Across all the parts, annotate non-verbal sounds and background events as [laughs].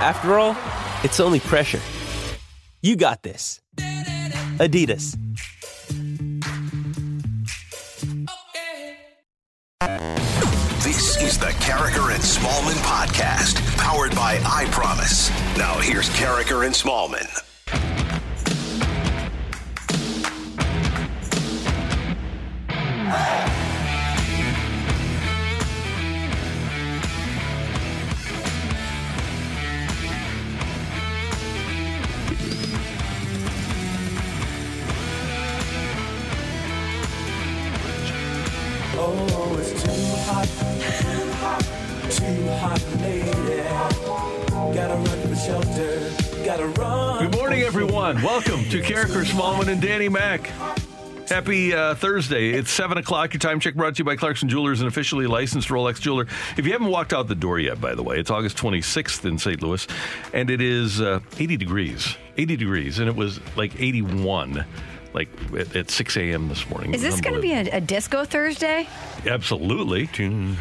After all, it's only pressure. You got this. Adidas. This is the Karraker and Smallmon podcast, powered by I Promise. Now here's Karraker and Smallmon. Oh, everyone. Welcome to Karraker Smallmon and Danny Mac. Happy uh, Thursday. It's 7 o'clock. Your time check brought to you by Clarkson Jewelers, an officially licensed Rolex jeweler. If you haven't walked out the door yet, by the way, it's August 26th in St. Louis, and it is uh, 80 degrees. 80 degrees, and it was like 81 like at, at 6 a.m. this morning. Is this going to be a, a disco Thursday? Absolutely.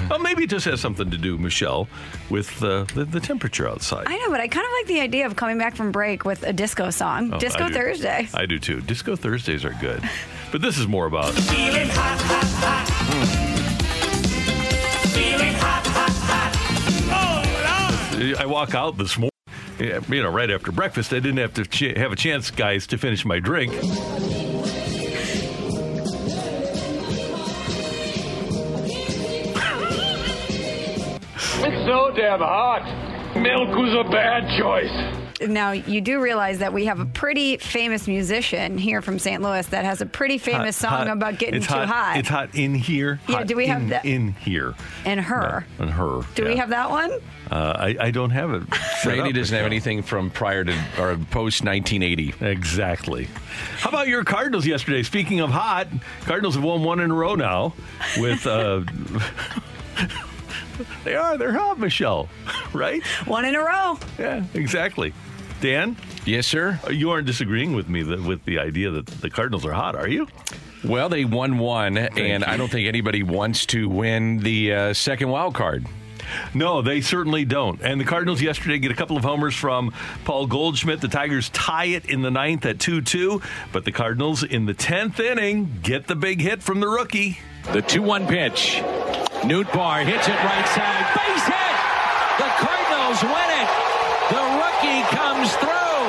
Well, maybe it just has something to do, Michelle, with uh, the, the temperature outside. I know, but I kind of like the idea of coming back from break with a disco song. Oh, disco I. Thursday. I do too. Disco Thursdays are good. [laughs] But this is more about Feeling hot, hot, hot. Feeling hot, hot, hot. Oh. I walk out this morning, you know, right after breakfast. I didn't have to ch- have a chance, guys, to finish my drink. It's so damn hot. Milk was a bad choice. Now, you do realize that we have a pretty famous musician here from St. Louis that has a pretty famous Hot- song hot- about getting it's too hot. It's hot in here. Yeah, Hot do we have that- in here? and her. And her. Do we have that one? Uh, I, I don't have it. [laughs] set Randy doesn't have anything from prior to or post 1980. Exactly. How about your Cardinals yesterday? Speaking of hot, Cardinals have won one in a row now. With uh, [laughs] they are they're hot, Michelle, [laughs] right? One in a row. Yeah, exactly. Dan, Yes, sir. you aren't disagreeing with me that, with the idea that the Cardinals are hot, are you? Well, they won one, and I don't think anybody wants to win the uh, second wild card. No, they certainly don't. And the Cardinals yesterday get a couple of homers from Paul Goldschmidt. The Tigers tie it in the ninth at 2 2. But the Cardinals in the 10th inning get the big hit from the rookie. The 2 1 pitch. Nootbaar hits it right side. Base hit! The Cardinals win it! The rookie comes through!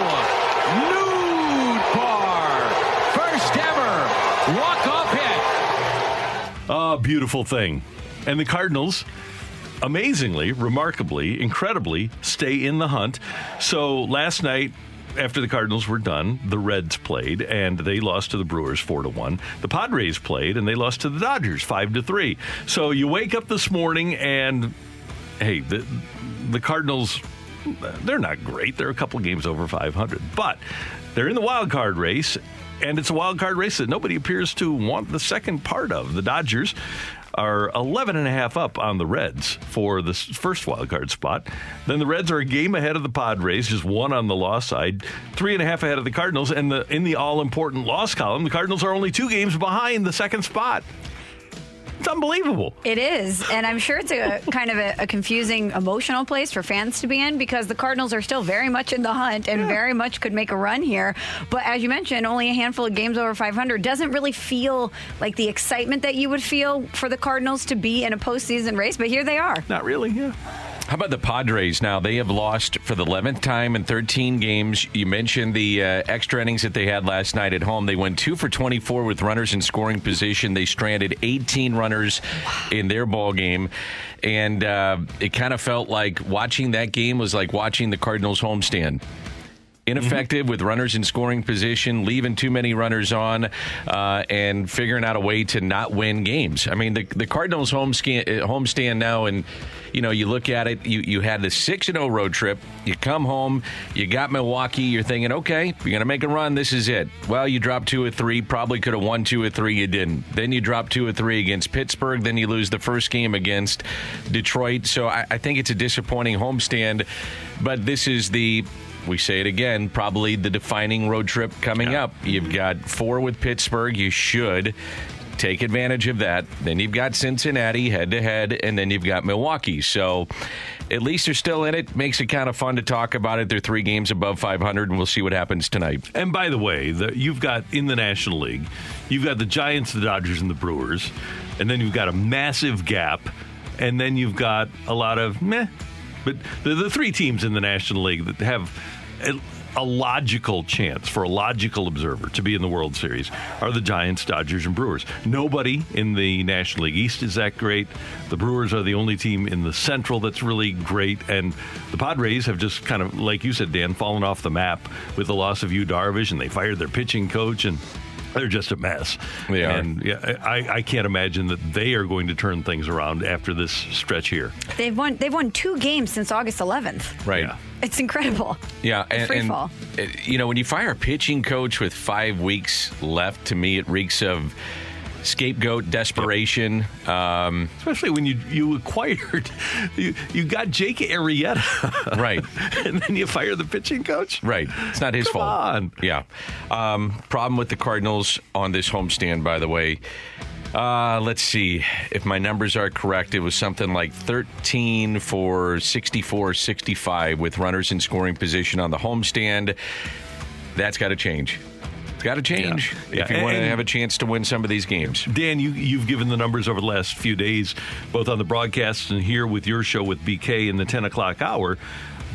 Newt Bar! First ever walk off hit! Oh, beautiful thing. And the Cardinals, amazingly, remarkably, incredibly, stay in the hunt. So last night, after the Cardinals were done, the Reds played and they lost to the Brewers four to one. The Padres played and they lost to the Dodgers five to three. So you wake up this morning and hey, the the Cardinals they're not great. They're a couple games over 500, but they're in the wild card race, and it's a wild card race that nobody appears to want the second part of. The Dodgers are 11 and a half up on the Reds for the first wild card spot. Then the Reds are a game ahead of the Padres, just one on the loss side, three and a half ahead of the Cardinals, and the in the all important loss column, the Cardinals are only two games behind the second spot. It's unbelievable. It is, and I'm sure it's a kind of a, a confusing emotional place for fans to be in because the Cardinals are still very much in the hunt and very much could make a run here. But as you mentioned, only a handful of games over 500 doesn't really feel like the excitement that you would feel for the Cardinals to be in a postseason race. But here they are. Not really, yeah. How about the Padres now? They have lost for the 11th time in 13 games. You mentioned the uh, extra innings that they had last night at home. They went 2 for 24 with runners in scoring position. They stranded 18 runners in their ball game. And uh, it kind of felt like watching that game was like watching the Cardinals homestand. ineffective with runners in scoring position, leaving too many runners on, uh, and figuring out a way to not win games. I mean, the, the Cardinals home scan, uh, homestand now, and you know, you look at it. You you had the six and zero road trip. You come home, you got Milwaukee. You're thinking, okay, you're gonna make a run. This is it. Well, you drop two or three. Probably could have won two or three. You didn't. Then you drop two or three against Pittsburgh. Then you lose the first game against Detroit. So I, I think it's a disappointing homestand. But this is the we say it again, probably the defining road trip coming up. You've got four with Pittsburgh. You should take advantage of that. Then you've got Cincinnati head to head, and then you've got Milwaukee. So at least they're still in it. Makes it kind of fun to talk about it. They're three games above 500, and we'll see what happens tonight. And by the way, the, you've got in the National League, you've got the Giants, the Dodgers, and the Brewers, and then you've got a massive gap, and then you've got a lot of meh. But the, the three teams in the National League that have a, logical chance for a logical observer to be in the World Series are the Giants, Dodgers, and Brewers. Nobody in the National League East is that great. The Brewers are the only team in the Central that's really great, and the Padres have just kind of, like you said, Dan, fallen off the map with the loss of Yu Darvish, and they fired their pitching coach and. They're just a mess. They are. And yeah, I, I can't imagine that they are going to turn things around after this stretch here. They've won. They've won two games since August 11th. Right. Yeah. It's incredible. Yeah, and, Free and, fall. uh, you know when you fire a pitching coach with five weeks left, to me it reeks of scapegoat desperation. Um, Especially when you you acquired, [laughs] you, you got Jake Arrieta, [laughs] right, and then you fire the pitching coach. right. It's not his Come fault. on. Yeah. Um, problem with the Cardinals on this homestand, by the way. Uh, let's see if my numbers are correct. It was something like 13 for 64 65 with runners in scoring position on the homestand. That's got to change. It's got to change Yeah. if you want to have a chance to win some of these games. Dan, you you've given the numbers over the last few days, both on the broadcast and here with your show with BK in the ten o'clock hour.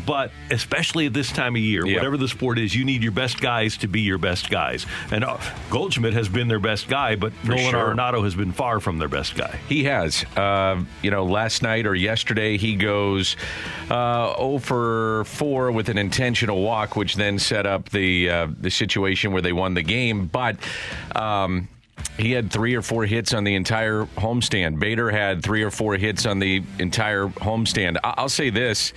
But especially at this time of year, Yep. whatever the sport is, you need your best guys to be your best guys. And uh, Goldschmidt has been their best guy, but Nolan sure. Arenado has been far from their best guy. He has. Um, you know, last night or yesterday, he goes uh, 0 for 4 with an intentional walk, which then set up the uh, the situation where they won the game. But. Um, he had three or four hits on the entire homestand. Bader had three or four hits on the entire homestand. I- I'll say this.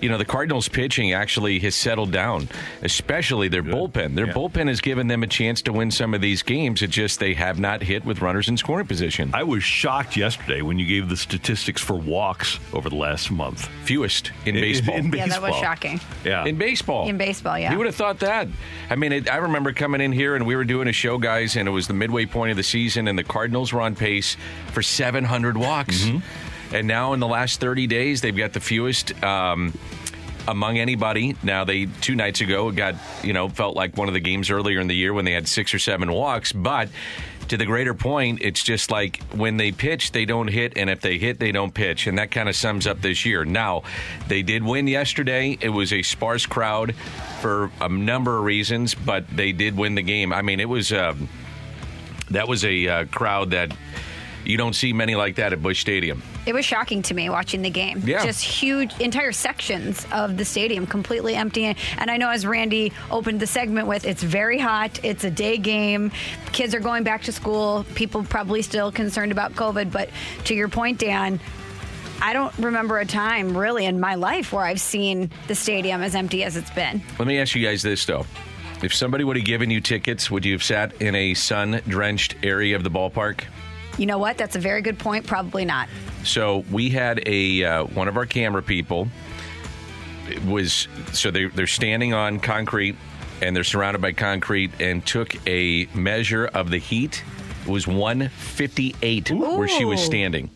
You know, the Cardinals pitching actually has settled down, especially their bullpen. Their Yeah. bullpen has given them a chance to win some of these games. It's just they have not hit with runners in scoring position. I was shocked yesterday when you gave the statistics for walks over the last month. Fewest in baseball. In, Yeah, that was shocking. Yeah. In baseball. In baseball, yeah. You would have thought that. I mean, it, I remember coming in here and we were doing a show, guys, and it was the midway point of the season, and the Cardinals were on pace for 700 walks. Mm-hmm. And now in the last 30 days, they've got the fewest. Um, among anybody. Now they two nights ago got you know felt like one of the games earlier in the year when they had six or seven walks, but to the greater point, it's just like when they pitch, they don't hit, and if they hit, they don't pitch, and that kind of sums up this year. Now they did win yesterday. It was a sparse crowd for a number of reasons, but they did win the game. I mean, it was um, that was a uh, crowd that you don't see many like that at Busch Stadium. It was shocking to me watching the game. Yeah. Just huge, entire sections of the stadium completely empty. And I know, as Randy opened the segment with, it's very hot. It's a day game. Kids are going back to school. People probably still concerned about COVID. But to your point, Dan, I don't remember a time really in my life where I've seen the stadium as empty as it's been. Let me ask you guys this though. If somebody would have given you tickets, would you have sat in a sun drenched area of the ballpark? You know what? That's a very good point. Probably not. So we had a uh, one of our camera people was so they they're standing on concrete and they're surrounded by concrete and took a measure of the heat. It was 158 where she was standing.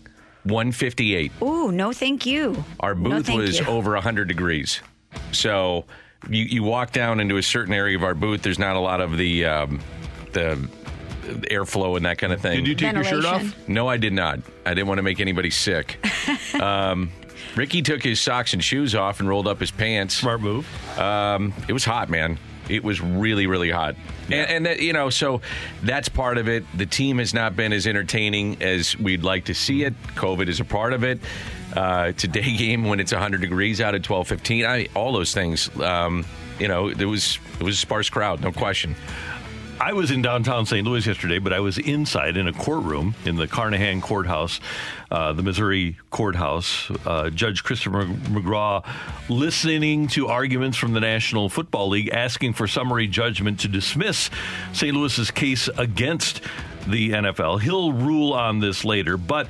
158. Ooh, no, thank you. Our booth thank was you. over 100 degrees. So you, you walk down into a certain area of our booth. There's not a lot of the um, the airflow and that kind of thing. Did you take your shirt off? No, I did not. I didn't want to make anybody sick. [laughs] um, Ricky took his socks and shoes off and rolled up his pants. Smart move. Um, it was hot, man. It was really, really hot. And, and that, you know, so that's part of it. The team has not been as entertaining as we'd like to see it. COVID is a part of it. Uh, it's a day game when it's 100 degrees out at 12:15. I all those things. Um, you know, it was it was a sparse crowd, no question. I was in downtown St. Louis yesterday, but I was inside in a courtroom in the Carnahan Courthouse, uh, the Missouri Courthouse. Uh, Judge Christopher McGraugh listening to arguments from the National Football League asking for summary judgment to dismiss St. Louis's case against the NFL. He'll rule on this later, but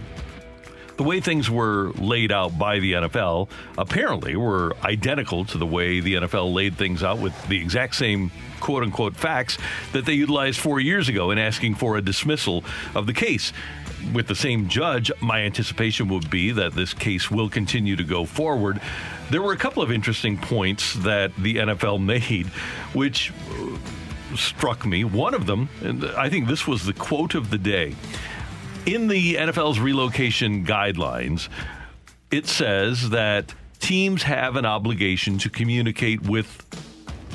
the way things were laid out by the NFL apparently were identical to the way the NFL laid things out with the exact same quote unquote facts that they utilized four years ago in asking for a dismissal of the case. With the same judge, my anticipation would be that this case will continue to go forward. There were a couple of interesting points that the NFL [laughs] made, which uh, struck me. One of them, and I think this was the quote of the day in the NFL's relocation guidelines, it says that teams have an obligation to communicate with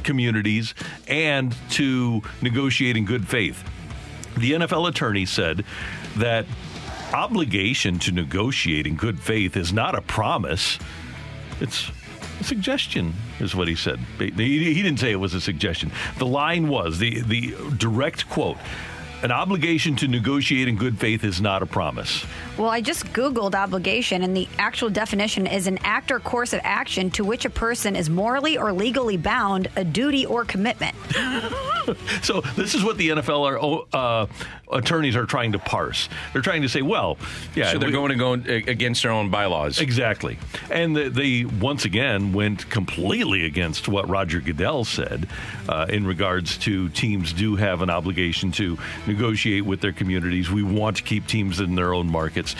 communities and to negotiate in good faith. The NFL attorney said that obligation to negotiate in good faith is not a promise. It's a suggestion, is what he said. He, he didn't say it was a suggestion. The line was the the direct quote an obligation to negotiate in good faith is not a promise. Well, I just Googled obligation, and the actual definition is an act or course of action to which a person is morally or legally bound, a duty or commitment. [laughs] so, this is what the NFL are, uh, attorneys are trying to parse. They're trying to say, well, yeah. So they're we, going to go against their own bylaws. Exactly. And they, they once again went completely against what Roger Goodell said uh, in regards to teams do have an obligation to negotiate with their communities. We want to keep teams in their own markets.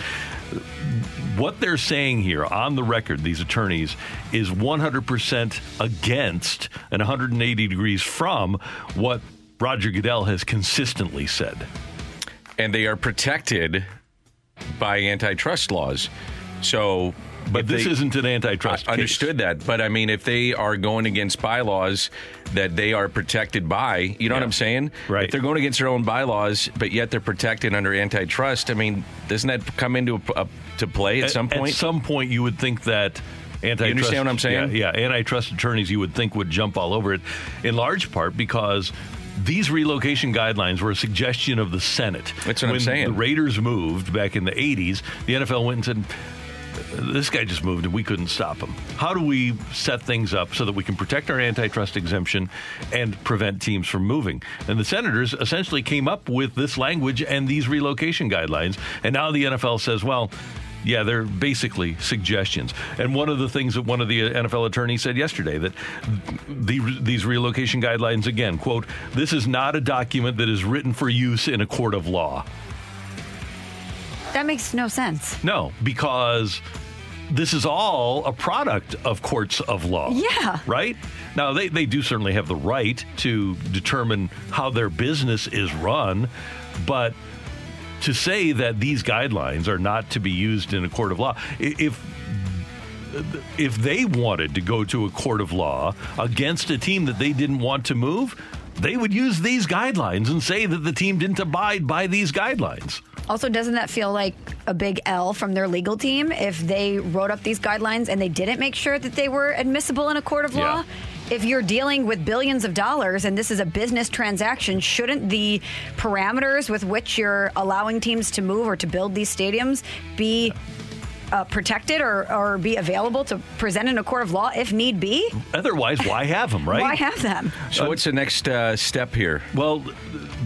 What they're saying here on the record, these attorneys, is 100% against and 180 degrees from what Roger Goodell has consistently said. And they are protected by antitrust laws. So but this they, isn't an antitrust. I understood that, but I mean, if they are going against bylaws that they are protected by, you know yeah. what I'm saying? Right. If they're going against their own bylaws, but yet they're protected under antitrust, I mean, doesn't that come into a, a, to play at, at, some point? At some point, you would think that. Antitrust, you understand what I'm saying? Yeah, yeah, antitrust attorneys you would think would jump all over it, in large part because these relocation guidelines were a suggestion of the Senate. That's what when I'm saying. The Raiders moved back in the 80s. The NFL went and said, this guy just moved and we couldn't stop him. How do we set things up so that we can protect our antitrust exemption and prevent teams from moving? And the senators essentially came up with this language and these relocation guidelines. And now the NFL says, well, yeah, they're basically suggestions. And one of the things that one of the NFL attorneys said yesterday that the, these relocation guidelines, again, quote, this is not a document that is written for use in a court of law. That makes no sense. No, because this is all a product of courts of law. Yeah. Right? Now, they, they do certainly have the right to determine how their business is run, but to say that these guidelines are not to be used in a court of law, if if they wanted to go to a court of law against a team that they didn't want to move, they would use these guidelines and say that the team didn't abide by these guidelines. Also, doesn't that feel like a big L from their legal team if they wrote up these guidelines and they didn't make sure that they were admissible in a court of law? Yeah if you're dealing with billions of dollars and this is a business transaction, shouldn't the parameters with which you're allowing teams to move or to build these stadiums be uh, protected or, or be available to present in a court of law if need be? Otherwise, why have them, right? why have them? So, uh, what's the next uh, step here? Well,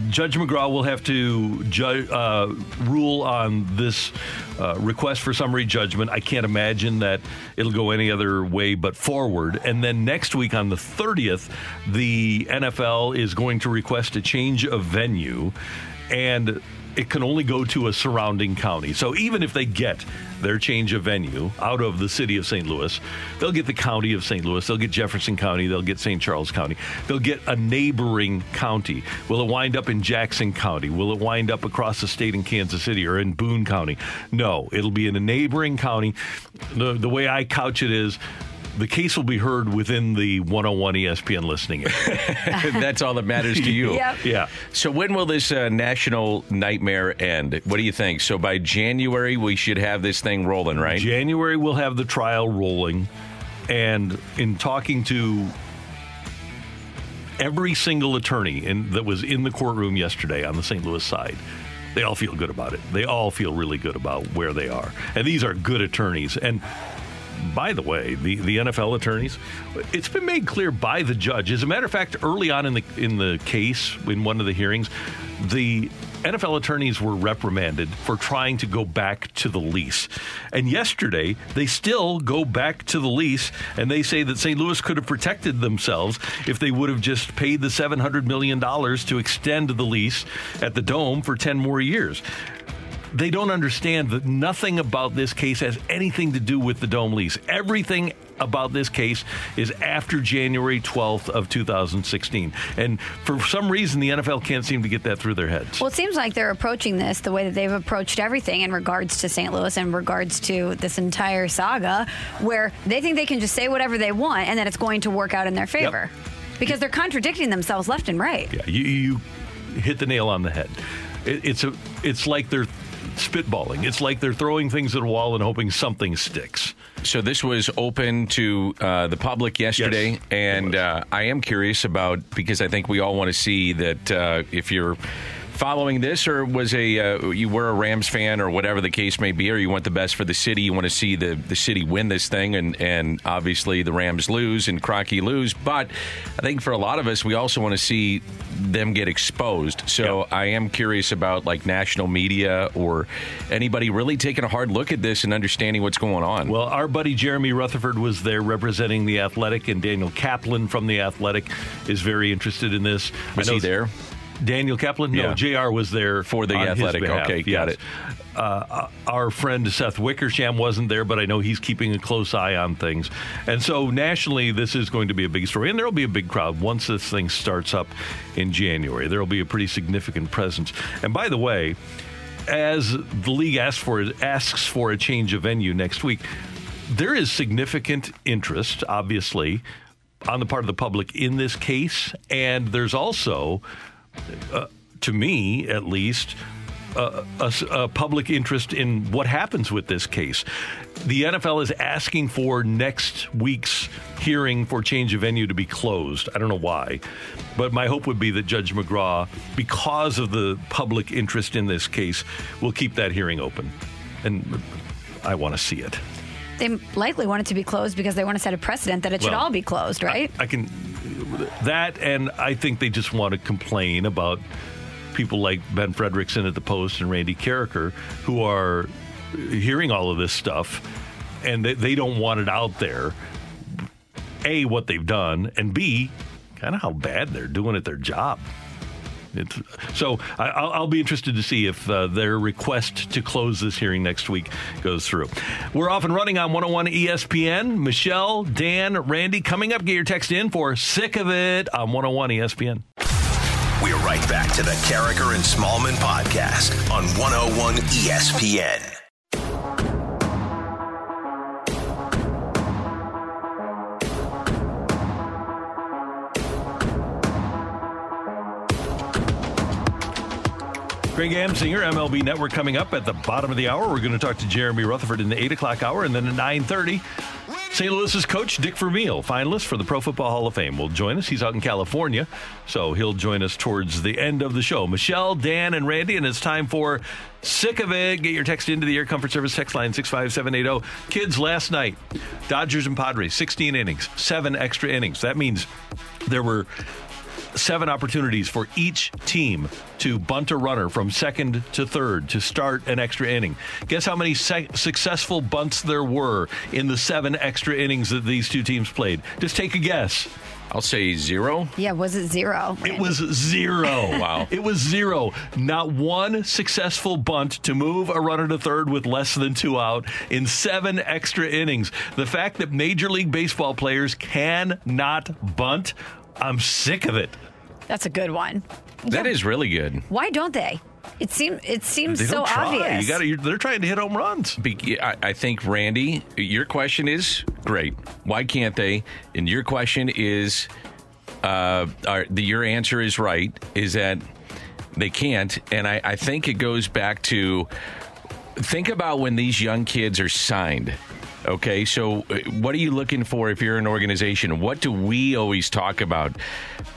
Judge McGraugh will have to ju- uh, rule on this uh, request for summary judgment. I can't imagine that it'll go any other way but forward. And then next week on the 30th, the NFL is going to request a change of venue. And it can only go to a surrounding county. So even if they get their change of venue out of the city of St. Louis, they'll get the county of St. Louis, they'll get Jefferson County, they'll get St. Charles County, they'll get a neighboring county. Will it wind up in Jackson County? Will it wind up across the state in Kansas City or in Boone County? No, it'll be in a neighboring county. The, the way I couch it is the case will be heard within the 101 ESPN listening area. [laughs] That's all that matters to you. Yep. yeah. So when will this uh, national nightmare end? What do you think? So by January we should have this thing rolling, right? January we'll have the trial rolling, and in talking to every single attorney in, that was in the courtroom yesterday on the St. Louis side, they all feel good about it. They all feel really good about where they are, and these are good attorneys. And by the way, the, the NFL attorneys, it's been made clear by the judge. As a matter of fact, early on in the in the case, in one of the hearings, the NFL attorneys were reprimanded for trying to go back to the lease. And yesterday, they still go back to the lease, and they say that St. Louis could have protected themselves if they would have just paid the $700 million to extend the lease at the Dome for 10 more years they don't understand that nothing about this case has anything to do with the dome lease. Everything about this case is after January 12th of 2016. And for some reason the NFL can't seem to get that through their heads. Well, it seems like they're approaching this the way that they've approached everything in regards to St. Louis, in regards to this entire saga, where they think they can just say whatever they want and that it's going to work out in their favor. Because they're contradicting themselves left and right. Yeah, you, you hit the nail on the head. It, it's a it's like they're spitballing. It's like they're throwing things at a wall and hoping something sticks. So this was open to uh, the public yesterday, Yes, and uh, I am curious about because I think we all want to see that uh, if you're following this or was a uh, you were a Rams fan or whatever the case may be, or you want the best for the city, you want to see the the city win this thing, and and obviously the Rams lose and Kroenke lose, but I think for a lot of us, we also want to see them get exposed. So Yep. I am curious about like national media or anybody really taking a hard look at this and understanding what's going on. Well, our buddy Jeremy Rutherford was there representing the Athletic, and Daniel Kaplan from the Athletic is very interested in this. I Was know he there? Daniel Kaplan? No, Yeah. JR was there For the Athletic. behalf, Okay, got it. Uh, our friend Seth Wickersham wasn't there, but I know he's keeping a close eye on things. And so nationally, this is going to be a big story, and there will be a big crowd once this thing starts up in January. There will be a pretty significant presence. And by the way, as the league asks for asks for a change of venue next week, there is significant interest, obviously, on the part of the public in this case, and there's also, uh, to me at least, uh, a, a public interest in what happens with this case. The NFL is asking for next week's hearing for change of venue to be closed. I don't know why, but my hope would be that Judge McGraugh, because of the public interest in this case, will keep that hearing open. And I want to see it. They likely want it to be closed because they want to set a precedent that it should Well, all be closed, right? I can that, and I think they just want to complain about people like Ben Fredrickson at the Post and Randy Karraker who are hearing all of this stuff, and they, they don't want it out there. A, what they've done, and B, kind of how bad they're doing at their job. It's, so I, I'll, I'll be interested to see if uh, their request to close this hearing next week goes through. We're off and running on 101 ESPN. Michelle, Dan, Randy, coming up. Get your text in for Sick of It on 101 ESPN. We're right back to the Karraker and Smallmon podcast on 101 ESPN. Greg Amsinger, MLB Network, coming up at the bottom of the hour. We're going to talk to Jeremy Rutherford in the 8 o'clock hour, and then at 9.30, St. Louis's coach Dick Vermeil, finalist for the Pro Football Hall of Fame, will join us. He's out in California, so he'll join us towards the end of the show. Michelle, Dan, and Randy, and it's time for Sick of It. Get your text into the Air Comfort Service text line 65780. Kids, last night, Dodgers and Padres, 16 innings, seven extra innings. That means there were seven opportunities for each team to bunt a runner from second to third to start an extra inning. Guess how many se- successful bunts there were in the seven extra innings that these two teams played? Just take a guess. I'll say zero. yeah, was it zero? It was zero. [laughs] Oh, wow. It was zero. Not one successful bunt to move a runner to third with less than two out in seven extra innings. The fact that Major League Baseball players cannot bunt, I'm sick of it. That's a good one. That is really good. Why don't they? It seems it seems They so don't try. obvious. You got to. They're trying to hit home runs. Be- I, I think Randy, your question is great. Why can't they? And your question is, uh, are, the, your answer is right. Is that they can't? And I, I think it goes back to think about when these young kids are signed. Okay, so uh, what are you looking for if you're an organization? What do we always talk about?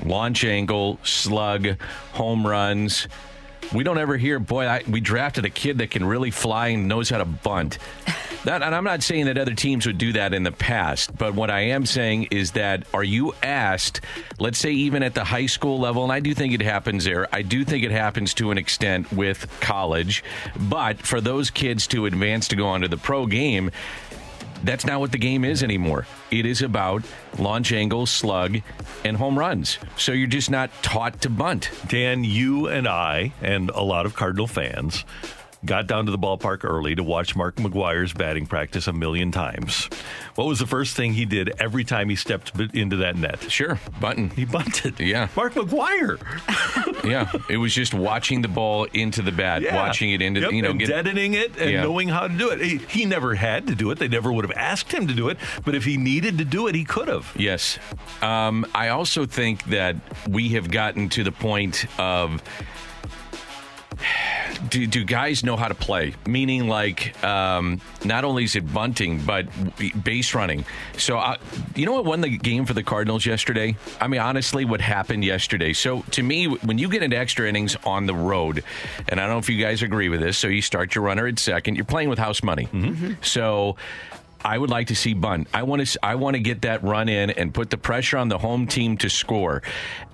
Launch angle, slug, home runs. We don't ever hear, boy, I, we drafted a kid that can really fly and knows how to bunt. [laughs] That, and I'm not saying that other teams would do that in the past, but what I am saying is that are you asked, let's say even at the high school level, and I do think it happens there, I do think it happens to an extent with college, but for those kids to advance to go onto the pro game, that's not what the game is anymore. It is about launch angle, slug, and home runs. So you're just not taught to bunt. Dan, you and I, and a lot of Cardinal fans, got down to the ballpark early to watch Mark McGwire's batting practice a million times. What was the first thing he did every time he stepped into that net? Sure, bunting. He bunted. Yeah. Mark McGwire. [laughs] yeah, it was just watching the ball into the bat, Yeah. watching it into Yep, you know and get, deadening it and Yeah. knowing how to do it. He, he never had to do it. They never would have asked him to do it. But if he needed to do it, he could have. Yes. Um, I also think that we have gotten to the point of do, do guys know how to play? Meaning, like, um, not only is it bunting, but base running. So, uh, you know what won the game for the Cardinals yesterday? I mean, honestly, what happened yesterday? So, to me, when you get into extra innings on the road, and I don't know if you guys agree with this, so you start your runner at second, you're playing with house money. So, I would like to see bunt. I want to. I want to get that run in and put the pressure on the home team to score.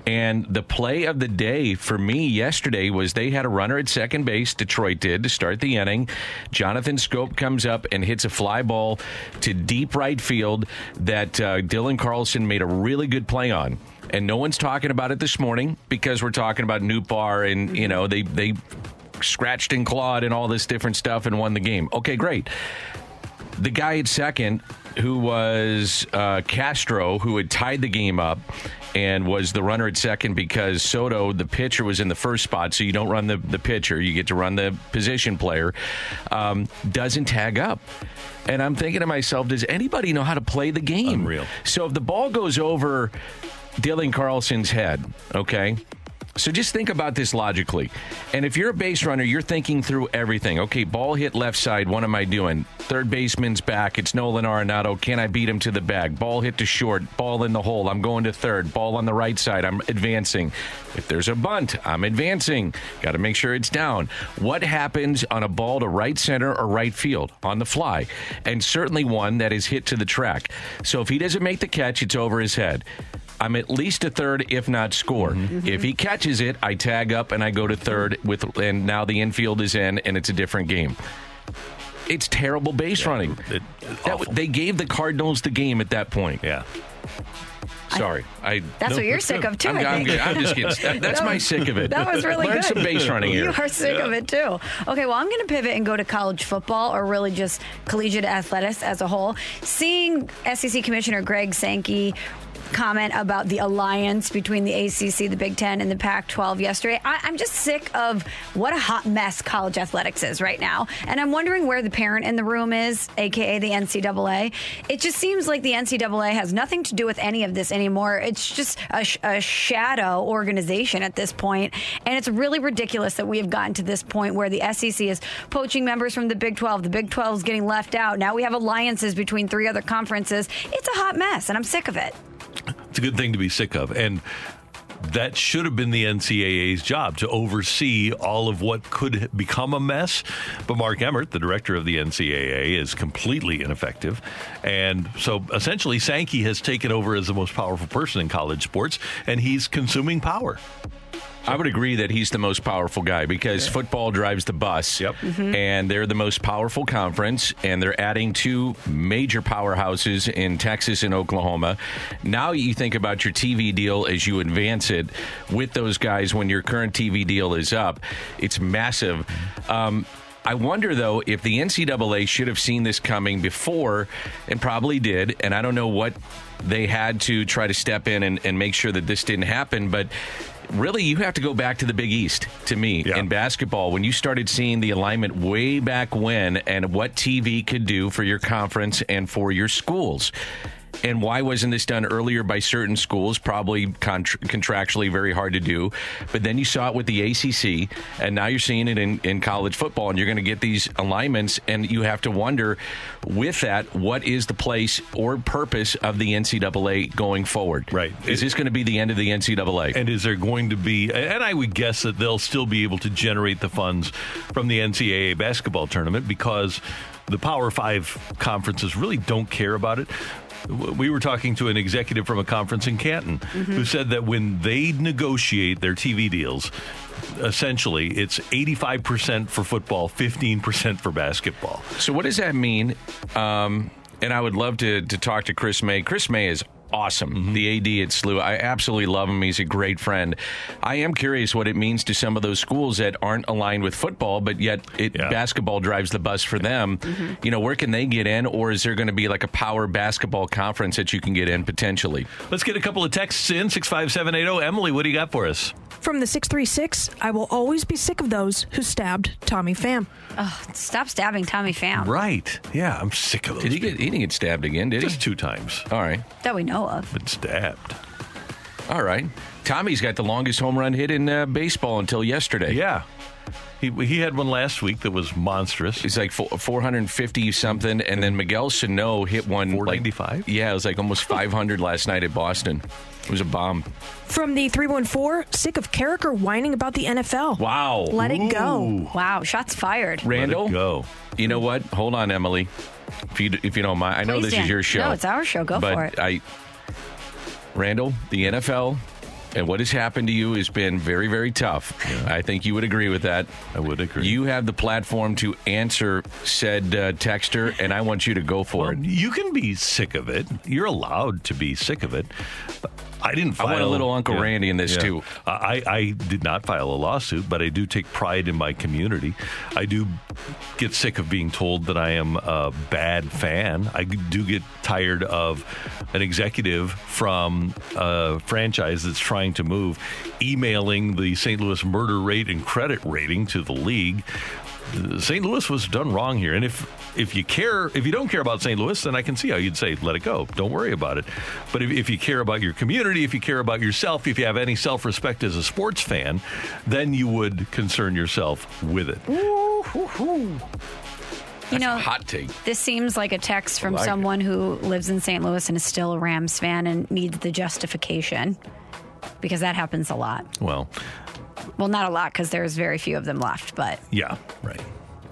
And the play of the day for me yesterday was they had a runner at second base. Detroit did to start the inning. Jonathan Schoop comes up and hits a fly ball to deep right field that uh, Dylan Carlson made a really good play on. And no one's talking about it this morning because we're talking about Nootbaar and you know they they scratched and clawed and all this different stuff and won the game. Okay, great the guy at second, who was uh, Castro, who had tied the game up and was the runner at second because Soto, the pitcher, was in the first spot. So you don't run the, the pitcher, you get to run the position player, um, doesn't tag up. And I'm thinking to myself, does anybody know how to play the game? Unreal. So if the ball goes over Dylan Carlson's head, okay? So just think about this logically. And if you're a base runner, you're thinking through everything. Okay, ball hit left side. What am I doing? Third baseman's back. It's Nolan Arenado. Can I beat him to the bag? Ball hit to short. Ball in the hole. I'm going to third. Ball on the right side. I'm advancing. If there's a bunt, I'm advancing. Got to make sure it's down. What happens on a ball to right center or right field on the fly? And certainly one that is hit to the track. So if he doesn't make the catch, it's over his head. I'm at least a third, if not score. Mm-hmm. If he catches it, I tag up and I go to third with, and now the infield is in, and it's a different game. It's terrible base running. It- That, awful. they gave the Cardinals the game at that point. Yeah. Sorry, I. That's no, what you're sick of too. I'm, I I'm, I'm just kidding. That- that's [laughs] That my was- sick of it. That was really Learn good. some base running here. You are sick of it too. Okay, well, I'm going to pivot and go to college football or really just collegiate athletics as a whole. Seeing SEC Commissioner Greg Sankey comment about the alliance between the ACC, the Big Ten, and the Pac 12 yesterday, I, I'm just sick of what a hot mess college athletics is right now. And I'm wondering where the parent in the room is, aka the NCAA. It just seems like the NCAA has nothing to do with any of this anymore. It's just a, a shadow organization at this point, and it's really ridiculous that we have gotten to this point where the SEC is poaching members from the Big 12. The Big 12 is getting left out. Now we have alliances between three other conferences. It's a hot mess, and I'm sick of it. It's a good thing to be sick of. And that should have been the NCAA's job to oversee all of what could become a mess. But Mark Emmert, the director of the NCAA, is completely ineffective. And so essentially, Sankey has taken over as the most powerful person in college sports, and he's consuming power. I would agree that he's the most powerful guy because football drives the bus. Yep. And they're the most powerful conference, and they're adding two major powerhouses in Texas and Oklahoma. Now you think about your TV deal as you advance it with those guys when your current TV deal is up. It's massive. Um, I wonder though if the NCAA should have seen this coming before, and probably did. And I don't know what they had to try to step in and, and make sure that this didn't happen, but really, you have to go back to the Big East to me in basketball when you started seeing the alignment way back when and what TV could do for your conference and for your schools. And why wasn't this done earlier by certain schools? Probably contra- contractually very hard to do. But then you saw it with the ACC, and now you're seeing it in, in college football, and you're going to get these alignments, and you have to wonder with that, what is the place or purpose of the NCAA going forward? Right. Is this going to be the end of the NCAA? And is there going to be, and I would guess that they'll still be able to generate the funds from the NCAA basketball tournament because the Power Five conferences really don't care about it. We were talking to an executive from a conference in Canton who said that when they negotiate their TV deals, essentially it's 85% for football, 15% for basketball. So what does that mean? Um, and I would love to to talk to Chris May. Chris May is awesome. Mm-hmm. The AD at SLU. I absolutely love him. He's a great friend. I am curious what it means to some of those schools that aren't aligned with football, but yet it, basketball drives the bus for them. You know, where can they get in, or is there going to be like a power basketball conference that you can get in potentially? Let's get a couple of texts in 65780. Emily, what do you got for us? From the 636, I will always be sick of those who stabbed Tommy Pham. Oh, stop stabbing Tommy Pham. Right. Yeah, I'm sick of those. Did he get he didn't get stabbed again? Did Just he? two times. All right, That we know of. Been stabbed. all right. Tommy's got the longest home run hit in uh, baseball until yesterday. Yeah. He, he had one last week that was monstrous. It's like 450 something, and then Miguel Sano hit one 495? Like, yeah, it was like almost 500 last night at Boston. It was a bomb. From the 314, sick of Carricker whining about the NFL. Wow. Let it go. Wow, shots fired. Randall, go. you know what? Hold on, Emily. If you if you don't mind, I know Please, this Dan. is your show. No, it's our show. Go but for it. I, Randall, the NFL, and what has happened to you has been very, very tough. I think you would agree with that. I would agree. You have the platform to answer said uh, texter, and I want you to go for Well, it. you can be sick of it. You're allowed to be sick of it. I didn't I file. want a little Uncle Randy in this, too. I, I did not file a lawsuit, but I do take pride in my community. I do get sick of being told that I am a bad fan. I do get tired of an executive from a franchise that's trying to move emailing the St. Louis murder rate and credit rating to the league. St. Louis was done wrong here, and if if you care, if you don't care about St. Louis, then I can see how you'd say let it go, don't worry about it. But if, if you care about your community, if you care about yourself, if you have any self respect as a sports fan, then you would concern yourself with it. You know, Hot take. this seems like a text from like it. someone who lives in St. Louis and is still a Rams fan and needs the justification because that happens a lot. Well, Well, not a lot because there's very few of them left, but yeah, right.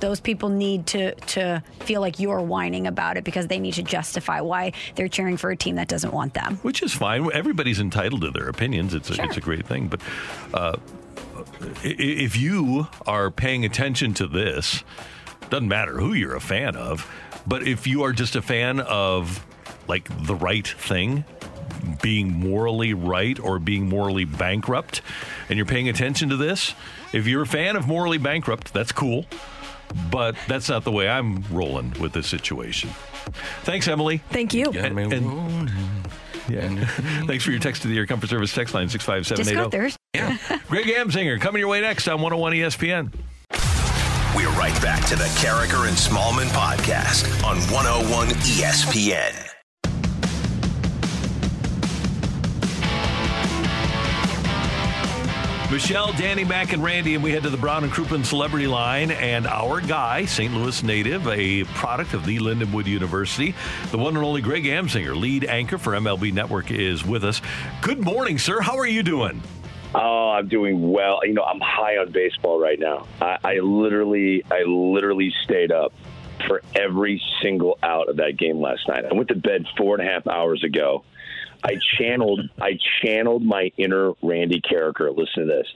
those people need to to feel like you're whining about it because they need to justify why they're cheering for a team that doesn't want them. which is fine. Everybody's entitled to their opinions. It's a, Sure. it's a great thing. But uh, if you are paying attention to this, doesn't matter who you're a fan of, but if you are just a fan of like the right thing, being morally right or being morally bankrupt, and you're paying attention to this, if you're a fan of morally bankrupt, that's cool. But that's not the way I'm rolling with this situation. Thanks, Emily. Thank you. And- and- Yeah. [laughs] Thanks for your text to the Air Comfort Service text line Disco 65780. Thursday. Yeah. [laughs] Greg Amsinger coming your way next on 101 ESPN. We're right back to the Karraker and Smallmon podcast on 101 ESPN. Michelle, Danny, Mac, and Randy, and we head to the Brown and Crouppen Celebrity Line. And our guy, St. Louis native, a product of the Lindenwood University, the one and only Greg Amsinger, lead anchor for MLB Network, is with us. Good morning, sir. How are you doing? Oh, I'm doing well. You know, I'm high on baseball right now. I, I literally, I literally stayed up for every single out of that game last night. I went to bed four and a half hours ago. I channeled, I channeled my inner Randy Karraker. Listen to this.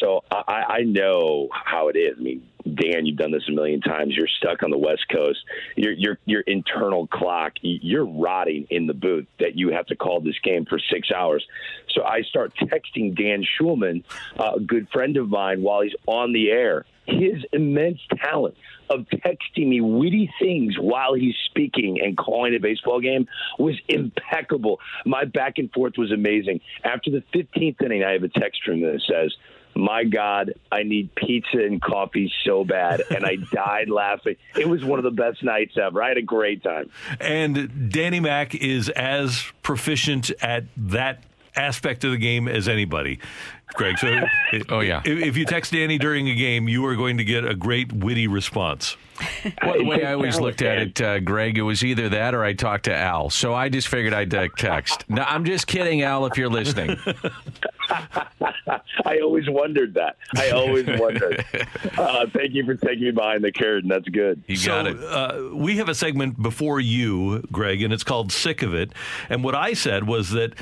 So I, I know how it is. I mean, Dan, you've done this a million times. You're stuck on the West Coast. Your your your internal clock, you're rotting in the booth that you have to call this game for six hours. So I start texting Dan Shulman, a good friend of mine, while he's on the air. His immense talent of texting me witty things while he's speaking and calling a baseball game was impeccable. My back and forth was amazing. After the 15th inning, I have a text from him that says, my God, I need pizza and coffee so bad. And I [laughs] died laughing. It was one of the best nights ever. I had a great time. And Danny Mac is as proficient at that aspect of the game as anybody. Greg, so [laughs] oh yeah, if, if you text Danny during a game, you are going to get a great witty response. Well, the way I always looked at it, uh, Greg, it was either that or I talked to Al. So I just figured I'd uh, text. No, I'm just kidding, Al. If you're listening, [laughs] I always wondered that. I always wondered. [laughs] Uh, thank you for taking me behind the curtain. That's good. You so, got it. Uh, we have a segment before you, Greg, and it's called Sick of It. And what I said was that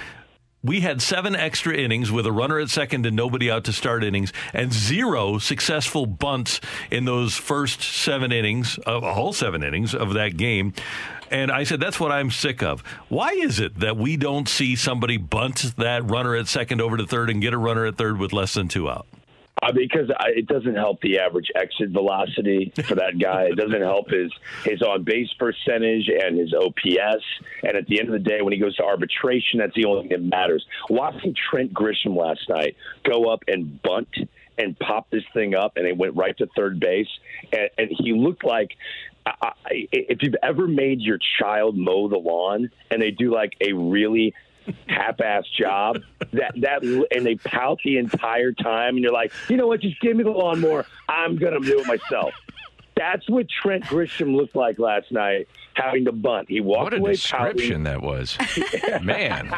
we had seven extra innings with a runner at second and nobody out to start innings, and zero successful bunts in those first seven innings, of a whole seven innings of that game. And I said, that's what I'm sick of. Why is it that we don't see somebody bunt that runner at second over to third and get a runner at third with less than two out? Uh, because I, it doesn't help the average exit velocity for that guy. it doesn't help his his on base percentage and his OPS. And at the end of the day, when he goes to arbitration, that's the only thing that matters. Watching Trent Grisham last night go up and bunt and pop this thing up, and it went right to third base, and, and he looked like I, if you've ever made your child mow the lawn and they do like a really half-ass job that that and they pout the entire time and you're like you know what? Just give me the lawnmower. I'm gonna do it myself. That's what Trent Grisham looked like last night, having to bunt. He walked what a away description pouting. that was, [laughs] man.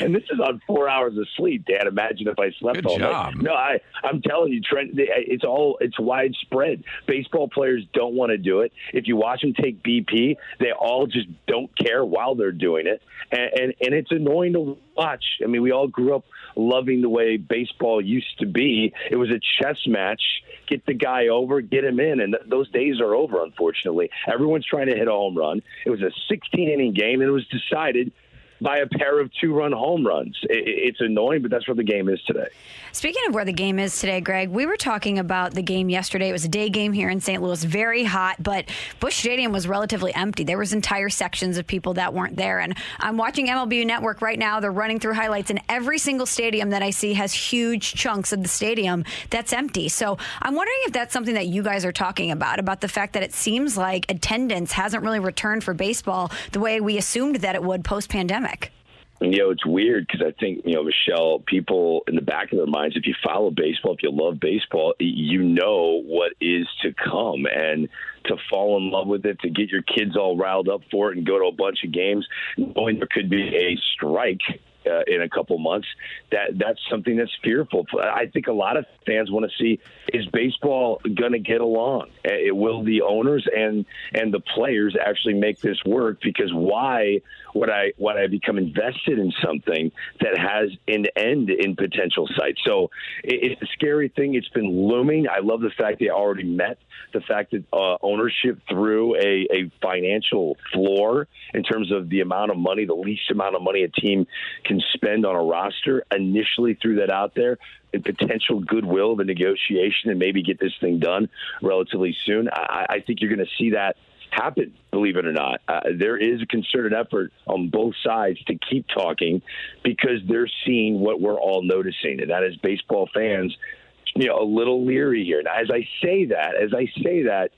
and this is on four hours of sleep, Dan. Imagine if I slept Good all job. night. No, I, I'm telling you, Trent. It's all it's widespread. Baseball players don't want to do it. If you watch them take BP, they all just don't care while they're doing it, and and, and it's annoying to watch. I mean, we all grew up loving the way baseball used to be. It was a chess match. Get the guy over, get him in, and th- those days are over. Unfortunately, everyone's trying to hit a home run. It was a 16 inning game, and it was decided by a pair of two run home runs. It's annoying, but that's where the game is today. Speaking of where the game is today, Greg, we were talking about the game yesterday. It was a day game here in St. Louis, very hot, but Busch Stadium was relatively empty. There was entire sections of people that weren't there. And I'm watching MLB Network right now. They're running through highlights, and every single stadium that I see has huge chunks of the stadium that's empty. So I'm wondering if that's something that you guys are talking about, about the fact that it seems like attendance hasn't really returned for baseball the way we assumed that it would post pandemic. And, you know, it's weird because I think, you know, Michelle, people in the back of their minds, if you follow baseball, if you love baseball, you know what is to come. And to fall in love with it, to get your kids all riled up for it and go to a bunch of games, knowing there could be a strike uh, in a couple months, that that's something that's fearful. I think a lot of fans want to see is baseball going to get along? It will the owners and and the players actually make this work? Because why would I would I become invested in something that has an end in potential sight? So it, it's a scary thing. It's been looming. I love the fact they already met the fact that uh, ownership through a, a financial floor in terms of the amount of money, the least amount of money a team can spend on a roster. Initially, threw that out there and potential goodwill of a negotiation and maybe get this thing done relatively soon. I, I think you're going to see that happen, believe it or not. Uh, there is a concerted effort on both sides to keep talking because they're seeing what we're all noticing, and that is baseball fans, you know, a little leery here. Now, as I say that, as I say that,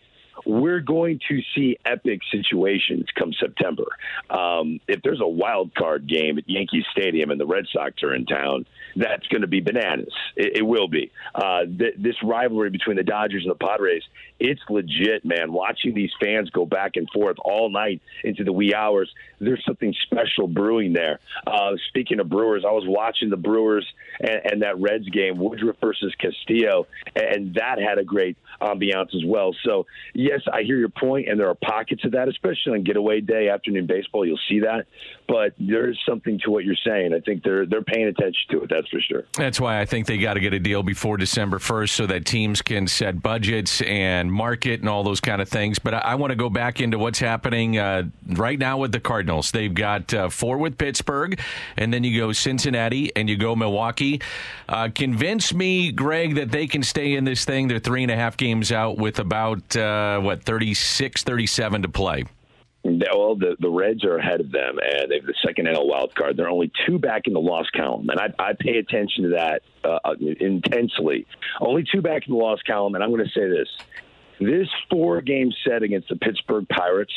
we're going to see epic situations come September. Um, if there's a wild card game at Yankee Stadium and the Red Sox are in town, that's going to be bananas. It, it will be. Uh, th- this rivalry between the Dodgers and the Padres, it's legit, man. Watching these fans go back and forth all night into the wee hours, there's something special brewing there. Uh, speaking of Brewers, I was watching the Brewers and, and that Reds game, Woodruff versus Castillo, and that had a great ambiance as well. So, yes, I hear your point, and there are pockets of that, especially on getaway day, afternoon baseball. You'll see that, but there's something to what you're saying. I think they're they're paying attention to it. That's for sure. That's why I think they got to get a deal before December 1st so that teams can set budgets and and market and all those kind of things. But I, I want to go back into what's happening uh, right now with the Cardinals. They've got uh, four with Pittsburgh, and then you go Cincinnati and you go Milwaukee. Uh, convince me, Greg, that they can stay in this thing. They're three and a half games out with about, uh, what, 36, 37 to play. Well, the the Reds are ahead of them, and they have the second NL wild card. They're only two back in the loss column, and I, I pay attention to that uh, intensely. Only two back in the loss column, and I'm going to say this: this four game set against the Pittsburgh Pirates,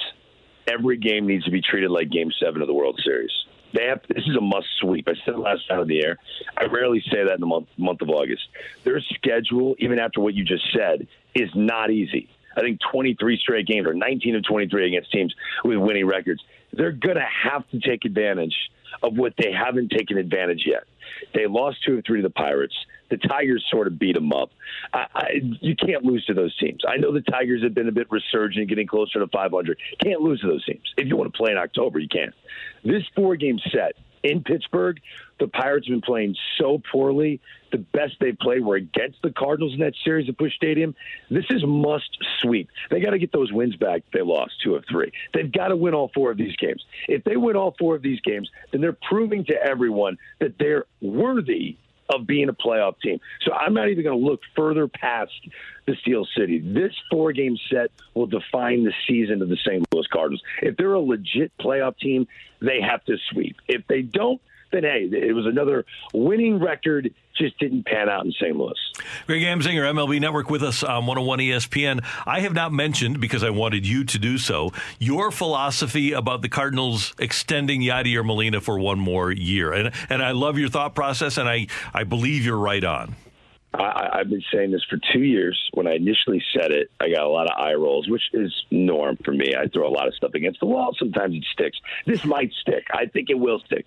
every game needs to be treated like Game Seven of the World Series. They have, this is a must sweep. I said last time of the air. I rarely say that in the month month of August. Their schedule, even after what you just said, is not easy. I think 23 straight games or 19 of 23 against teams with winning records. They're going to have to take advantage of what they haven't taken advantage yet. They lost two or three to the Pirates. The Tigers sort of beat them up. I, I, you can't lose to those teams. I know the Tigers have been a bit resurgent, getting closer to 500. Can't lose to those teams. If you want to play in October, you can't. This four game set in Pittsburgh, the Pirates have been playing so poorly. The best they played were against the Cardinals in that series at Busch Stadium. This is must sweep. They got to get those wins back. They lost two of three. They've got to win all four of these games. If they win all four of these games, then they're proving to everyone that they're worthy of being a playoff team. So I'm not even going to look further past the Steel City. This four game set will define the season of the St. Louis Cardinals. If they're a legit playoff team, they have to sweep. If they don't, then hey, it was another winning record. Just didn't pan out in St. Louis. Greg Amsinger, MLB Network, with us on 101 ESPN. I have not mentioned because I wanted you to do so your philosophy about the Cardinals extending Yadier Molina for one more year, and and I love your thought process, and I I believe you're right on. I, I've been saying this for two years. When I initially said it, I got a lot of eye rolls, which is norm for me. I throw a lot of stuff against the wall. Sometimes it sticks. This might stick. I think it will stick.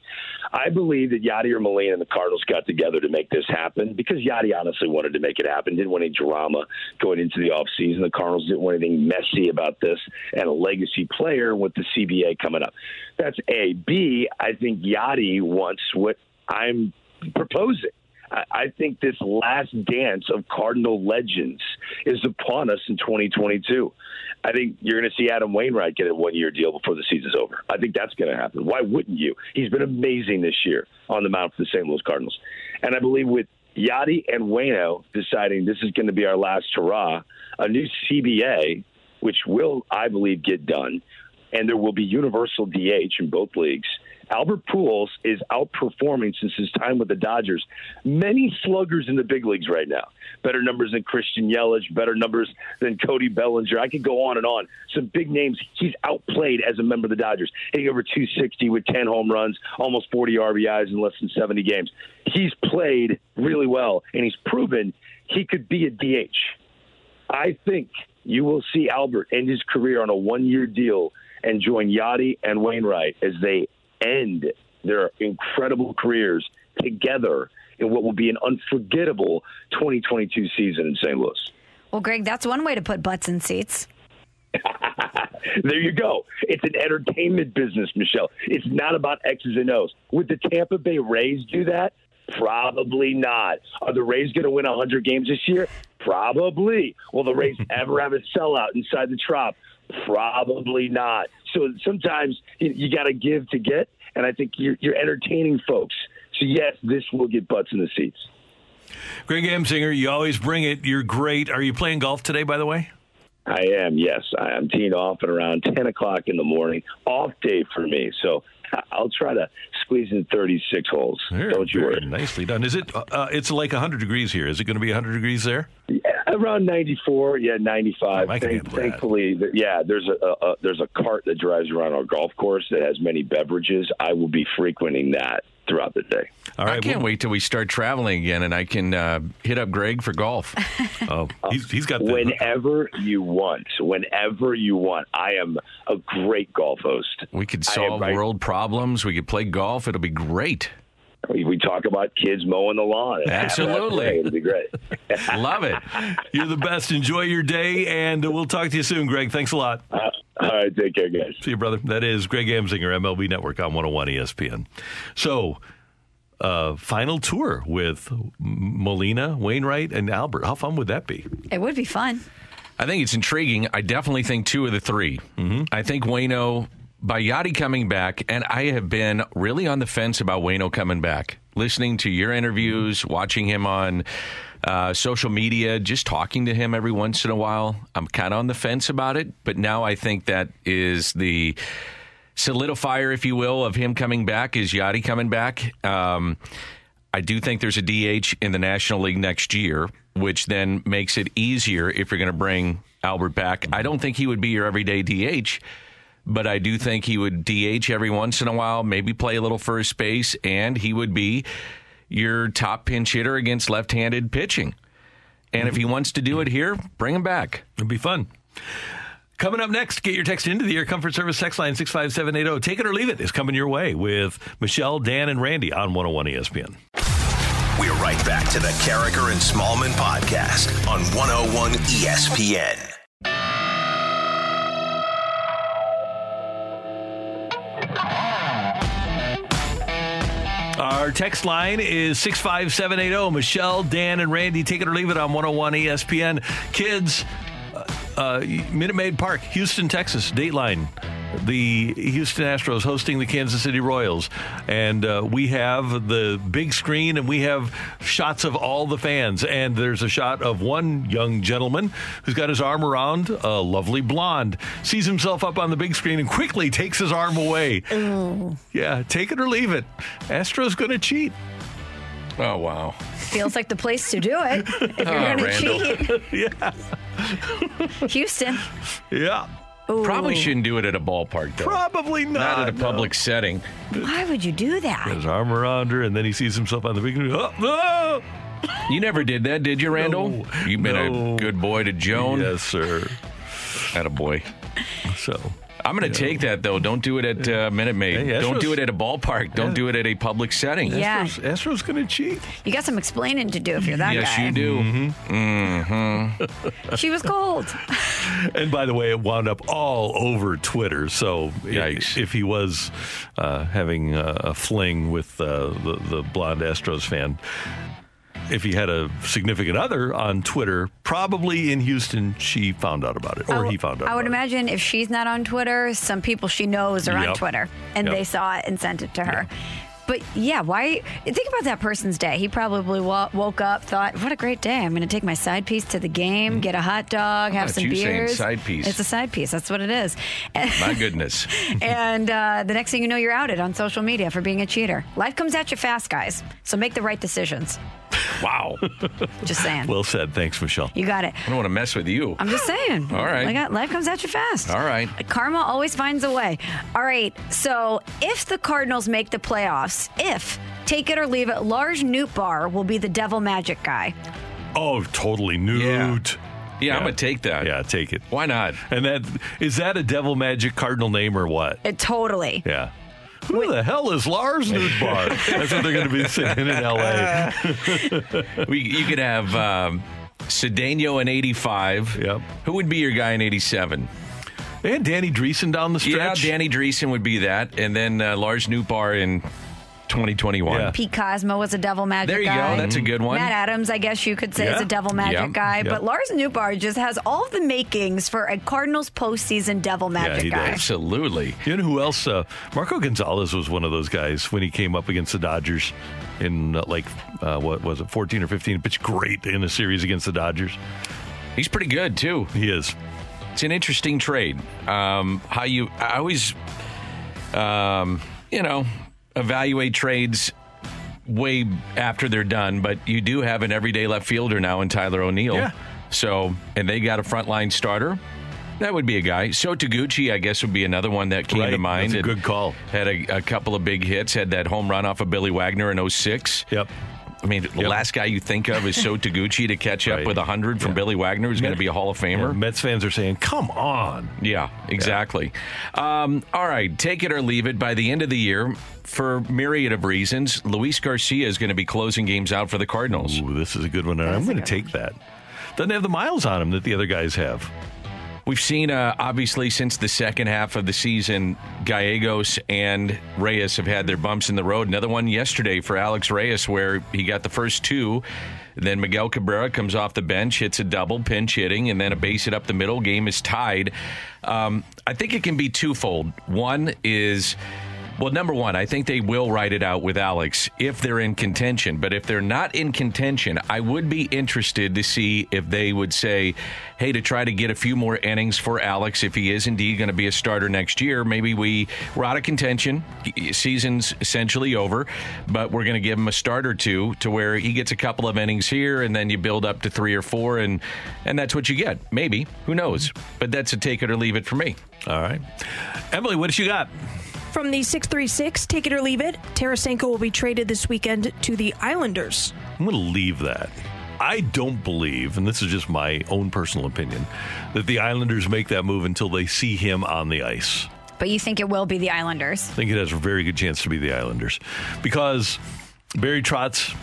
I believe that Yadier Molina and the Cardinals got together to make this happen because Yadi honestly wanted to make it happen. Didn't want any drama going into the offseason. The Cardinals didn't want anything messy about this and a legacy player with the CBA coming up. That's A. B, I think Yadi wants what I'm proposing. I think this last dance of Cardinal legends is upon us in 2022. I think you're going to see Adam Wainwright get a one year deal before the season's over. I think that's going to happen. Why wouldn't you? He's been amazing this year on the mound for the St. Louis Cardinals. And I believe with Yadi and Wayno deciding this is going to be our last hurrah, a new CBA, which will, I believe, get done, and there will be universal DH in both leagues Albert Pujols is outperforming since his time with the Dodgers. Many sluggers in the big leagues right now. Better numbers than Christian Yelich, better numbers than Cody Bellinger. I could go on and on. Some big names. He's outplayed as a member of the Dodgers, hitting over 260 with 10 home runs, almost 40 RBIs in less than 70 games. He's played really well, and he's proven he could be a DH. I think you will see Albert end his career on a one year deal and join Yadi and Wainwright as they end their incredible careers together in what will be an unforgettable 2022 season in St. Louis. Well, Greg, that's one way to put butts in seats. [laughs] there you go. It's an entertainment business, Michelle. It's not about X's and O's. Would the Tampa Bay Rays do that? Probably not. Are the Rays going to win 100 games this year? Probably. Will the Rays [laughs] ever have a sellout inside the Trop? Probably not. So sometimes you, you got to give to get, and I think you're, you're entertaining folks. So yes, this will get butts in the seats. Greg Amsinger, you always bring it. You're great. Are you playing golf today, by the way? I am, yes. I'm teeing off at around 10 o'clock in the morning. Off day for me. So [laughs] I'll try to squeeze in 36 holes. Don't you worry. Nicely done. Is it? Uh, it's like 100 degrees here. Is it going to be 100 degrees there? Yeah, around 94. Yeah, 95. Oh, Thank, thankfully, that. yeah. There's a, a, there's a cart that drives around our golf course that has many beverages. I will be frequenting that throughout the day. All right, I can't well, wait till we start traveling again, and I can uh, hit up Greg for golf. [laughs] oh, he's, he's got the, whenever you want, whenever you want. I am a great golf host. We could solve world problems. We could play golf. It'll be great. We, we talk about kids mowing the lawn. Absolutely, it'll be great. [laughs] Love it. You're the best. Enjoy your day, and we'll talk to you soon, Greg. Thanks a lot. Uh, all right, take care, guys. See you, brother. That is Greg Amsinger, MLB Network on 101 ESPN. So, uh, final tour with Molina, Wainwright, and Albert. How fun would that be? It would be fun. I think it's intriguing. I definitely think two of the 3 Mm-hmm. I think Wayno, by Yadi coming back, and I have been really on the fence about Wayno coming back. Listening to your interviews, watching him on uh, social media, just talking to him every once in a while. I'm kind of on the fence about it, but now I think that is the solidifier, if you will, of him coming back. Is Yadi coming back? Um, I do think there's a DH in the National League next year, which then makes it easier if you're going to bring Albert back. I don't think he would be your everyday DH, but I do think he would DH every once in a while, maybe play a little first base, and he would be your top pinch hitter against left handed pitching. And if he wants to do it here, bring him back. It'd be fun. Coming up next, get your text into the Air Comfort Service text line 65780. Take it or leave it is coming your way with Michelle, Dan, and Randy on 101 ESPN. We're right back to the Karraker and Smallmon podcast on 101 ESPN. Our text line is 65780. Michelle, Dan, and Randy. Take it or leave it on 101 ESPN. Kids, uh, uh, Minute Maid Park, Houston, Texas, Dateline. The Houston Astros hosting the Kansas City Royals. And uh, we have the big screen and we have shots of all the fans. And there's a shot of one young gentleman who's got his arm around a lovely blonde, sees himself up on the big screen and quickly takes his arm away. Yeah, take it or leave it. Astros going to cheat. Oh, wow. Feels like the place to do it if you're [laughs] Oh, going to cheat. [laughs] yeah. Houston. Yeah. Probably shouldn't do it at a ballpark, though. Probably not. Not at a no. public setting. Why would you do that? Got his arm around her, and then he sees himself on the big screen. Oh, oh! You never did that, did you, Randall? No. You've been No. a good boy to Joan. Yes, sir. Had a boy. So I'm going to take that though. Don't do it at uh, Minute Maid. Hey, Don't do it at a ballpark. Don't do it at a public setting. Yeah. Astros, Astros going to cheat. You got some explaining to do if you're that Yes, guy. you do. Mm-hmm. Mm-hmm. She was cold. [laughs] And by the way, it wound up all over Twitter. So i- Yikes. if he was uh, having a, a fling with uh, the, the blonde Astros fan, if he had a significant other on Twitter, probably in Houston, she found out about it, or w- he found out. I would imagine if she's not on Twitter, some people she knows are on Twitter and Yep. they saw it and sent it to her. But yeah, why? Think about that person's day. He probably wo- woke up, thought, "What a great day! I'm going to take my side piece to the game, get a hot dog, have some you saying beers." side piece. It's a side piece. That's what it is. [laughs] My goodness. [laughs] and uh, the next thing you know, you're outed on social media for being a cheater. Life comes at you fast, guys. So make the right decisions. Wow. [laughs] Just saying. Well said. Thanks, Michelle. you got it. I don't want to mess with you. I'm just saying. All right. I got life comes at you fast. All right. Karma always finds a way. All right. So if the Cardinals make the playoffs, if take it or leave it, Lars Nootbaar will be the devil magic guy. Oh, totally nude. Yeah, I'm going to take that. Yeah, take it. Why not? And that is that a devil magic cardinal name or what? It totally. Yeah. Who the hell is Lars Nootbaar? That's what they're going to be saying in L.A. [laughs] We, you could have um, Cedeno in 85. Yep. Who would be your guy in 87? And Danny Driessen down the stretch. Yeah. Danny Driessen would be that. And then uh, Lars Nootbaar in 2021. Yeah. Pete Kozma was a devil magic guy. There you guy. go. That's a good one. Matt Adams, I guess you could say, is a devil magic Yeah. guy. Yeah. But Lars Nootbaar just has all the makings for a Cardinals postseason devil magic he guy. does. Absolutely. You know who else? Uh, Marco Gonzalez was one of those guys when he came up against the Dodgers in uh, like uh, what was it, 14 or 15? Pitched great in a series against the Dodgers. He's pretty good, too. He is. It's an interesting trade. Um, how you, I always, um, you know, evaluate trades way after they're done, but you do have an everyday left fielder now in Tyler O'Neill. Yeah. So, and they got a frontline starter. That would be a guy. So Taguchi, I guess, would be another one that came Right. to mind. That's a good call. Had a, a couple of big hits. Had that home run off of Billy Wagner in 06. Yep. I mean, the Yep. last guy you think of is So Taguchi to catch up Right. with 100 from Yeah. Billy Wagner, who's going to be a Hall of Yeah, Famer. Mets fans are saying, "Come on." Yeah, exactly. Um, all right, take it or leave it. By the end of the year, for myriad of reasons, Luis Garcia is going to be closing games out for the Cardinals. Ooh, this is a good one, and I'm going to good take that. Doesn't have the miles on him that the other guys have. We've seen, uh, obviously, since the second half of the season, Gallegos and Reyes have had their bumps in the road. Another one yesterday for Alex Reyes, where he got the first two. Then Miguel Cabrera comes off the bench, hits a double, pinch hitting, and then a base hit up the middle. Game is tied. Um, I think it can be twofold. One is. Well, number one, I think they will write it out with Alex if they're in contention. But if they're not in contention, I would be interested to see if they would say, hey, to try to get a few more innings for Alex, if he is indeed going to be a starter next year, maybe we, we're out of contention. Season's essentially over, but we're going to give him a start or two to where he gets a couple of innings here and then you build up to three or four, and, and that's what you get. Maybe. Who knows? But that's a take it or leave it for me. All right. Emily, what did you got? From the 636, take it or leave it, Tarasenko will be traded this weekend to the Islanders. I'm going to leave that. I don't believe, and this is just my own personal opinion, that the Islanders make that move until they see him on the ice. But you think it will be the Islanders? I think it has a very good chance to be the Islanders because Barry Trotz.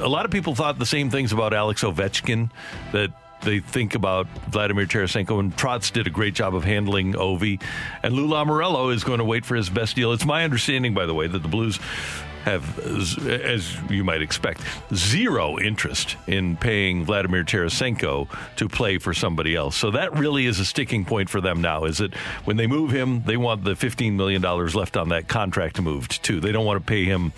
A lot of people thought the same things about Alex Ovechkin that they think about Vladimir Tarasenko, and Trotz did a great job of handling Ovi. And Lou Lamoriello is going to wait for his best deal. It's my understanding, by the way, that the Blues have, as you might expect, zero interest in paying Vladimir Tarasenko to play for somebody else. So that really is a sticking point for them now. Is that when they move him, they want the $15 million left on that contract moved too. They don't want to pay him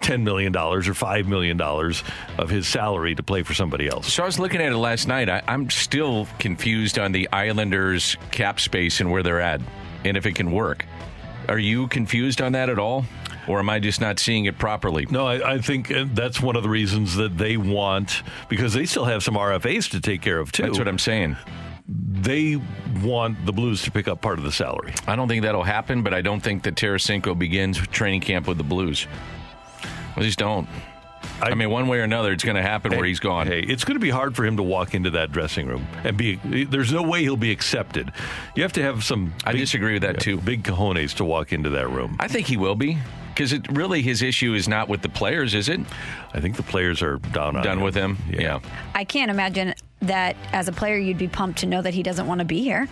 $10 million or $5 million of his salary to play for somebody else. So I was looking at it last night. I, I'm still confused on the Islanders' cap space and where they're at and if it can work. Are you confused on that at all? Or am I just not seeing it properly? No, I, I think uh, that's one of the reasons that they want, because they still have some RFAs to take care of, too. That's what I'm saying they want the Blues to pick up part of the salary. I don't think that'll happen, but I don't think that Tarasenko begins training camp with the Blues. I just don't. I, I mean, one way or another, it's going to happen hey, where he's gone. Hey, it's going to be hard for him to walk into that dressing room and be. There's no way he'll be accepted. You have to have some. I disagree with that yeah, too. Big cojones to walk into that room. I think he will be because it really his issue is not with the players, is it? I think the players are down on done him. with him. Yeah. yeah. I can't imagine that as a player you'd be pumped to know that he doesn't want to be here.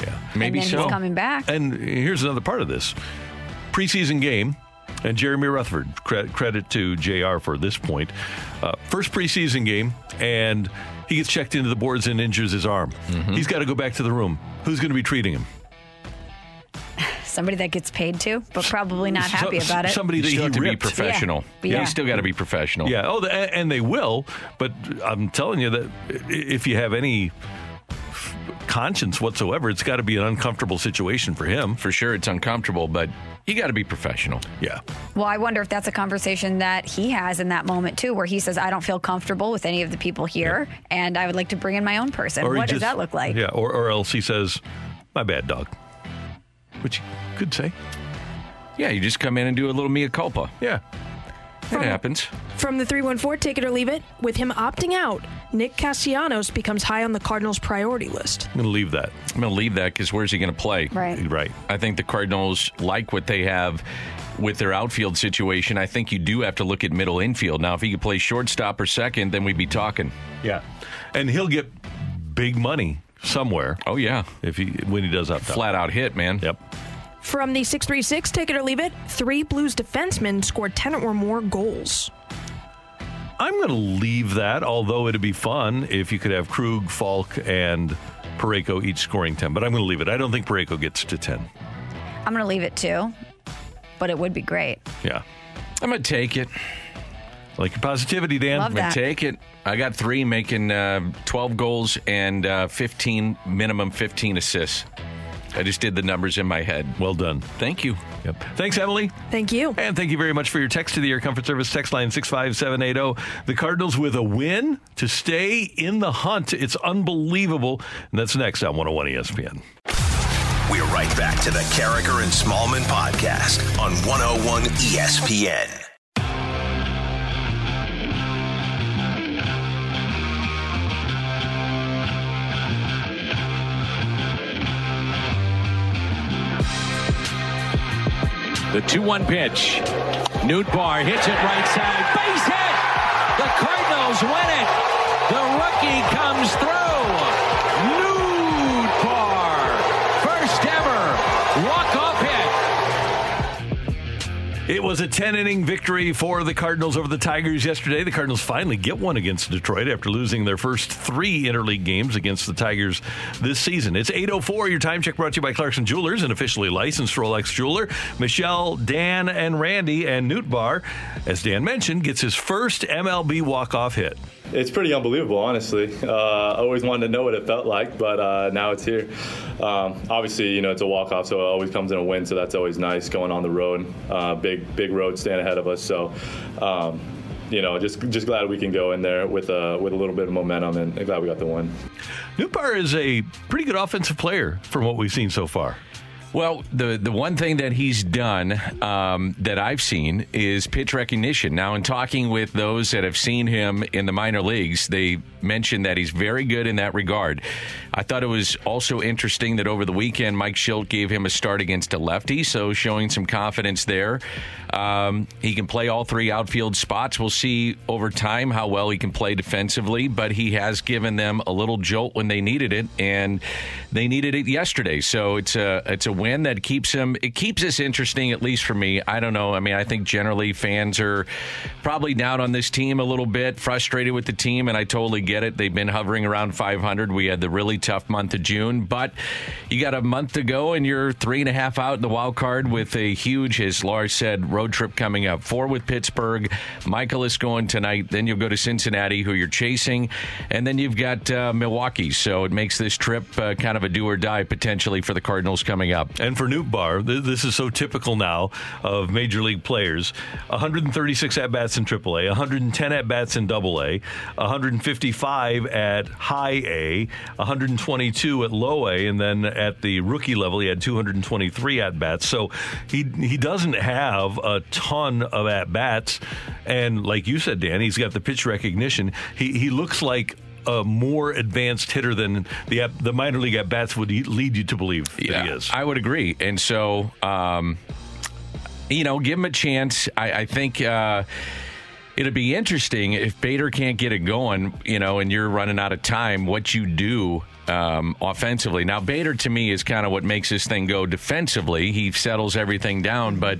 Yeah, maybe and so. He's coming back. And here's another part of this preseason game. And Jeremy Rutherford, credit to JR for this point. Uh, first preseason game, and he gets checked into the boards and injures his arm. Mm-hmm. He's got to go back to the room. Who's going to be treating him? Somebody that gets paid to, but probably not happy so, about it. Somebody that you he have to ripped. be professional. Yeah. yeah. You still got to be professional. Yeah. Oh, and they will. But I'm telling you that if you have any conscience whatsoever, it's got to be an uncomfortable situation for him. For sure, it's uncomfortable, but you got to be professional. Yeah. Well, I wonder if that's a conversation that he has in that moment too, where he says, "I don't feel comfortable with any of the people here, yeah. and I would like to bring in my own person." Or what just, does that look like? Yeah. Or, or else he says, "My bad, dog," which you could say. Yeah, you just come in and do a little mea culpa. Yeah. It happens. From the 314, take it or leave it. With him opting out, Nick Castellanos becomes high on the Cardinals' priority list. I'm going to leave that. I'm going to leave that because where's he going to play? Right. Right. I think the Cardinals like what they have with their outfield situation. I think you do have to look at middle infield. Now, if he could play shortstop or second, then we'd be talking. Yeah. And he'll get big money somewhere. Oh, yeah. If he when he does opt out. Flat out hit, man. Yep. From the 636, take it or leave it, three Blues defensemen scored 10 or more goals. I'm going to leave that, although it'd be fun if you could have Krug, Falk, and Parayko each scoring 10. But I'm going to leave it. I don't think Parayko gets to 10. I'm going to leave it too, but it would be great. Yeah. I'm going to take it. Like your positivity, Dan. Love I'm going to take it. I got three, making uh, 12 goals and uh, 15, minimum 15 assists. I just did the numbers in my head. Well done. Thank you. Yep. Thanks, Emily. Thank you. And thank you very much for your text to the Air Comfort Service text line 65780. The Cardinals with a win to stay in the hunt. It's unbelievable. And that's next on 101 ESPN. We're right back to the Karraker and Smallmon podcast on 101 ESPN. The 2 1 pitch. Nootbaar hits it right side. It was a 10 inning victory for the Cardinals over the Tigers yesterday. The Cardinals finally get one against Detroit after losing their first three interleague games against the Tigers this season. It's 8.04. Your time check brought to you by Clarkson Jewelers, an officially licensed Rolex jeweler. Michelle, Dan, and Randy, and Nootbaar, as Dan mentioned, gets his first MLB walk-off hit. It's pretty unbelievable, honestly. Uh, I always wanted to know what it felt like, but uh, now it's here. Um, obviously, you know, it's a walk-off, so it always comes in a win, so that's always nice going on the road. Uh, big, big road stand ahead of us, so. Um, you know, just just glad we can go in there with a with a little bit of momentum, and glad we got the win. Nootbaar is a pretty good offensive player from what we've seen so far. Well, the the one thing that he's done um, that I've seen is pitch recognition. Now, in talking with those that have seen him in the minor leagues, they mentioned that he's very good in that regard. I thought it was also interesting that over the weekend, Mike Shildt gave him a start against a lefty, so showing some confidence there. Um, he can play all three outfield spots. We'll see over time how well he can play defensively, but he has given them a little jolt when they needed it, and they needed it yesterday. So it's a it's a win that keeps him. It keeps us interesting, at least for me. I don't know. I mean, I think generally fans are probably down on this team a little bit, frustrated with the team, and I totally get it. They've been hovering around 500. We had the really tough month of June, but you got a month to go, and you're three and a half out in the wild card with a huge, as Lars said, road trip coming up. Four with Pittsburgh. Mikolas going tonight. Then you'll go to Cincinnati, who you're chasing, and then you've got uh, Milwaukee. So it makes this trip uh, kind of a do or die potentially for the Cardinals coming up. And for Newt Bar, th- this is so typical now of major league players 136 at bats in AAA, 110 at bats in AA, 155 at high A, 122 at low A, and then at the rookie level, he had 223 at bats. So he, he doesn't have a ton of at bats. And like you said, Dan, he's got the pitch recognition. He, he looks like a more advanced hitter than the the minor league at bats would lead you to believe that he is. I would agree. And so, um, you know, give him a chance. I, I think. Uh, It'd be interesting if Bader can't get it going, you know, and you're running out of time, what you do um, offensively. Now, Bader to me is kind of what makes this thing go defensively. He settles everything down, but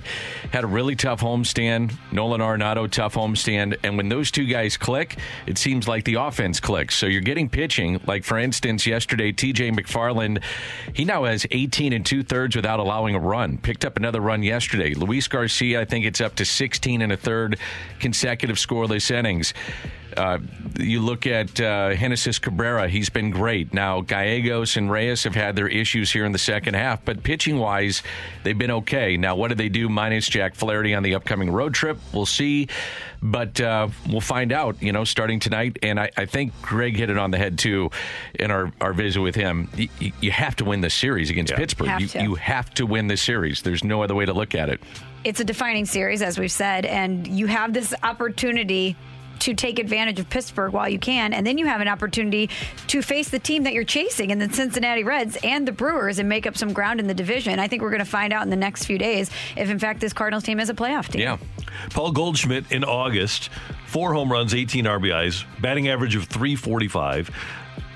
had a really tough homestand. Nolan Arenado, tough homestand. And when those two guys click, it seems like the offense clicks. So you're getting pitching. Like, for instance, yesterday, TJ McFarland, he now has 18 and two thirds without allowing a run. Picked up another run yesterday. Luis Garcia, I think it's up to 16 and a third consecutive scoreless innings. Uh, you look at uh, Genesis Cabrera, he's been great. Now, Gallegos and Reyes have had their issues here in the second half, but pitching wise, they've been okay. Now, what do they do minus Jack Flaherty on the upcoming road trip? We'll see, but uh, we'll find out, you know, starting tonight. And I, I, think Greg hit it on the head, too, in our, our visit with him. You, you have to win this series against Yeah. Pittsburgh. Have you, you have to win this series. There's no other way to look at it. it's a defining series, as we've said, and you have this opportunity to take advantage of Pittsburgh while you can, and then you have an opportunity to face the team that you're chasing in the Cincinnati Reds and the Brewers and make up some ground in the division. I think we're going to find out in the next few days if, in fact, this Cardinals team is a playoff team. Yeah. Paul Goldschmidt in August, four home runs, 18 RBIs, batting average of 345,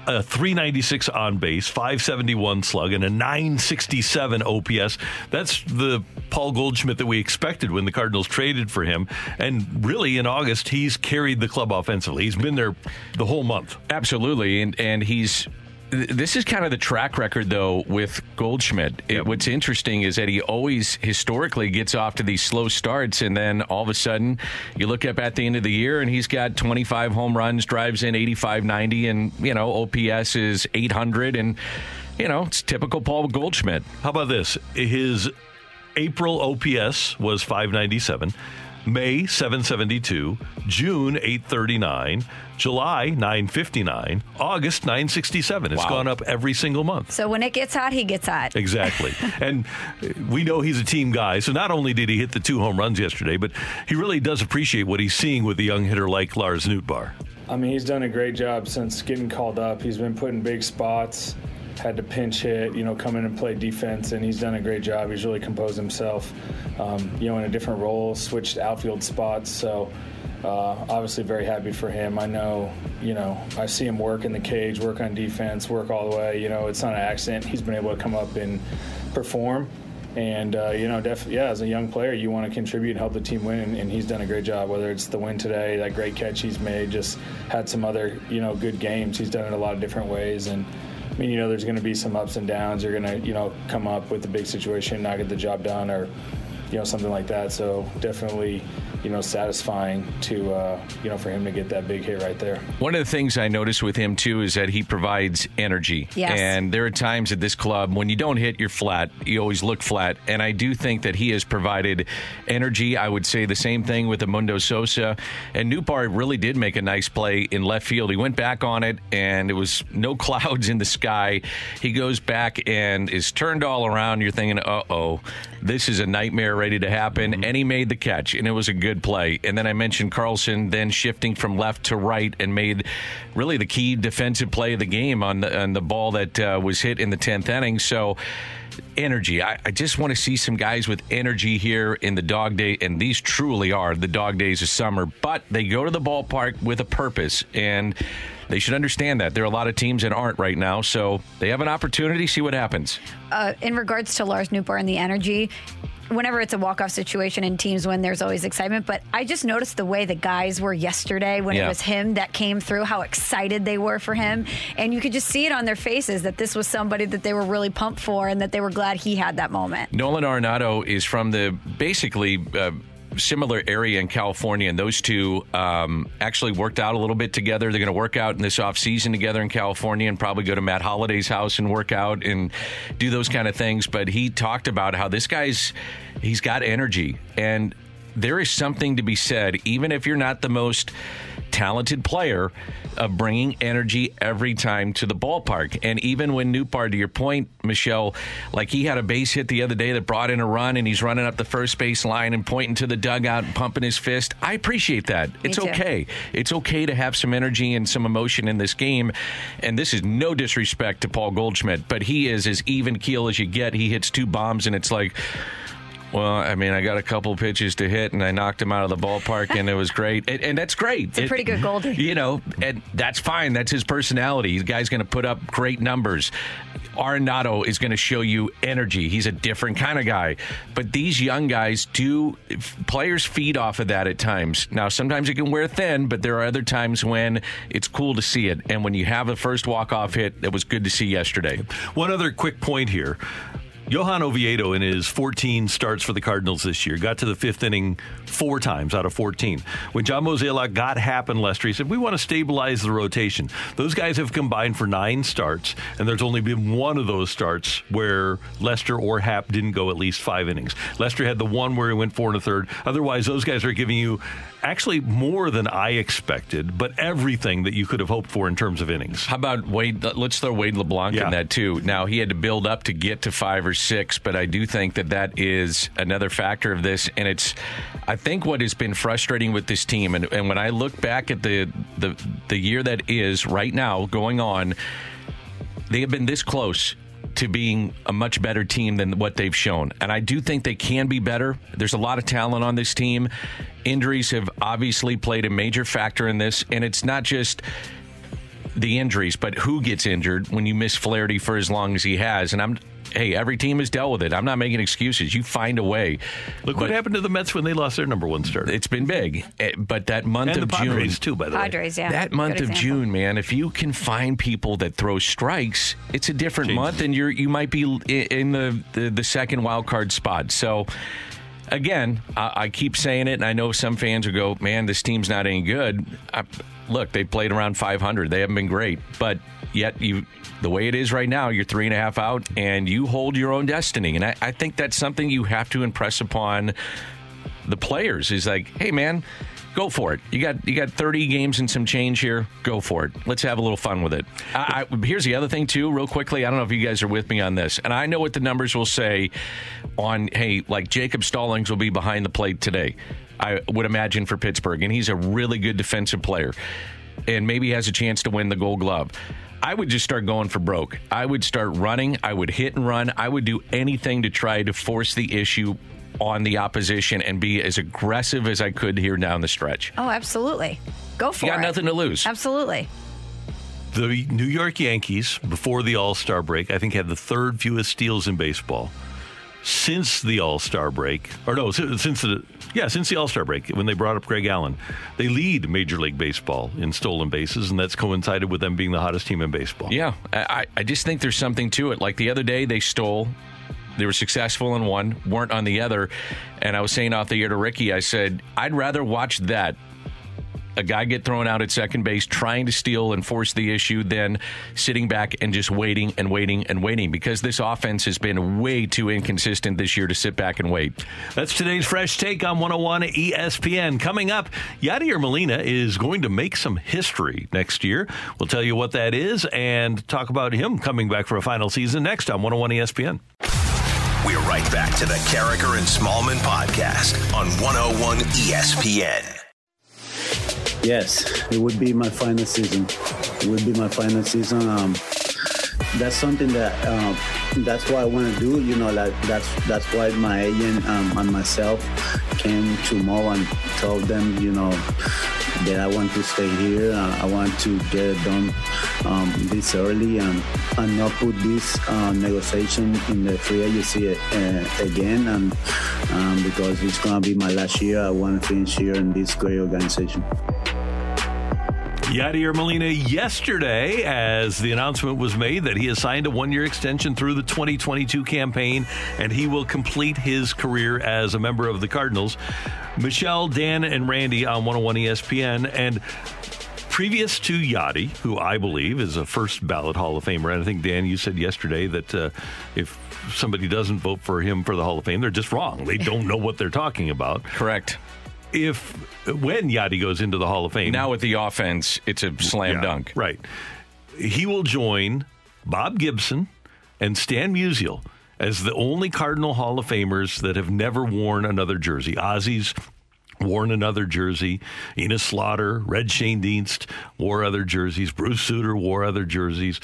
a 396 on base, 571 slug, and a 967 OPS. That's the Paul Goldschmidt that we expected when the Cardinals traded for him. And really, in August, he's carried the club offensively. He's been there the whole month. Absolutely, and and he's. Th- This is kind of the track record, though, with Goldschmidt. It- what's interesting is that he always historically gets off to these slow starts, and then all of a sudden, you look up at the end of the year, and he's got 25 home runs, drives in 85, 90, and you know OPS is 800, and you know it's typical Paul Goldschmidt. How about this? His April OPS was 597, May 772, June 839, July 959, August 967. It's Wow. gone up every single month. So when it gets hot, he gets hot. Exactly. [laughs] and we know he's a team guy. So not only did he hit the two home runs yesterday, but he really does appreciate what he's seeing with a young hitter like Lars Nootbaar. I mean, he's done a great job since getting called up. He's been put in big spots, had to pinch hit, you know, come in and play defense, and he's done a great job. He's really composed himself, um, you know, in a different role, switched outfield spots. So, uh, obviously, very happy for him. I know, you know, I see him work in the cage, work on defense, work all the way. You know, it's not an accident. He's been able to come up and perform. And uh, you know, def- yeah, as a young player, you want to contribute and help the team win, and he's done a great job. Whether it's the win today, that great catch he's made, just had some other you know good games. He's done it a lot of different ways, and I mean, you know, there's going to be some ups and downs. You're going to you know come up with a big situation, not get the job done, or you know something like that. So definitely, you know, satisfying to uh, you know for him to get that big hit right there. One of the things I notice with him too is that he provides energy. Yes. And there are times at this club when you don't hit, you're flat. You always look flat. And I do think that he has provided energy. I would say the same thing with Edmundo Sosa. And Nootbaar really did make a nice play in left field. He went back on it, and it was no [laughs] clouds in the sky. He goes back and is turned all around. You're thinking, uh oh, this is a nightmare ready to happen. And he made the catch, and it was a good play. And then I mentioned Carlson then shifting from left to right and made really the key defensive play of the game on the on the ball that uh, was hit in the tenth inning. So energy. I, I just want to see some guys with energy here in the dog day, and these truly are the dog days of summer. But they go to the ballpark with a purpose, and they should understand that. There are a lot of teams that aren't right now, so they have an opportunity. See what happens. uh, in regards to Lars Nootbaar and the energy, whenever it's a walk-off situation and teams win, there's always excitement. But I just noticed the way the guys were yesterday when Yeah. it was him that came through, how excited they were for him, and you could just see it on their faces that this was somebody that they were really pumped for and that they were glad he had that moment. Nolan Arenado is from the basically uh, similar area in California, and those two um, actually worked out a little bit together. They're going to work out in this off season together in California, and probably go to Matt Holliday's house and work out and do those kind of things. But he talked about how this guy's he's got energy, and there is something to be said, even if you're not the most talented player of bringing energy every time to the ballpark. And even when Nootbaar, to your point, Michelle, like he had a base hit the other day that brought in a run and he's running up the first base line and pointing to the dugout and pumping his fist. I appreciate that. it's too. okay. It's okay to have some energy and some emotion in this game. And this is no disrespect to Paul Goldschmidt, but he is as even keel as you get. He hits two bombs and it's like, well, I mean, I got a couple pitches to hit, and I knocked him out of the ballpark, and it was [laughs] great. And, and that's great. It's a pretty good Goldie. You know, and that's fine. That's his personality. The guy's going to put up great numbers. Arenado is going to show you energy. He's a different kind of guy. But these young guys do, players feed off of that at times. Now, sometimes it can wear thin, but there are other times when it's cool to see it. And when you have a first walk-off hit, it was good to see yesterday. One other quick point here. Johan Oviedo, in his 14 starts for the Cardinals this year, got to the fifth inning four times out of 14. When John Mozeliak got Happ and Lester, he said, We want to stabilize the rotation. Those guys have combined for nine starts, and there's only been one of those starts where Lester or Happ didn't go at least five innings. Lester had the one where he went four and a third. Otherwise, those guys are giving you actually more than I expected, but everything that you could have hoped for in terms of innings. How about Wade? Let's throw Wade LeBlanc Yeah. in that too. Now he had to build up to get to five or six, but I do think that that is another factor of this. And it's, I think, what has been frustrating with this team. And, and when I look back at the the the year that is right now going on, they have been this close to being a much better team than what they've shown. And I do think they can be better. There's a lot of talent on this team. Injuries have obviously played a major factor in this, and it's not just the injuries, but who gets injured when you miss Flaherty for as long as he has. And I'm hey, every team has dealt with it. I'm not making excuses. You find a way. Look what happened to the Mets when they lost their number one starter. It's been big. Eh, But that month And of the Padres, June too, by the way. Padres, yeah. that month Good of example. June, man, if you can find people that throw strikes, it's a different Changes. month, and you're you might be in the the, the second wild card spot. So. Again, I, I keep saying it, and I know some fans will go, "Man, this team's not any good." I, look, they played around 500; they haven't been great, but yet you, the way it is right now, you're three and a half out, and you hold your own destiny. And I, I think that's something you have to impress upon the players is like, hey man, go for it. You got you got 30 games and some change here. Go for it. Let's have a little fun with it. I, I, here's the other thing too, real quickly. I don't know if you guys are with me on this, and I know what the numbers will say on hey, like Jacob Stallings will be behind the plate today. I would imagine for Pittsburgh, and he's a really good defensive player, and maybe has a chance to win the Gold Glove. I would just start going for broke. I would start running. I would hit and run. I would do anything to try to force the issue on the opposition and be as aggressive as I could here down the stretch. Oh, absolutely. Go for it. You got it. nothing to lose. Absolutely. The New York Yankees, before the All Star break, I think had the third fewest steals in baseball. since the All Star break, or no, since, since the yeah, since the All Star break, when they brought up Greg Allen, they lead Major League Baseball in stolen bases, and that's coincided with them being the hottest team in baseball. Yeah, I, I just think there's something to it. Like the other day, they stole. They were successful in one, weren't on the other. And I was saying off the air to Ricky, I said, I'd rather watch that a guy get thrown out at second base trying to steal and force the issue than sitting back and just waiting and waiting and waiting because this offense has been way too inconsistent this year to sit back and wait. That's today's fresh take on 101 ESPN. Coming up, Yadier Molina is going to make some history next year. We'll tell you what that is and talk about him coming back for a final season next on 101 ESPN. We're right back to the Karraker and Smallmon podcast on 101 ESPN. Yes, it would be my final season. It would be my final season. Um, that's something that um, that's what I want to do. You know, like that's that's why my agent um, and myself came to Mo and told them, you know, that I want to stay here. Uh, I want to get it done um, this early and, and not put this uh, negotiation in the free agency uh, again. And um, because it's gonna be my last year, I want to finish here in this great organization. Yadier Molina yesterday as the announcement was made that he has signed a one year extension through the 2022 campaign and he will complete his career as a member of the Cardinals. Michelle, Dan, and Randy on 101 ESPN. And previous to Yadi, who I believe is a first ballot Hall of Famer, and I think, Dan, you said yesterday that uh, if somebody doesn't vote for him for the Hall of Fame, they're just wrong. They don't know what they're talking about. Correct if when Yadi goes into the Hall of Fame. Now with the offense, it's a slam Yeah, dunk. Right. He will join Bob Gibson and Stan Musial as the only Cardinal Hall of Famers that have never worn another jersey. Ozzie's worn another jersey. Enos Slaughter, Red Schoendienst wore other jerseys. Bruce Sutter wore other jerseys.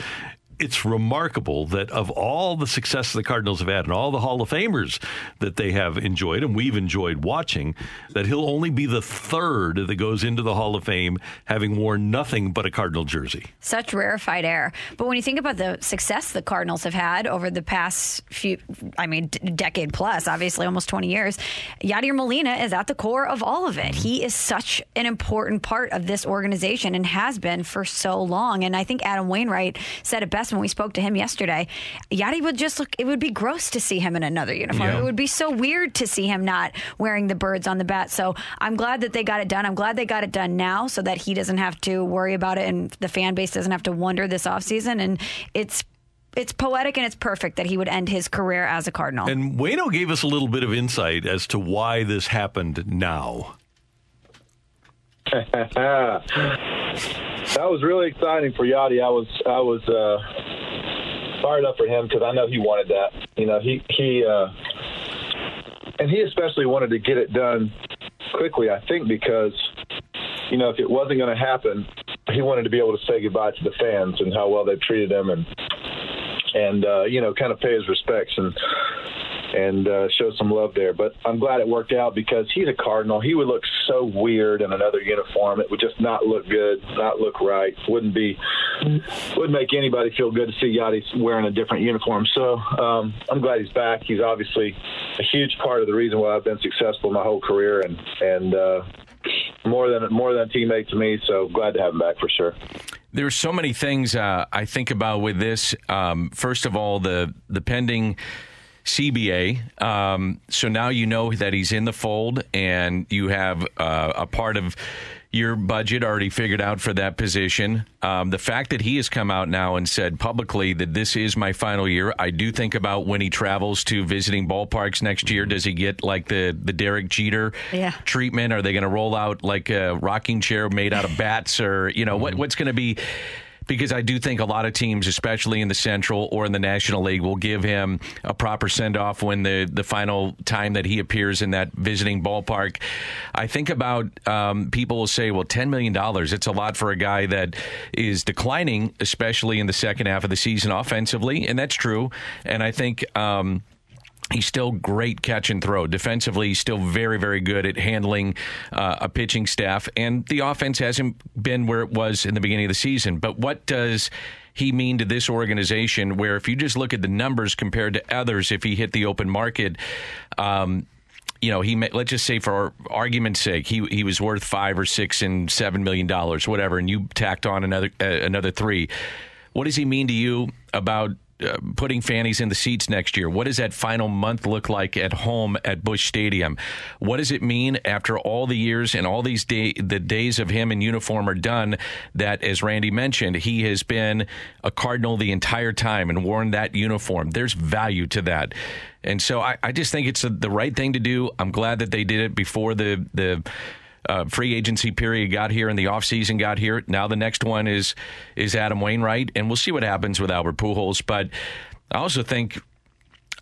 It's remarkable that of all the success the Cardinals have had and all the Hall of Famers that they have enjoyed and we've enjoyed watching, that he'll only be the third that goes into the Hall of Fame having worn nothing but a Cardinal jersey. Such rarefied air. But when you think about the success the Cardinals have had over the past few, I mean, d- decade plus, obviously almost 20 years, Yadier Molina is at the core of all of it. He is such an important part of this organization and has been for so long. And I think Adam Wainwright said it best when we spoke to him yesterday. Yadi would just look, it would be gross to see him in another uniform. Yeah. It would be so weird to see him not wearing the birds on the bat. So I'm glad that they got it done. I'm glad they got it done now so that he doesn't have to worry about it and the fan base doesn't have to wonder this offseason. And it's it's poetic and it's perfect that he would end his career as a Cardinal. And Wayno gave us a little bit of insight as to why this happened now. [laughs] that was really exciting for Yadi. I was I was uh, fired up for him because I know he wanted that. You know, he he uh, and he especially wanted to get it done quickly. I think because you know if it wasn't going to happen, he wanted to be able to say goodbye to the fans and how well they've treated him and and uh, you know kind of pay his respects and and uh, show some love there. But I'm glad it worked out because he's a Cardinal. He would look so weird in another uniform. It would just not look good, not look right. Wouldn't be, wouldn't make anybody feel good to see Yadi wearing a different uniform. So um, I'm glad he's back. He's obviously a huge part of the reason why I've been successful my whole career, and and uh, more than more than a teammate to me. So glad to have him back for sure. There's so many things uh, I think about with this. Um, first of all, the the pending CBA. Um, so now you know that he's in the fold, and you have uh, a part of your budget already figured out for that position. Um, the fact that he has come out now and said publicly that this is my final year, I do think about when he travels to visiting ballparks next year. Does he get like the the Derek Jeter Yeah. treatment? Are they going to roll out like a rocking chair made out of bats, or you know what what's going to be? Because I do think a lot of teams, especially in the Central or in the National League, will give him a proper send off when the, the final time that he appears in that visiting ballpark. I think about um, people will say, well, $10 million, it's a lot for a guy that is declining, especially in the second half of the season offensively. And that's true. And I think. Um, He's still great catch and throw. Defensively, he's still very, very good at handling uh, a pitching staff. And the offense hasn't been where it was in the beginning of the season. But what does he mean to this organization where if you just look at the numbers compared to others, if he hit the open market, um, you know, he may, let's just say for argument's sake, he he was worth five or six and seven million dollars, whatever, and you tacked on another uh, another three. What does he mean to you about uh, putting fannies in the seats next year? What does that final month look like at home at Busch Stadium? What does it mean after all the years and all these day, the days of him in uniform are done? That, as Randy mentioned, he has been a Cardinal the entire time and worn that uniform. There's value to that. And so I, I just think it's a, the right thing to do. I'm glad that they did it before the the uh, free agency period got here and the offseason got here. Now the next one is is Adam Wainwright, and we'll see what happens with Albert Pujols. But I also think.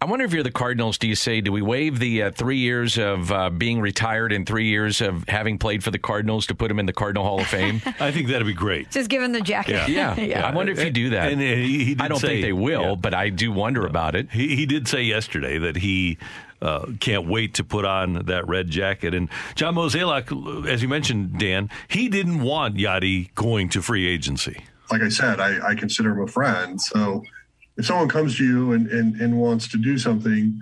I wonder if you're the Cardinals, do you say, do we waive the uh, three years of uh, being retired and three years of having played for the Cardinals to put him in the Cardinal Hall of Fame? [laughs] I think that'd be great. Just give him the jacket. Yeah. [laughs] yeah. I wonder if you do that. And, and he, he did I don't say- think they will, yeah. but I do wonder about it. He, he did say yesterday that he uh, can't wait to put on that red jacket. And John Mozeliak, as you mentioned, Dan, he didn't want Yadi going to free agency. like I said, I, I consider him a friend. So if someone comes to you and, and, and wants to do something,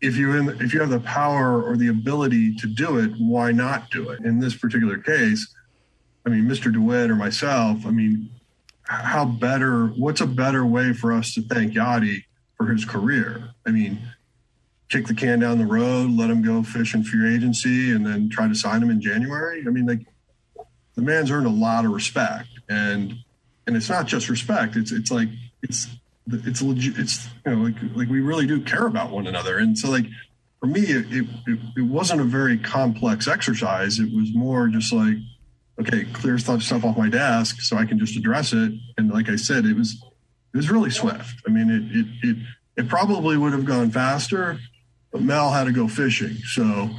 if you in, if you have the power or the ability to do it, why not do it? In this particular case, I mean, Mr. DeWitt or myself, I mean, how better? What's a better way for us to thank Yadi for his career? I mean, kick the can down the road, let him go fish in free agency, and then try to sign him in January. I mean, like the man's earned a lot of respect, and and it's not just respect. It's it's like it's it's legit. It's you know like like we really do care about one another, and so like for me, it it, it, wasn't a very complex exercise. It was more just like okay, clear stuff off my desk so I can just address it. And like I said, it was it was really swift. I mean, it it it, it probably would have gone faster, but Mel had to go fishing, so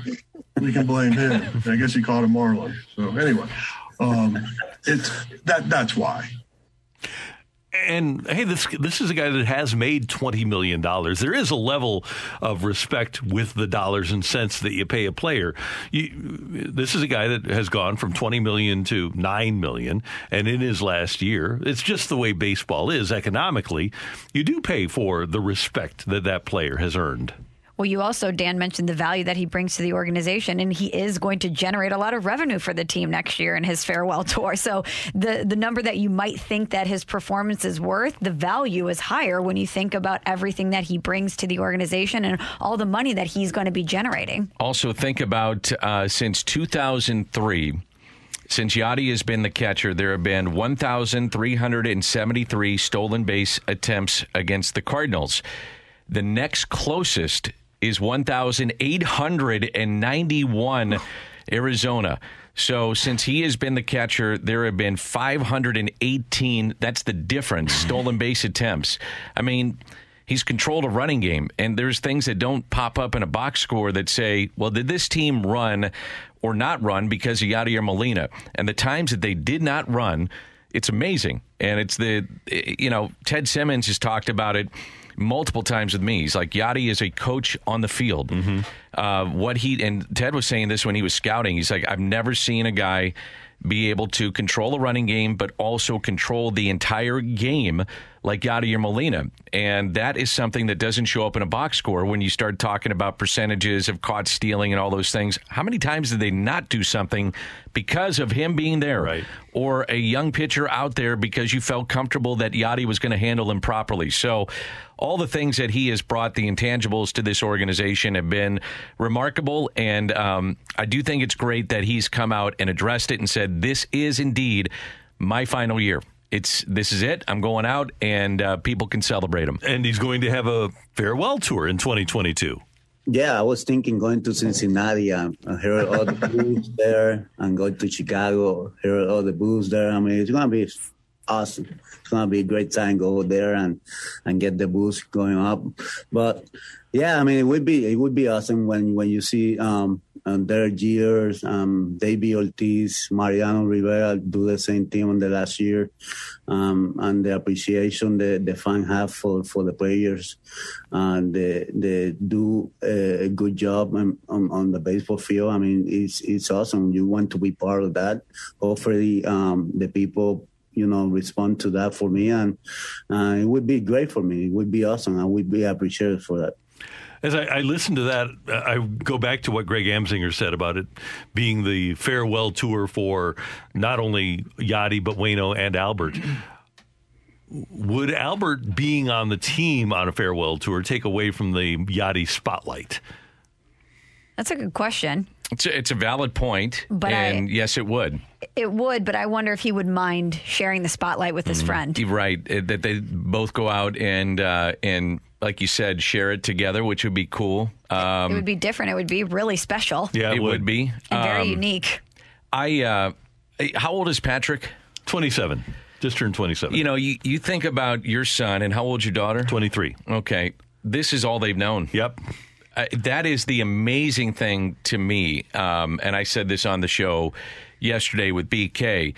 we can blame him. I guess he caught a marlin. So anyway, um, it's that that's why. And hey, this this is a guy that has made twenty million dollars. There is a level of respect with the dollars and cents that you pay a player. You, this is a guy that has gone from twenty million to nine million, and in his last year, it's just the way baseball is economically. You do pay for the respect that that player has earned. Well, you also, Dan, mentioned the value that he brings to the organization, and he is going to generate a lot of revenue for the team next year in his farewell [laughs] tour. So the the number that you might think that his performance is worth, the value is higher when you think about everything that he brings to the organization and all the money that he's going to be generating. Also, think about uh, since 2003. Since Yadi has been the catcher, there have been 1,373 stolen base attempts against the Cardinals. The next closest is 1,891 Arizona. So since he has been the catcher, there have been 518. That's the difference. [laughs] Stolen base attempts. I mean, he's controlled a running game, and there's things that don't pop up in a box score that say, well, did this team run or not run because of Yadier Molina? And the times that they did not run, it's amazing. And it's the, you know, Ted Simmons has talked about it multiple times with me. He's like, Yadi is a coach on the field. Uh, what he, and Ted was saying this when he was scouting. He's like, I've never seen a guy be able to control a running game, but also control the entire game like Yadier Molina. And that is something that doesn't show up in a box score when you start talking about percentages of caught stealing and all those things. How many times did they not do something because of him being there? Right. Or a young pitcher out there because you felt comfortable that Yadi was going to handle him properly. So all the things that he has brought, the intangibles to this organization, have been remarkable. And um, I do think it's great that he's come out and addressed it and said, "This is indeed my final year. It's this is it. I'm going out, and uh, people can celebrate him." And he's going to have a farewell tour in 2022. Yeah, I was thinking going to Cincinnati and, and hear all the [laughs] blues there, and going to Chicago, hear all the blues there. I mean, it's gonna be awesome. It's gonna be a great time go there and and get the boost going up. But yeah, I mean, it would be it would be awesome when when you see um and Derek Jeters, um, David Ortiz, Mariano Rivera do the same thing on the last year, um, and the appreciation the the fan have for for the players, and they they do a good job on, on, on the baseball field. I mean, it's it's awesome. You want to be part of that. Hopefully, um, the people you know respond to that for me and uh, it would be great for me it would be awesome i would be appreciated for that As I, I listen to that, uh, I go back to what Greg Amsinger said about it being the farewell tour for not only Yadi but Wayno and Albert. Would Albert being on the team on a farewell tour take away from the Yadi spotlight? That's a good question. It's a, it's a valid point, But I- and yes, it would. It would, but I wonder if he would mind sharing the spotlight with his friend. You're right. uh, That they both go out and uh, and like you said, share it together, which would be cool. Um, it would be different. It would be really special Yeah, it, would. be and very Um, unique. I. Uh, how old is Patrick? Twenty-seven. Just turned twenty-seven. You know, you you think about your son, and how old's your daughter? Twenty-three. Okay, this is all they've known. Yep. Uh, that is the amazing thing to me, um, and I said this on the show yesterday with BK.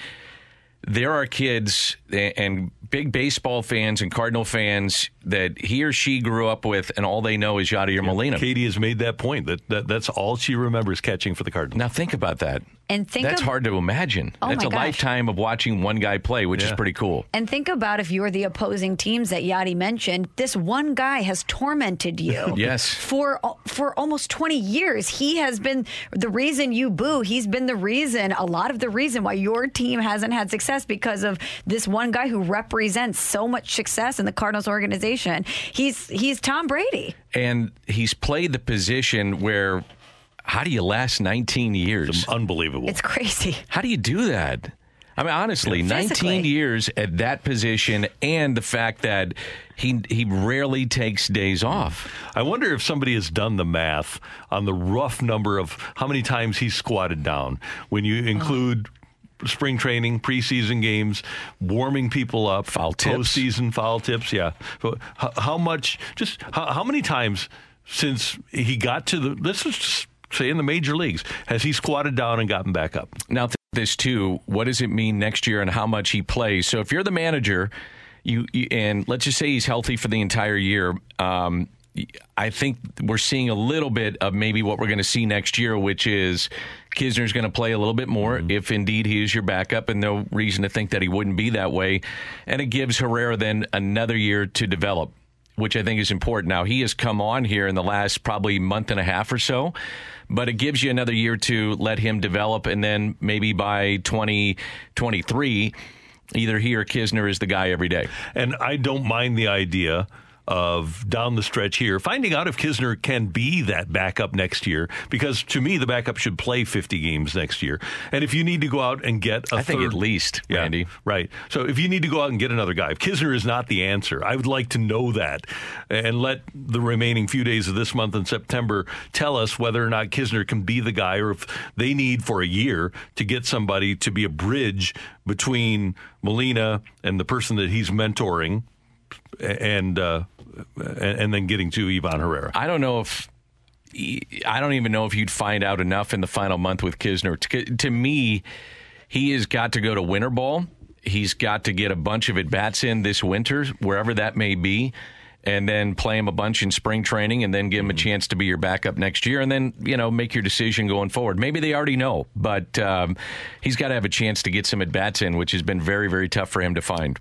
There are kids and big baseball fans and Cardinal fans that he or she grew up with, and all they know is Yadier Molina. Katie has made that point that, that that's all she remembers catching for the Cardinals. Now think about that. And think That's of- hard to imagine. Oh That's my a gosh. lifetime of watching one guy play, which is pretty cool. And think about if you're the opposing teams that Yadi mentioned, this one guy has tormented you. [laughs] Yes. For for almost 20 years. He has been the reason you boo. He's been the reason, a lot of the reason why your team hasn't had success because of this one guy who represents so much success in the Cardinals organization. He's he's Tom Brady. And he's played the position where, how do you last 19 years? unbelievable. It's crazy. How do you do that? I mean, honestly, Yeah. 19 years at that position, and the fact that he he rarely takes days off. I wonder if somebody has done the math on the rough number of how many times he's squatted down when you include spring training, preseason games, warming people up, foul tips. postseason foul tips. Yeah, how, how much? Just how, how many times since he got to the? Let's just say in the major leagues has he squatted down and gotten back up? Now, th- this too. What does it mean next year and how much he plays? So, if you're the manager, you, you and let's just say he's healthy for the entire year. Um, I think we're seeing a little bit of maybe what we're going to see next year, which is Knizner's going to play a little bit more if indeed he is your backup, and no reason to think that he wouldn't be that way. And it gives Herrera then another year to develop, which I think is important. Now, he has come on here in the last probably month and a half or so, but it gives you another year to let him develop, and then maybe by 2023, either he or Knizner is the guy every day. And I don't mind the idea of down the stretch here, finding out if Knizner can be that backup next year. Because to me, the backup should play 50 games next year. And if you need to go out and get a I think third- at least, yeah, Randy. Right. So if you need to go out and get another guy, if Knizner is not the answer, I would like to know that and let the remaining few days of this month in September tell us whether or not Knizner can be the guy or if they need for a year to get somebody to be a bridge between Molina and the person that he's mentoring and uh, and, then getting to Ivan Herrera. I don't know if I don't even know if you'd find out enough in the final month with Knizner. To, to me, he has got to go to winter ball. He's got to get a bunch of at bats in this winter, wherever that may be, and then play him a bunch in spring training, and then give him a chance to be your backup next year, and then you know make your decision going forward. Maybe they already know, but um, he's got to have a chance to get some at bats in, which has been very very tough for him to find.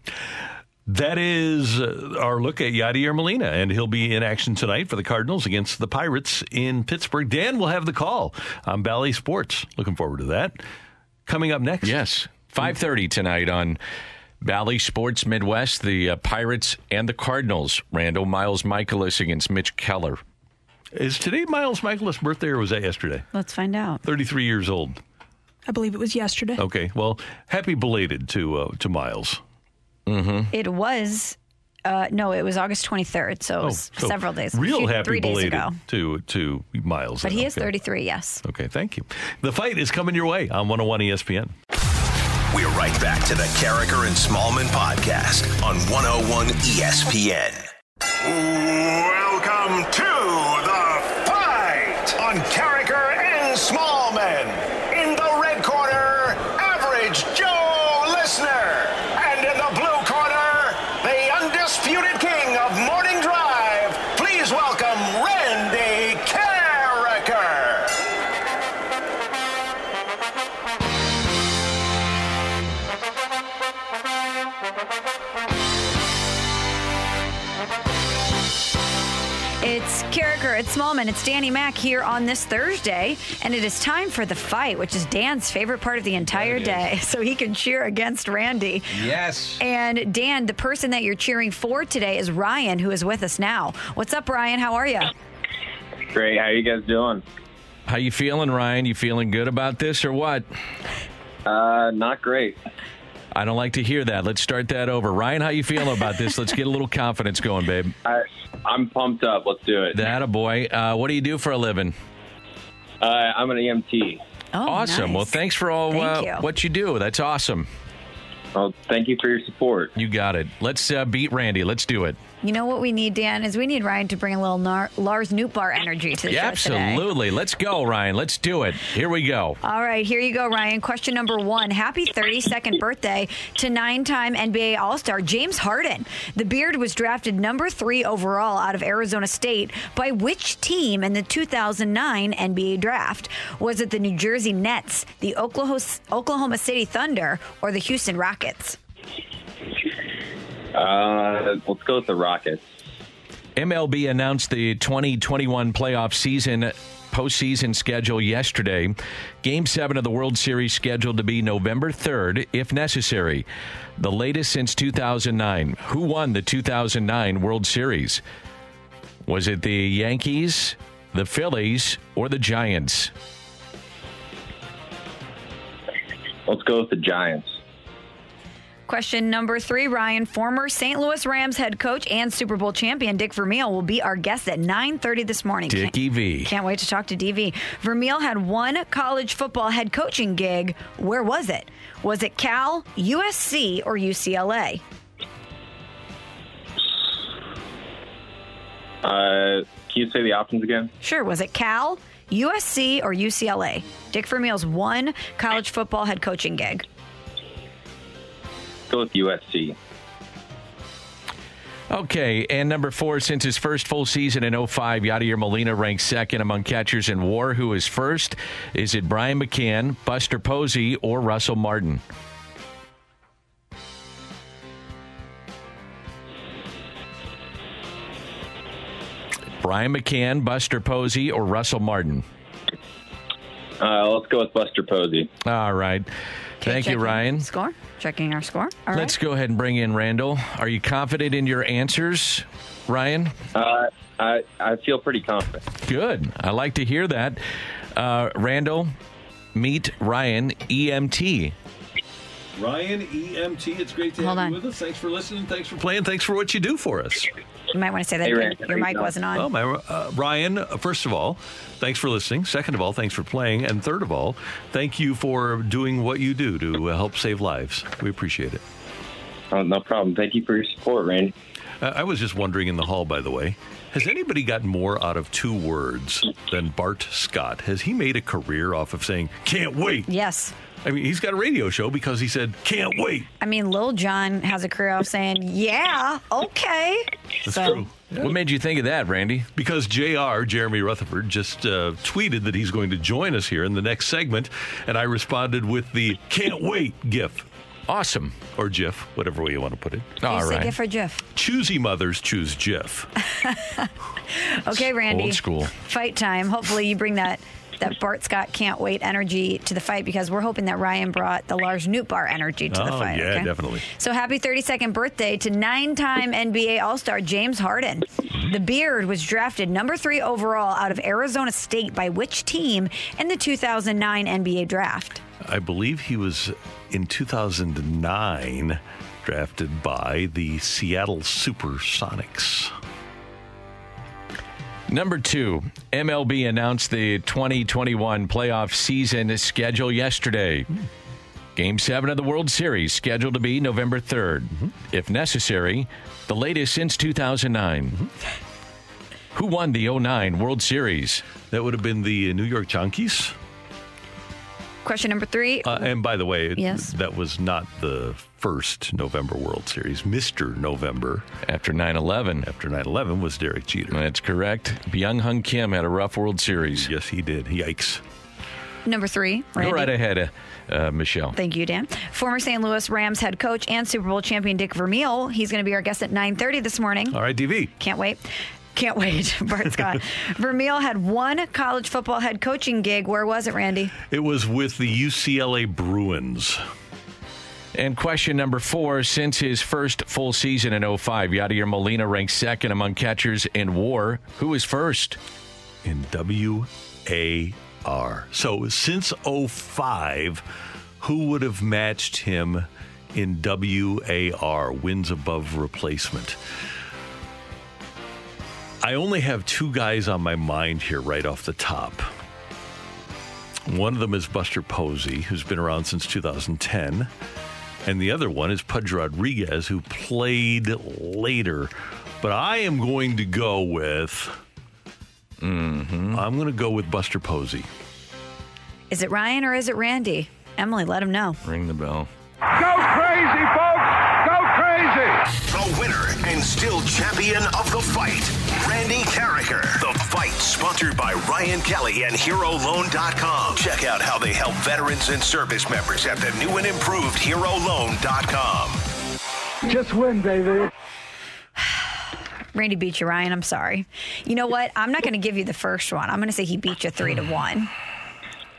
That is uh, our look at Yadier Molina, and he'll be in action tonight for the Cardinals against the Pirates in Pittsburgh. Dan will have the call on Bally Sports. Looking forward to that. Coming up next. Yes, five thirty tonight on Bally Sports Midwest. The uh, Pirates and the Cardinals. Randall Miles Mikolas against Mitch Keller. Is today Miles Mikolas' birthday or was that yesterday? Let's find out. 33 years old. I believe it was yesterday. Okay. Well, happy belated to uh, to Miles. Mm-hmm. It was uh, no, it was August 23rd, so it was Oh, so several days. a Real few- happy three days ago. to to Miles. But then. he is Okay. 33, yes. Okay, thank you. The fight is coming your way on 101 ESPN. We're right back to the Karraker and Smallmon podcast on 101 ESPN. Welcome to the fight on Karraker and Smallmon. It's Karraker, it's Smallmon, it's Danny Mack here on this Thursday, and it is time for the fight, which is Dan's favorite part of the entire day, [laughs] so he can cheer against Randy. Yes. And Dan, the person that you're cheering for today is Ryan, who is with us now. What's up, Ryan? How are you? Great. How you guys doing? How you feeling, Ryan? You feeling good about this or what? Uh, not great. I don't like to hear that. Let's start that over. Ryan, how you feeling about this? Let's get a little confidence going, babe. [laughs] I, I'm pumped up. Let's do it. That a boy. Uh, what do you do for a living? Uh, I'm an EMT. Oh, awesome. Well, thanks for all Thank uh, you. what you do. That's awesome. Well, thank you for your support. You got it. Let's uh, beat Randy. Let's do it. You know what we need, Dan, is we need Ryan to bring a little Nar- Lars Nootbaar energy to the Yeah, show today. absolutely. Let's go, Ryan. Let's do it. Here we go. All right, here you go, Ryan. Question number one. Happy 32nd birthday to nine time NBA All Star James Harden. The Beard was drafted number three overall out of Arizona State by which team in the 2009 NBA draft? Was it the New Jersey Nets, the Oklahoma, Oklahoma City Thunder, or the Houston Rockets? Uh, let's go with the Rockets. MLB announced the 2021 playoff season postseason schedule yesterday. Game 7 of the World Series scheduled to be November 3rd if necessary. The latest since 2009. Who won the 2009 World Series? Was it the Yankees, the Phillies, or the Giants? Let's go with the Giants. Question number three, Ryan. Former St. Louis Rams head coach and Super Bowl champion Dick Vermeil will be our guest at 9.30 this morning. Dickie V. Can't wait to talk to DV. Vermeil had one college football head coaching gig. Where was it? Was it Cal, USC, or UCLA? Uh, can you say the options again? Sure. Was it Cal, USC, or UCLA? Dick Vermeil's one college football head coaching gig. Go with USC. Okay, and number four, since his first full season in 05, Yadier Molina ranks second among catchers in war. Who is first? Is it Brian McCann, Buster Posey, or Russell Martin? Brian McCann, Buster Posey, or Russell Martin? Uh, let's go with Buster Posey. All right. Thank you, Ryan. Score? Checking our score. All right. Let's go ahead and bring in Randall. Are you confident in your answers, Ryan? Uh, I I feel pretty confident. Good. I like to hear that. Uh, Randall, meet Ryan EMT. Ryan EMT, it's great to Hold have on. you with us. Thanks for listening. Thanks for playing. Thanks for what you do for us. You might want to say that Hey, again. Randy, Your mic wasn't on. Oh, my, uh, Ryan, uh, first of all, thanks for listening. Second of all, thanks for playing. And third of all, thank you for doing what you do to uh, help save lives. We appreciate it. Oh, no problem. Thank you for your support, Randy. Uh, I was just wondering in the hall, by the way, has anybody gotten more out of two words than Bart Scott? Has he made a career off of saying, can't wait? Yes. I mean, he's got a radio show because he said, can't wait. I mean, Lil Jon has a career of saying, yeah, okay. That's So- true. What made you think of that, Randy? Because JR, Jeremy Rutherford, just uh, tweeted that he's going to join us here in the next segment, and I responded with the can't wait gif. Awesome. Or GIF, whatever way you want to put it. Do you say GIF or GIF? Choosy mothers choose GIF. [laughs] Okay, Randy. Old school. Fight time. Hopefully, you bring that that Bart Scott can't wait energy to the fight because we're hoping that Ryan brought the large Lars Nootbaar energy to the oh, fight. yeah, okay? definitely. So happy 32nd birthday to nine-time NBA All-Star James Harden. The Beard was drafted number three overall out of Arizona State by which team in the 2009 NBA draft? I believe he was in 2009 drafted by the Seattle Supersonics. Number two, MLB announced the 2021 playoff season schedule yesterday. Game seven of the World Series scheduled to be November 3rd. Mm-hmm. If necessary, the latest since 2009. Mm-hmm. Who won the 09 World Series? That would have been the New York Yankees. Question number three. Uh, and by the way, Yes. that was not the first November World Series. Mr. November. After 9 11. After 9 11 was Derek Jeter. That's correct. Byung Hyun Kim had a rough World Series. Yes, he did. Yikes. Number three. Randy. Go right ahead, uh, uh, Michelle. Thank you, Dan. Former St. Louis Rams head coach and Super Bowl champion Dick Vermeil. He's going to be our guest at 9:30 this morning. All right, DV. Can't wait. Can't wait. [laughs] Bart Scott. [laughs] Vermeil had one college football head coaching gig. Where was it, Randy? It was with the UCLA Bruins. And question number four Since his first full season in 05, Yadier Molina ranks second among catchers in war. Who is first? In WAR. So since 05, who would have matched him in WAR, wins above replacement? I only have two guys on my mind here right off the top. One of them is Buster Posey, who's been around since 2010. And the other one is Pudge Rodriguez, who played later. But I am going to go with. Mm-hmm. I'm going to go with Buster Posey. Is it Ryan or is it Randy? Emily, let him know. Ring the bell. Go crazy, folks! Go crazy! The winner and still champion of the fight, Randy Karraker. The fight sponsored by Ryan Kelly and HeroLoan.com. Check out how they help veterans and service members at the new and improved HeroLoan.com. Just win, baby. [sighs] Randy beat you, Ryan. I'm sorry. You know what? I'm not going to give you the first one. I'm going to say he beat you three to one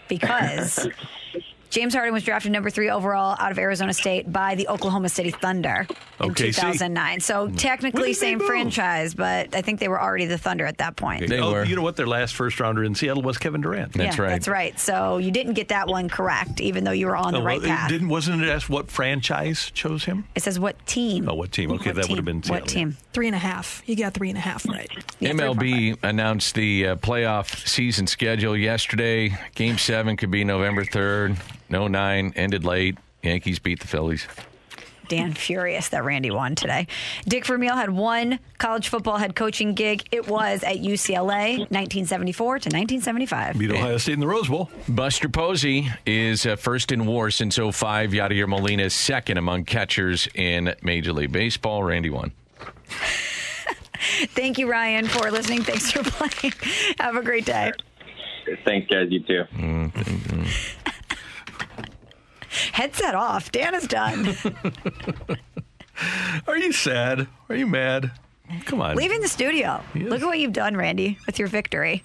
because [laughs] James Harden was drafted number three overall out of Arizona State by the Oklahoma City Thunder in OKC. 2009. So technically same franchise, but I think they were already the Thunder at that point. They oh, You know what? Their last first rounder in Seattle was Kevin Durant. That's yeah, right. That's right. So you didn't get that one correct, even though you were on the Oh, right well, it path. Didn't wasn't it asked what franchise chose him? It says what team? Oh, what team? Okay, What that team? would have been Seattle. What team? Three and a half. You got three and a half right. MLB announced the uh, playoff season schedule yesterday. Game seven could be November 3rd. No nine, ended late. Yankees beat the Phillies. Dan furious that Randy won today. Dick Vermeil had one college football head coaching gig. It was at UCLA, 1974 to 1975. Beat Ohio State in the Rose Bowl. Buster Posey is uh, first in war since 05. Yadier Molina is second among catchers in Major League Baseball. Randy won. Thank you, Ryan, for listening. Thanks for [laughs] playing. Have a great day. Thanks, guys. You too. Headset off. Dan is done. [laughs] Are you sad? Are you mad? Come on. Leaving the studio. Look at what you've done, Randy, with your victory.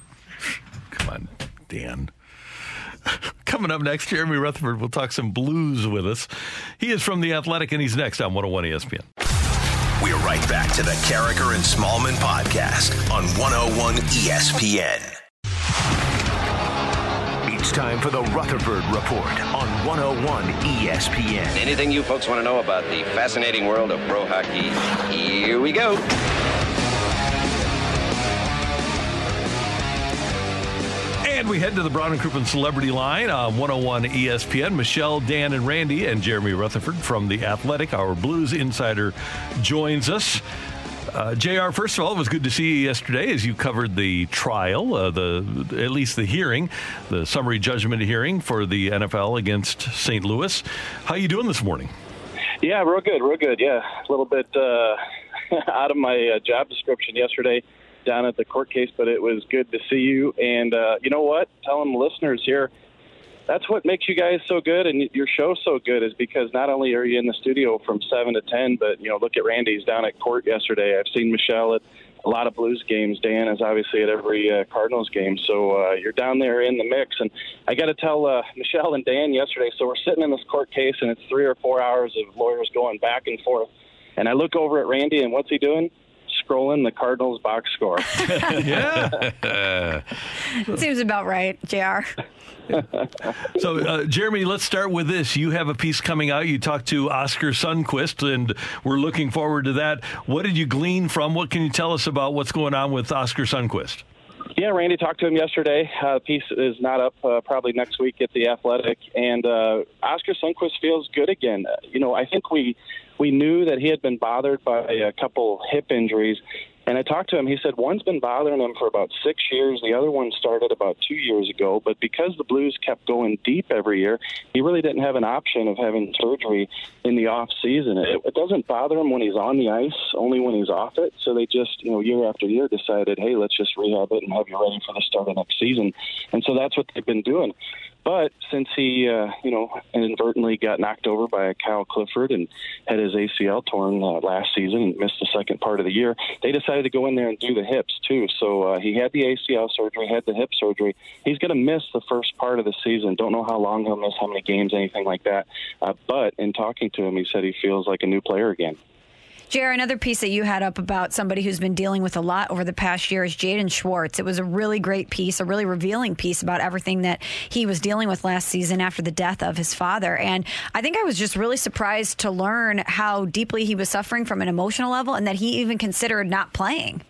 Come on, Dan. [laughs] Coming up next, Jeremy Rutherford will talk some blues with us. He is from The Athletic, and he's next on 101 ESPN. We're right back to the Karraker and Smallmon podcast on 101 ESPN. It's time for the Rutherford Report on 101 ESPN. Anything you folks want to know about the fascinating world of pro hockey? Here we go. And we head to the Brown and Crouppen Celebrity Line on 101 ESPN. Michelle, Dan, and Randy, and Jeremy Rutherford from The Athletic, our Blues insider, joins us. Uh, Jr. First of all, it was good to see you yesterday as you covered the trial, uh, the at least the hearing, the summary judgment hearing for the NFL against St. Louis. How are you doing this morning? Yeah, real good, real good. Yeah, a little bit uh, [laughs] out of my uh, job description yesterday down at the court case, but it was good to see you. And uh, you know what? Telling the listeners here, that's what makes you guys so good and your show so good is because not only are you in the studio from seven to ten, but you know, look at Randy's down at court yesterday. I've seen Michelle at a lot of Blues games. Dan is obviously at every uh, Cardinals game, so uh, you're down there in the mix. And I got to tell uh, Michelle and Dan yesterday. So we're sitting in this court case, and it's three or four hours of lawyers going back and forth. And I look over at Randy, and what's he doing? Scrolling the Cardinals box score. [laughs] yeah. [laughs] Seems about right, JR. So, uh, Jeremy, let's start with this. You have a piece coming out. You talked to Oskar Sundqvist, and we're looking forward to that. What did you glean from? What can you tell us about what's going on with Oskar Sundqvist? Yeah, Randy talked to him yesterday. Uh, piece is not up uh, probably next week at the Athletic, and uh, Oskar Sundqvist feels good again. Uh, you know, I think we we knew that he had been bothered by a couple hip injuries, and I talked to him. He said one's been bothering him for about six years. The other one started about two years ago. But because the Blues kept going deep every year, he really didn't have an option of having surgery in the off season. It, it doesn't bother him when he's on the ice, only when he's off it. So they just, you know, year after year decided, hey, let's just rehab it and have you ready for the start of next season. And so that's what they've been doing. But since he, uh, you know, inadvertently got knocked over by a Kyle Clifford and had his ACL torn uh, last season and missed the second part of the year, they decided to go in there and do the hips too. So uh, he had the ACL surgery, had the hip surgery. He's going to miss the first part of the season. Don't know how long he'll miss, how many games, anything like that. Uh, but in talking to him, he said he feels like a new player again. JR, another piece that you had up about somebody who's been dealing with a lot over the past year is Jaden Schwartz. It was a really great piece, a really revealing piece about everything that he was dealing with last season after the death of his father. And I think I was just really surprised to learn how deeply he was suffering from an emotional level and that he even considered not playing.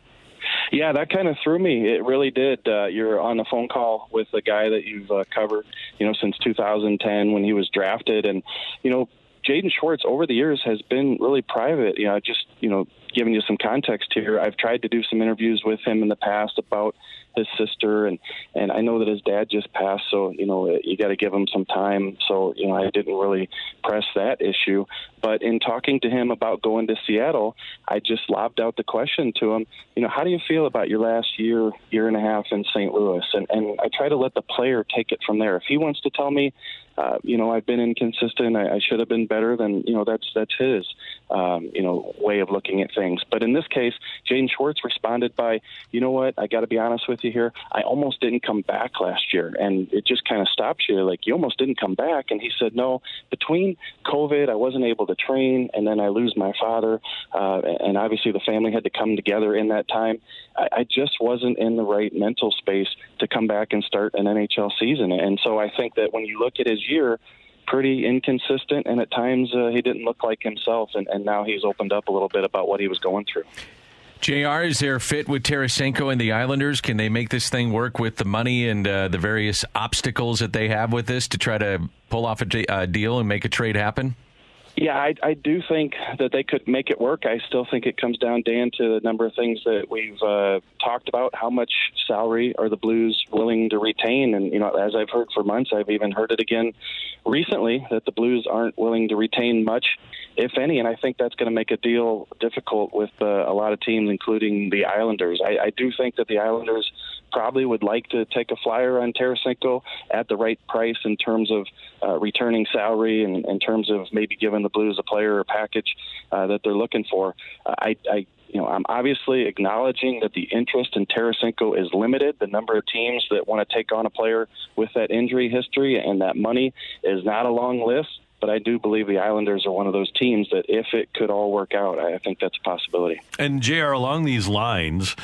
Yeah, that kind of threw me. It really did. Uh, you're on a phone call with a guy that you've uh, covered, you know, since 2010 when he was drafted, and you know, Jaden Schwartz over the years has been really private. You know, just you know, giving you some context here. I've tried to do some interviews with him in the past about his sister, and and I know that his dad just passed, so you know you got to give him some time. So you know, I didn't really press that issue. But in talking to him about going to Seattle, I just lobbed out the question to him. You know, how do you feel about your last year, year and a half in St. Louis? And and I try to let the player take it from there. If he wants to tell me uh, you know, I've been inconsistent. I, I should have been better. Then you know, that's that's his, um, you know, way of looking at things. But in this case, Jaden Schwartz responded by, you know what? I got to be honest with you here. I almost didn't come back last year, and it just kind of stops you. Like you almost didn't come back, and he said, no. Between COVID, I wasn't able to train, and then I lose my father, uh, and obviously the family had to come together in that time. I, I just wasn't in the right mental space to come back and start an NHL season. And so I think that when you look at his year, pretty inconsistent, and at times uh, he didn't look like himself. And, and now he's opened up a little bit about what he was going through. JR, is there fit with Tarasenko and the Islanders? Can they make this thing work with the money and uh, the various obstacles that they have with this to try to pull off a uh, deal and make a trade happen? Yeah, I, I do think that they could make it work. I still think it comes down, Dan, to the number of things that we've uh, talked about. How much salary are the Blues willing to retain? And, you know, as I've heard for months, I've even heard it again recently that the Blues aren't willing to retain much, if any. And I think that's going to make a deal difficult with uh, a lot of teams, including the Islanders. I, I do think that the Islanders probably would like to take a flyer on Tarasenko at the right price in terms of uh, returning salary and in terms of maybe giving the Blues a player or package uh, that they're looking for. I, I you know, I'm obviously acknowledging that the interest in Tarasenko is limited. The number of teams that want to take on a player with that injury history and that money is not a long list. But I do believe the Islanders are one of those teams that, if it could all work out, I think that's a possibility. And JR, along these lines,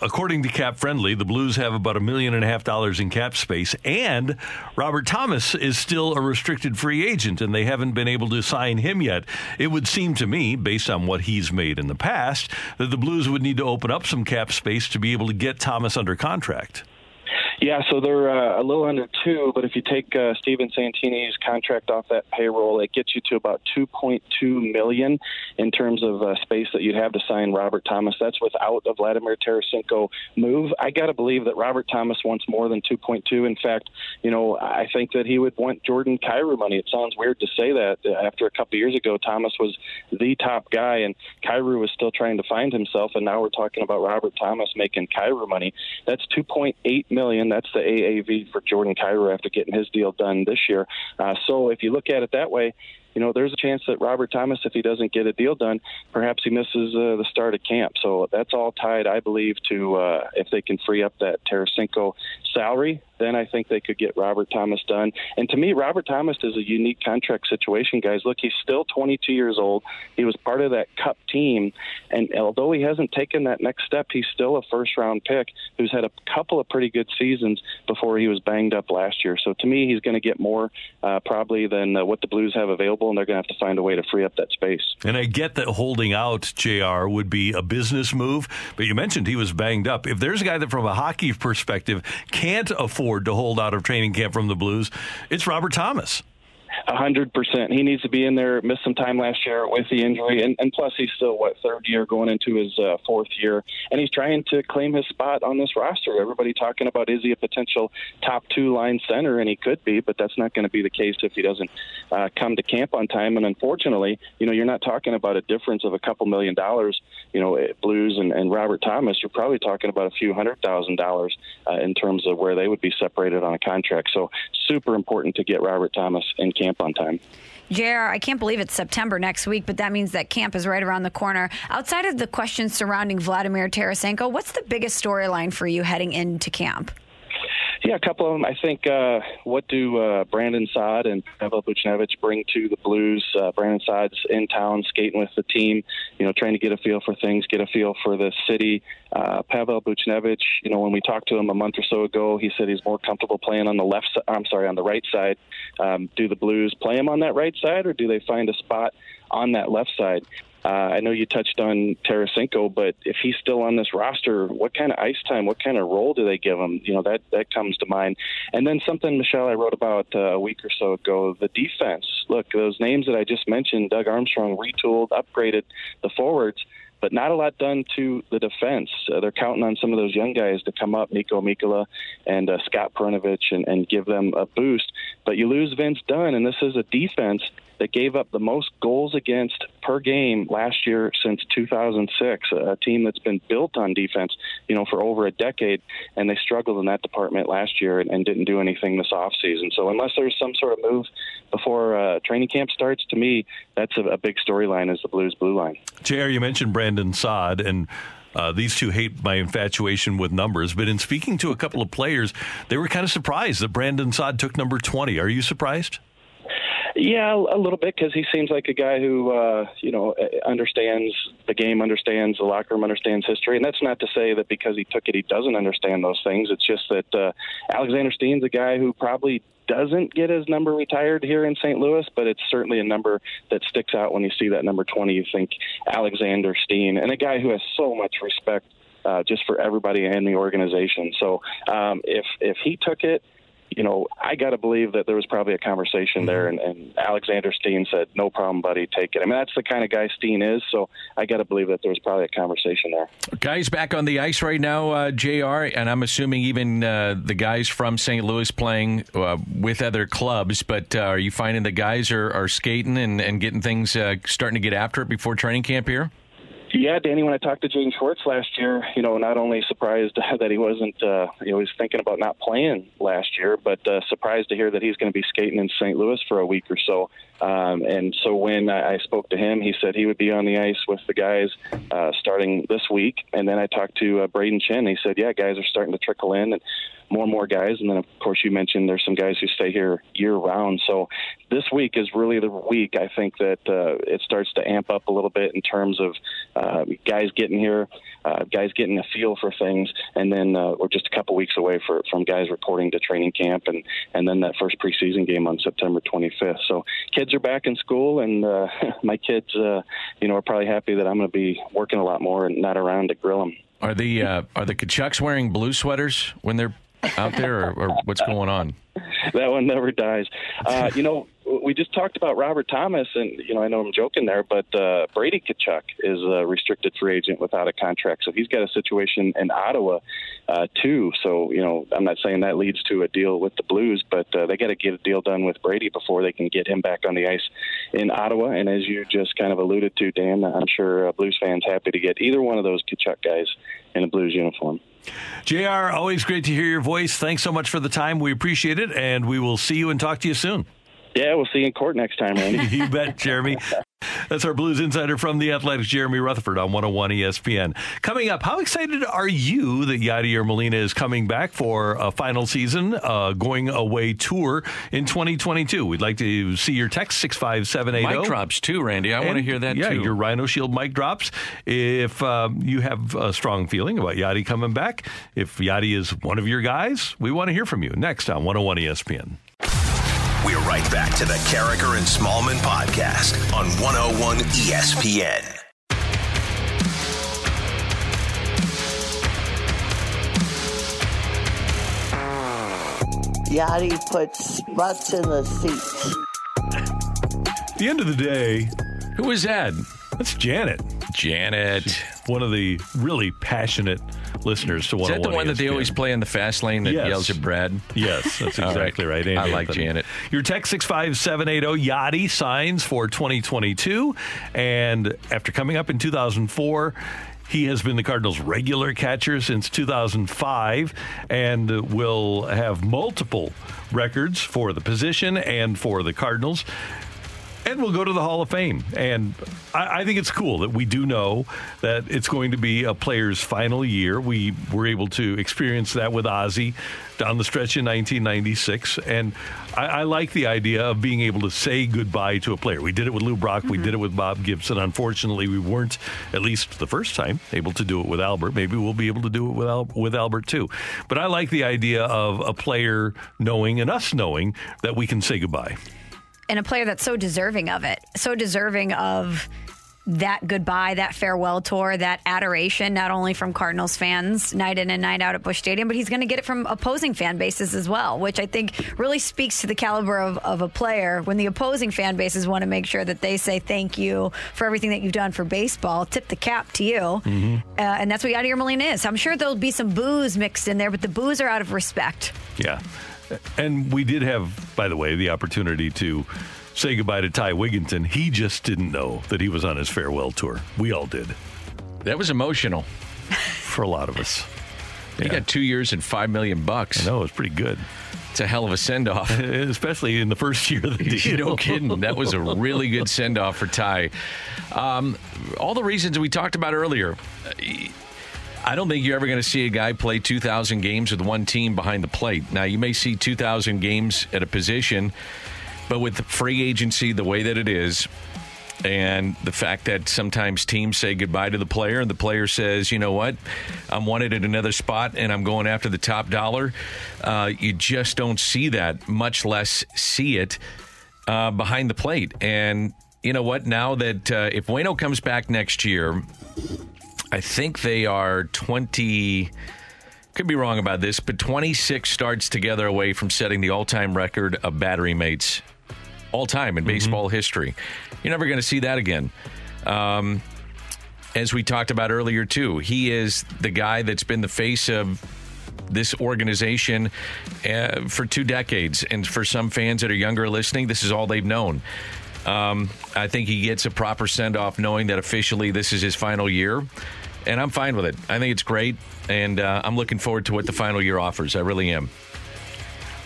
according to Cap Friendly, the Blues have about a million and a half dollars in cap space, and Robert Thomas is still a restricted free agent, and they haven't been able to sign him yet. It would seem to me, based on what he's made in the past, that the Blues would need to open up some cap space to be able to get Thomas under contract. Yeah, so they're uh, a little under two, but if you take uh, Steven Santini's contract off that payroll, it gets you to about 2.2 million in terms of uh, space that you'd have to sign Robert Thomas. That's without a Vladimir Tarasenko move. I got to believe that Robert Thomas wants more than 2.2. In fact, you know, I think that he would want Jordan Kyrou money. It sounds weird to say that. After a couple years ago, Thomas was the top guy, and Kyrou was still trying to find himself, and now we're talking about Robert Thomas making Kyrou money. That's 2.8 million. That's the AAV for Jordan Kyrou after getting his deal done this year. Uh, so if you look at it that way, you know, there's a chance that Robert Thomas, if he doesn't get a deal done, perhaps he misses uh, the start of camp. So that's all tied, I believe, to uh, if they can free up that Tarasenko salary then I think they could get Robert Thomas done. And to me, Robert Thomas is a unique contract situation, guys. Look, he's still 22 years old. He was part of that Cup team, and although he hasn't taken that next step, he's still a first-round pick who's had a couple of pretty good seasons before he was banged up last year. So to me, he's going to get more uh, probably than uh, what the Blues have available, and they're going to have to find a way to free up that space. And I get that holding out Jr. would be a business move, but you mentioned he was banged up. If there's a guy that, from a hockey perspective, can't afford afford to hold out of training camp from the Blues, it's Robert Thomas. Hundred percent. He needs to be in there. Missed some time last year with the injury, and, and plus he's still what third year going into his uh, fourth year, and he's trying to claim his spot on this roster. Everybody talking about is he a potential top two line center, and he could be, but that's not going to be the case if he doesn't uh, come to camp on time. And unfortunately, you know, you're not talking about a difference of a couple million dollars. You know, Blues and, and Robert Thomas, you're probably talking about a few hundred thousand dollars uh, in terms of where they would be separated on a contract. So super important to get Robert Thomas in camp on time. JR, I can't believe it's September next week, but that means that camp is right around the corner. Outside of the questions surrounding Vladimir Tarasenko, what's the biggest storyline for you heading into camp? Yeah, a couple of them. I think uh, what do uh, Brandon Saad and Pavel Buchnevich bring to the Blues? Uh, Brandon Saad's in town skating with the team, you know, trying to get a feel for things, get a feel for the city. Uh, Pavel Buchnevich, you know, when we talked to him a month or so ago, he said he's more comfortable playing on the left side. I'm sorry, on the right side. Um, do the Blues play him on that right side, or do they find a spot on that left side? Uh, I know you touched on Tarasenko, but if he's still on this roster, what kind of ice time, what kind of role do they give him? You know, that, that comes to mind. And then something, Michelle, I wrote about uh, a week or so ago the defense. Look, those names that I just mentioned, Doug Armstrong retooled, upgraded the forwards but not a lot done to the defense. Uh, they're counting on some of those young guys to come up, Niko Mikkola and uh, Scott Perunovich, and, and give them a boost. But you lose Vince Dunn, and this is a defense that gave up the most goals against per game last year since 2006. A team that's been built on defense, you know, for over a decade, and they struggled in that department last year and, and didn't do anything this offseason. So unless there's some sort of move before uh, training camp starts, to me, that's a, a big storyline is the Blues blue line. JR, you mentioned Brandon Saad and. Uh, these two hate my infatuation with numbers, but in speaking to a couple of players, they were kind of surprised that Brandon Saad took number 20. Are you surprised? Yeah, a little bit because he seems like a guy who, uh, you know, understands the game, understands the locker room, understands history. And that's not to say that because he took it, he doesn't understand those things. It's just that uh, Alexander Steen's a guy who probably doesn't get his number retired here in St. Louis, but it's certainly a number that sticks out when you see that number 20. You think Alexander Steen, and a guy who has so much respect uh, just for everybody in the organization. So um, if if he took it you know, I got to believe that there was probably a conversation there, and, and Alexander Steen said, "No problem, buddy, take it." I mean, that's the kind of guy Steen is, so I got to believe that there was probably a conversation there. Guys back on the ice right now, uh, Jr. And I'm assuming even uh, the guys from St. Louis playing uh, with other clubs. But uh, are you finding the guys are, are skating and, and getting things uh, starting to get after it before training camp here? Yeah, Danny. When I talked to Jaden Schwartz last year, you know, not only surprised [laughs] that he wasn't, uh, you know, he was thinking about not playing last year, but uh, surprised to hear that he's going to be skating in St. Louis for a week or so. Um, and so when I spoke to him, he said he would be on the ice with the guys uh, starting this week. And then I talked to uh, Brayden Schenn. He said, yeah, guys are starting to trickle in. And more and more guys. And then, of course, you mentioned there's some guys who stay here year round. So this week is really the week I think that uh, it starts to amp up a little bit in terms of uh, guys getting here, uh, guys getting a feel for things, and then uh, we're just a couple weeks away for, from guys reporting to training camp, and and then that first preseason game on September 25th. So kids are back in school, and uh, [laughs] my kids, uh, you know, are probably happy that I'm going to be working a lot more and not around to grill them. Are the uh, are the Tkachuks wearing blue sweaters when they're out there, or, or what's going on? [laughs] that one never dies. Uh, you know, we just talked about Robert Thomas, and you know, I know I'm joking there, but uh, Brady Tkachuk is a restricted free agent without a contract, so he's got a situation in Ottawa uh, too. So you know, I'm not saying that leads to a deal with the Blues, but uh, they got to get a deal done with Brady before they can get him back on the ice in Ottawa. And as you just kind of alluded to, Dan, I'm sure uh, Blues fans happy to get either one of those Tkachuk guys in a Blues uniform. JR, always great to hear your voice. Thanks so much for the time. We appreciate it, and we will see you and talk to you soon. Yeah, we'll see you in court next time, Randy. [laughs] you bet, Jeremy. That's our Blues insider from the Athletics, Jeremy Rutherford on 101 ESPN. Coming up, how excited are you that Yadier Molina is coming back for a final season, uh, going away tour in 2022? We'd like to see your text 65780. Mic drops too, Randy. I want to hear that yeah, too. your Rhino Shield mic drops. If um, you have a strong feeling about Yadi coming back, if Yadi is one of your guys, we want to hear from you. Next on 101 ESPN. We're right back to the Karraker and Smallmon podcast on 101 ESPN. Yadi puts butts in the seats. the end of the day, who is that? That's Janet. Janet, She's one of the really passionate listeners to Is one. that the one oh that they always play in the fast lane that Yes. yells at Brad? Yes, that's [laughs] exactly right. I like Anthony. Janet. Your text 65780 Yadi signs for 2022. And after coming up in 2004, he has been the Cardinals' regular catcher since 2005 and will have multiple records for the position and for the Cardinals and will go to the Hall of Fame. And I, I think it's cool that we do know that it's going to be a player's final year. We were able to experience that with Ozzie down the stretch in 1996. And I, I like the idea of being able to say goodbye to a player. We did it with Lou Brock, we mm-hmm. did it with Bob Gibson. Unfortunately, we weren't, at least the first time, able to do it with Albert. Maybe we'll be able to do it with, Al- with Albert too. But I like the idea of a player knowing and us knowing that we can say goodbye. And a player that's so deserving of it, so deserving of that goodbye, that farewell tour, that adoration, not only from Cardinals fans night in and night out at Busch Stadium, but he's going to get it from opposing fan bases as well, which I think really speaks to the caliber of, of a player when the opposing fan bases want to make sure that they say thank you for everything that you've done for baseball, tip the cap to you. Mm-hmm. Uh, and that's what Yadier Molina is. I'm sure there'll be some booze mixed in there, but the booze are out of respect. Yeah. And we did have, by the way, the opportunity to say goodbye to Ty Wigginton. He just didn't know that he was on his farewell tour. We all did. That was emotional. For a lot of us. He got two years and five million bucks. I know, was pretty good. It's a hell of a send off. [laughs] Especially in the first year of the [laughs] deal. no kidding. That was a really good send off for Ty. Um, all the reasons we talked about earlier. I don't think you're ever going to see a guy play 2,000 games with one team behind the plate. Now, you may see 2,000 games at a position, but with free agency the way that it is, and the fact that sometimes teams say goodbye to the player and the player says, you know what, I'm wanted at another spot and I'm going after the top dollar, uh, you just don't see that, much less see it uh, behind the plate. And you know what, now that uh, if Waino comes back next year, I think they are 20. Could be wrong about this, but 26 starts together away from setting the all time record of battery mates, all time in baseball history. You're never going to see that again. Um, as we talked about earlier, too, he is the guy that's been the face of this organization uh, for two decades. And for some fans that are younger listening, this is all they've known. Um, I think he gets a proper send off knowing that officially this is his final year. And I'm fine with it. I think it's great. And uh, I'm looking forward to what the final year offers. I really am.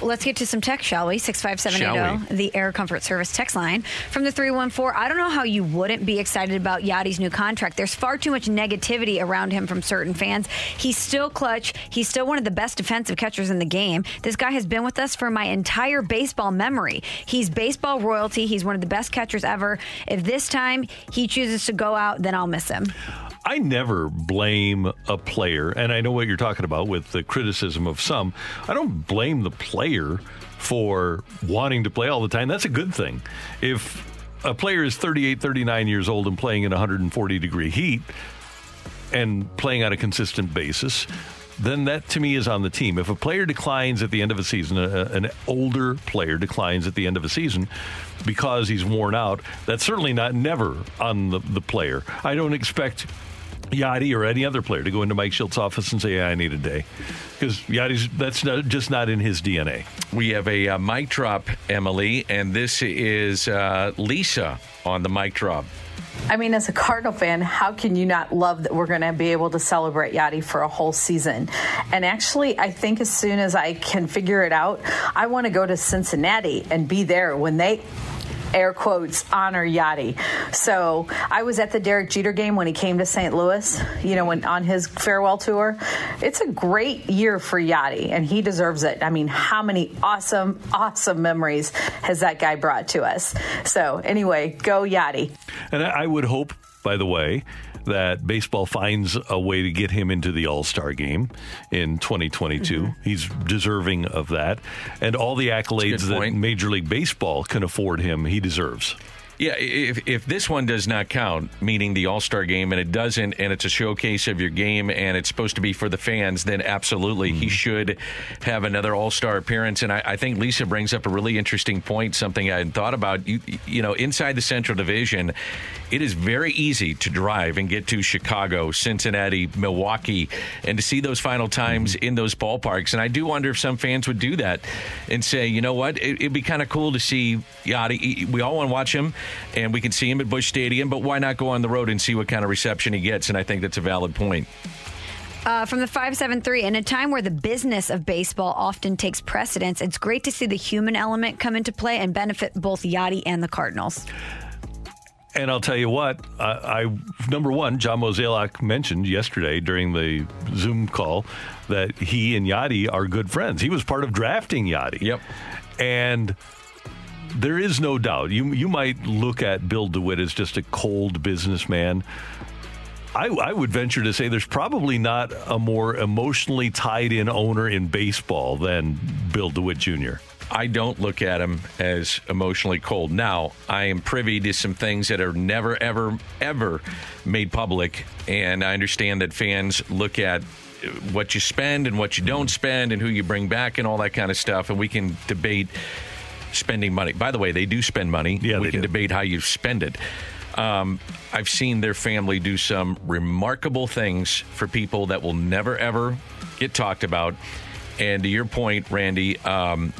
Let's get to some text, shall we? 65780, the Air Comfort Service text line. From the 314, I don't know how you wouldn't be excited about Yadi's new contract. There's far too much negativity around him from certain fans. He's still clutch. He's still one of the best defensive catchers in the game. This guy has been with us for my entire baseball memory. He's baseball royalty. He's one of the best catchers ever. If this time he chooses to go out, then I'll miss him. I never blame a player, and I know what you're talking about with the criticism of some. I don't blame the player for wanting to play all the time. That's a good thing. If a player is 38, 39 years old and playing in 140 degree heat and playing on a consistent basis, then that to me is on the team. If a player declines at the end of a season, a, an older player declines at the end of a season because he's worn out, that's certainly not never on the, the player. I don't expect Yadi or any other player to go into Mike Shildt's office and say, yeah, I need a day. Because Yadi's, that's not, just not in his DNA. We have a uh, mic drop, Emily, and this is uh, Lisa on the mic drop. I mean, as a Cardinal fan, how can you not love that we're going to be able to celebrate Yadi for a whole season? And actually, I think as soon as I can figure it out, I want to go to Cincinnati and be there when they air quotes honor Yadi. So I was at the Derek Jeter game when he came to St. Louis, you know, when on his farewell tour. It's a great year for Yadi, and he deserves it. I mean, how many awesome, awesome memories has that guy brought to us? So anyway, go Yadi. And I would hope, by the way, that baseball finds a way to get him into the All Star game in 2022. He's deserving of that. And all the accolades that Major League Baseball can afford him, he deserves. Yeah, if, if this one does not count, meaning the All Star game, and it doesn't, and it's a showcase of your game, and it's supposed to be for the fans, then absolutely he mm-hmm. should have another All Star appearance. And I, I think Lisa brings up a really interesting point, something I hadn't thought about. You, you know, inside the Central Division, it is very easy to drive and get to Chicago, Cincinnati, Milwaukee, and to see those final times mm-hmm. in those ballparks. And I do wonder if some fans would do that and say, you know what, it, it'd be kind of cool to see Yadi. We all want to watch him, and we can see him at Busch Stadium, but why not go on the road and see what kind of reception he gets? And I think that's a valid point. Uh, from the 573, in a time where the business of baseball often takes precedence, it's great to see the human element come into play and benefit both Yadi and the Cardinals. And I'll tell you what, I, I number one, John Mozeliak mentioned yesterday during the Zoom call that he and Yadi are good friends. He was part of drafting Yadi. Yep. And there is no doubt. You you might look at Bill DeWitt as just a cold businessman. I, I would venture to say there's probably not a more emotionally tied in owner in baseball than Bill DeWitt Jr. I don't look at him as emotionally cold. Now, I am privy to some things that are never, ever, ever made public. And I understand that fans look at what you spend and what you don't spend and who you bring back and all that kind of stuff. And we can debate spending money. By the way, they do spend money. Yeah, we can do. debate how you spend it. Um, I've seen their family do some remarkable things for people that will never, ever get talked about. And to your point, Randy, um,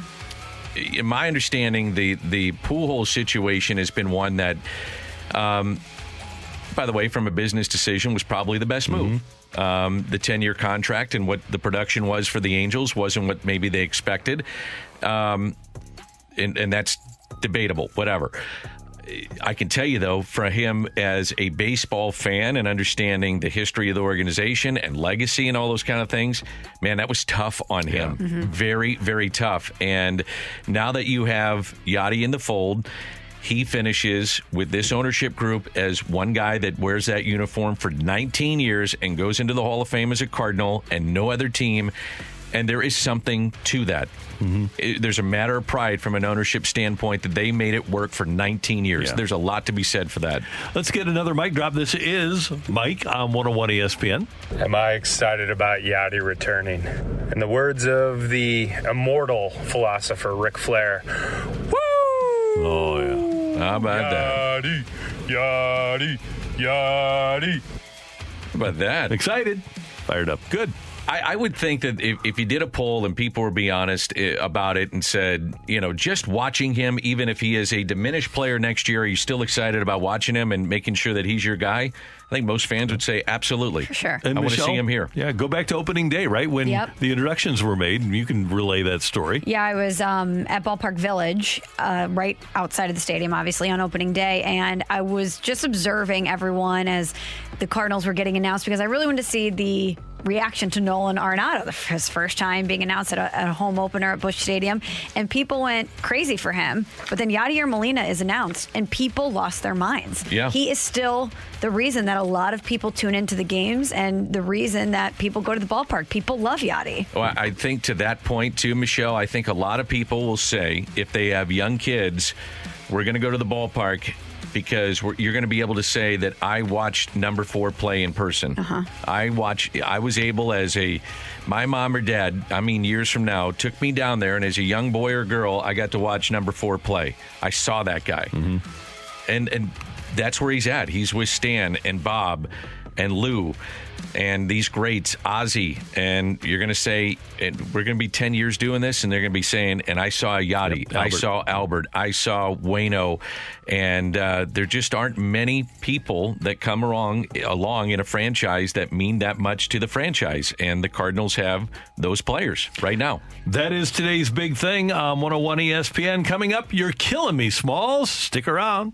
in my understanding, the the Pujols situation has been one that, um, by the way, from a business decision, was probably the best move. Um, the ten year contract and what the production was for the Angels wasn't what maybe they expected, um, and, and that's debatable. Whatever. I can tell you though, for him as a baseball fan and understanding the history of the organization and legacy and all those kind of things, man, that was tough on him. Mm-hmm. Very, very tough. And now that you have Yadi in the fold, he finishes with this ownership group as one guy that wears that uniform for 19 years and goes into the Hall of Fame as a Cardinal and no other team. And there is something to that. Mm-hmm. It- there's a matter of pride from an ownership standpoint that they made it work for 19 years. Yeah. There's a lot to be said for that. Let's get another mic drop. This is Mike on 101 ESPN. Am I excited about Yadi returning? In the words of the immortal philosopher Ric Flair, woo! Oh, yeah. How about that? Yadi, Yadi, Yadi. How about that? Excited. Fired up. Good. I, I would think that if, if you did a poll and people were be honest eh, about it and said, you know, just watching him, even if he is a diminished player next year, are you still excited about watching him and making sure that he's your guy? I think most fans would say absolutely. For sure. And I want to see him here. Yeah, go back to opening day, right? When Yep. the introductions were made. and You can relay that story. Yeah, I was um, at Ballpark Village, uh, right outside of the stadium, obviously, on opening day. And I was just observing everyone as the Cardinals were getting announced because I really wanted to see the reaction to Nolan Arenado, his first time being announced at a, at a home opener at Busch Stadium. And people went crazy for him. But then Yadier Molina is announced, and people lost their minds. Yeah. He is still the reason that a lot of people tune into the games and the reason that people go to the ballpark. People love Yadi. Well, I think to that point too, Michelle. I think a lot of people will say if they have young kids, we're going to go to the ballpark because we're, you're going to be able to say that I watched number four play in person. Uh-huh. I watch. I was able as a my mom or dad. I mean, years from now, took me down there, and as a young boy or girl, I got to watch number four play. I saw that guy, and and that's where he's at. He's with Stan and Bob and Lou and these greats, Ozzie, and you're going to say, and we're going to be 10 years doing this, and they're going to be saying, and I saw Yadi, Yep, I saw Albert, I saw Waino, and uh, there just aren't many people that come along, along in a franchise that mean that much to the franchise, and the Cardinals have those players right now. That is today's big thing on 101 ESPN. Coming up, you're killing me, Smalls. Stick around.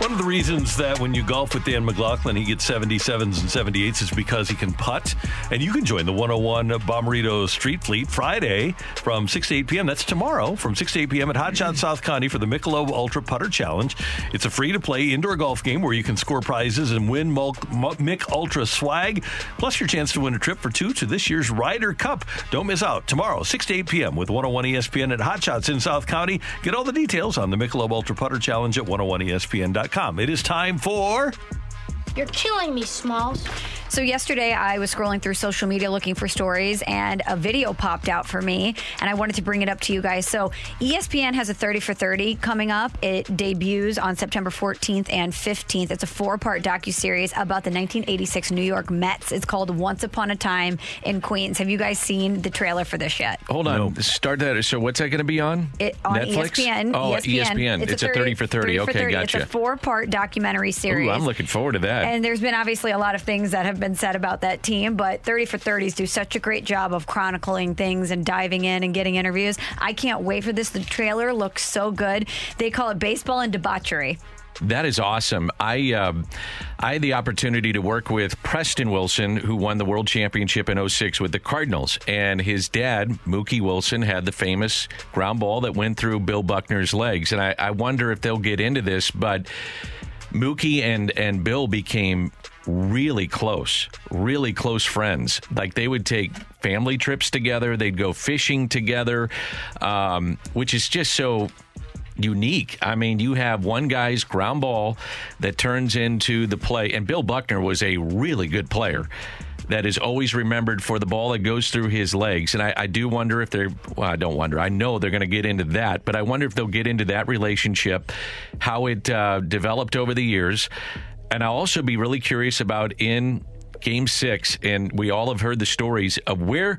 One of the reasons that when you golf with Dan McLaughlin, he gets 77s and 78s is because he can putt. And you can join the 101 Bomberito Street Fleet Friday from 6 to 8 p.m. That's tomorrow from 6 to 8 p.m. at Hot Shot South County for the Michelob Ultra Putter Challenge. It's a free to play indoor golf game where you can score prizes and win Mick Ultra swag, plus your chance to win a trip for two to this year's Ryder Cup. Don't miss out tomorrow, 6 to 8 p.m. with 101 ESPN at Hot Shots in South County. Get all the details on the Michelob Ultra Putter Challenge at 101ESPN.com. It is time for. You're killing me, Smalls. So yesterday I was scrolling through social media looking for stories and a video popped out for me and I wanted to bring it up to you guys. So ESPN has a 30 for 30 coming up. It debuts on September 14th and 15th. It's a four-part docu-series about the 1986 New York Mets. It's called Once Upon a Time in Queens. Have you guys seen the trailer for this yet? Hold on. Start that. So what's that going to be on? It, on Netflix? ESPN. Oh, ESPN. It's, a 30 for 30. okay, 30. gotcha. It's a four-part documentary series. Ooh, I'm looking forward to that. And there's been obviously a lot of things that have been said about that team, but 30 for 30s do such a great job of chronicling things and diving in and getting interviews. I can't wait for this. The trailer looks so good. They call it baseball and debauchery. That is awesome. I um, I had the opportunity to work with Preston Wilson, who won the World Championship in 06 with the Cardinals. And his dad, Mookie Wilson, had the famous ground ball that went through Bill Buckner's legs. And I, I wonder if they'll get into this, but Mookie and, and Bill became really close, really close friends. Like they would take family trips together, they'd go fishing together, um, which is just so unique. I mean, you have one guy's ground ball that turns into the play, and Bill Buckner was a really good player. That is always remembered for the ball that goes through his legs. And I, I do wonder if they're, well, I don't wonder. I know they're going to get into that, but I wonder if they'll get into that relationship, how it uh, developed over the years. And I'll also be really curious about in game six, and we all have heard the stories of where,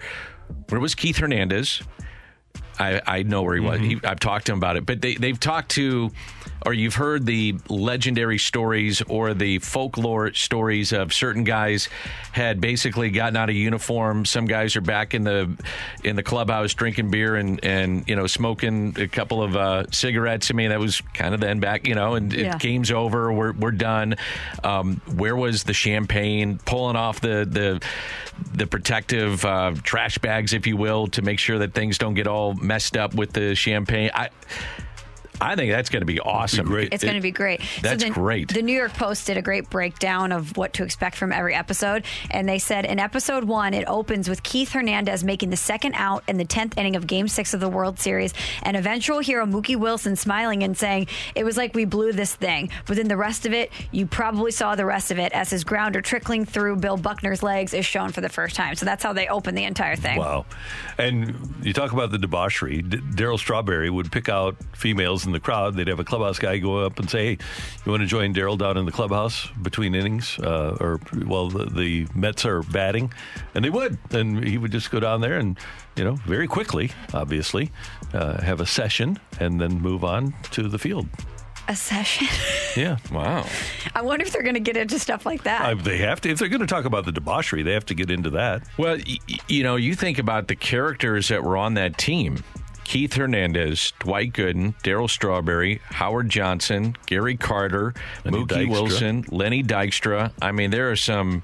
where was Keith Hernandez? I, I know where he was. He, I've talked to him about it, but they, they've talked to, or you've heard the legendary stories or the folklore stories of certain guys had basically gotten out of uniform. Some guys are back in the in the clubhouse drinking beer and and you know smoking a couple of uh, cigarettes. I mean that was kind of then back, you know, and Yeah. it, game's over. We're we're done. Um, where was the champagne? Pulling off the the the protective uh, trash bags, if you will, to make sure that things don't get all messed up with the champagne. I I think that's going to be awesome. Great. It's going to be great. That's the, great. The New York Post did a great breakdown of what to expect from every episode. And they said in episode one, it opens with Keith Hernandez making the second out in the 10th inning of game six of the World Series. And eventual hero Mookie Wilson smiling and saying, It was like we blew this thing. But then the rest of it, you probably saw the rest of it as his grounder trickling through Bill Buckner's legs is shown for the first time. So that's how they open the entire thing. Wow. And you talk about the debauchery. D- Darryl Strawberry would pick out females in the crowd. They'd have a clubhouse guy go up and say, Hey, you want to join Darryl down in the clubhouse between innings? Uh, or, well, the, the Mets are batting. And they would. And he would just go down there and, you know, very quickly, obviously, uh, have a session and then move on to the field. A session. [laughs] Yeah. Wow. I wonder if they're going to get into stuff like that. Uh, they have to. If they're going to talk about the debauchery, they have to get into that. Well, y- y- you know, you think about the characters that were on that team. Keith Hernandez, Dwight Gooden, Darryl Strawberry, Howard Johnson, Gary Carter, Lenny Mookie Dykstra. Wilson, Lenny Dykstra. I mean, there are some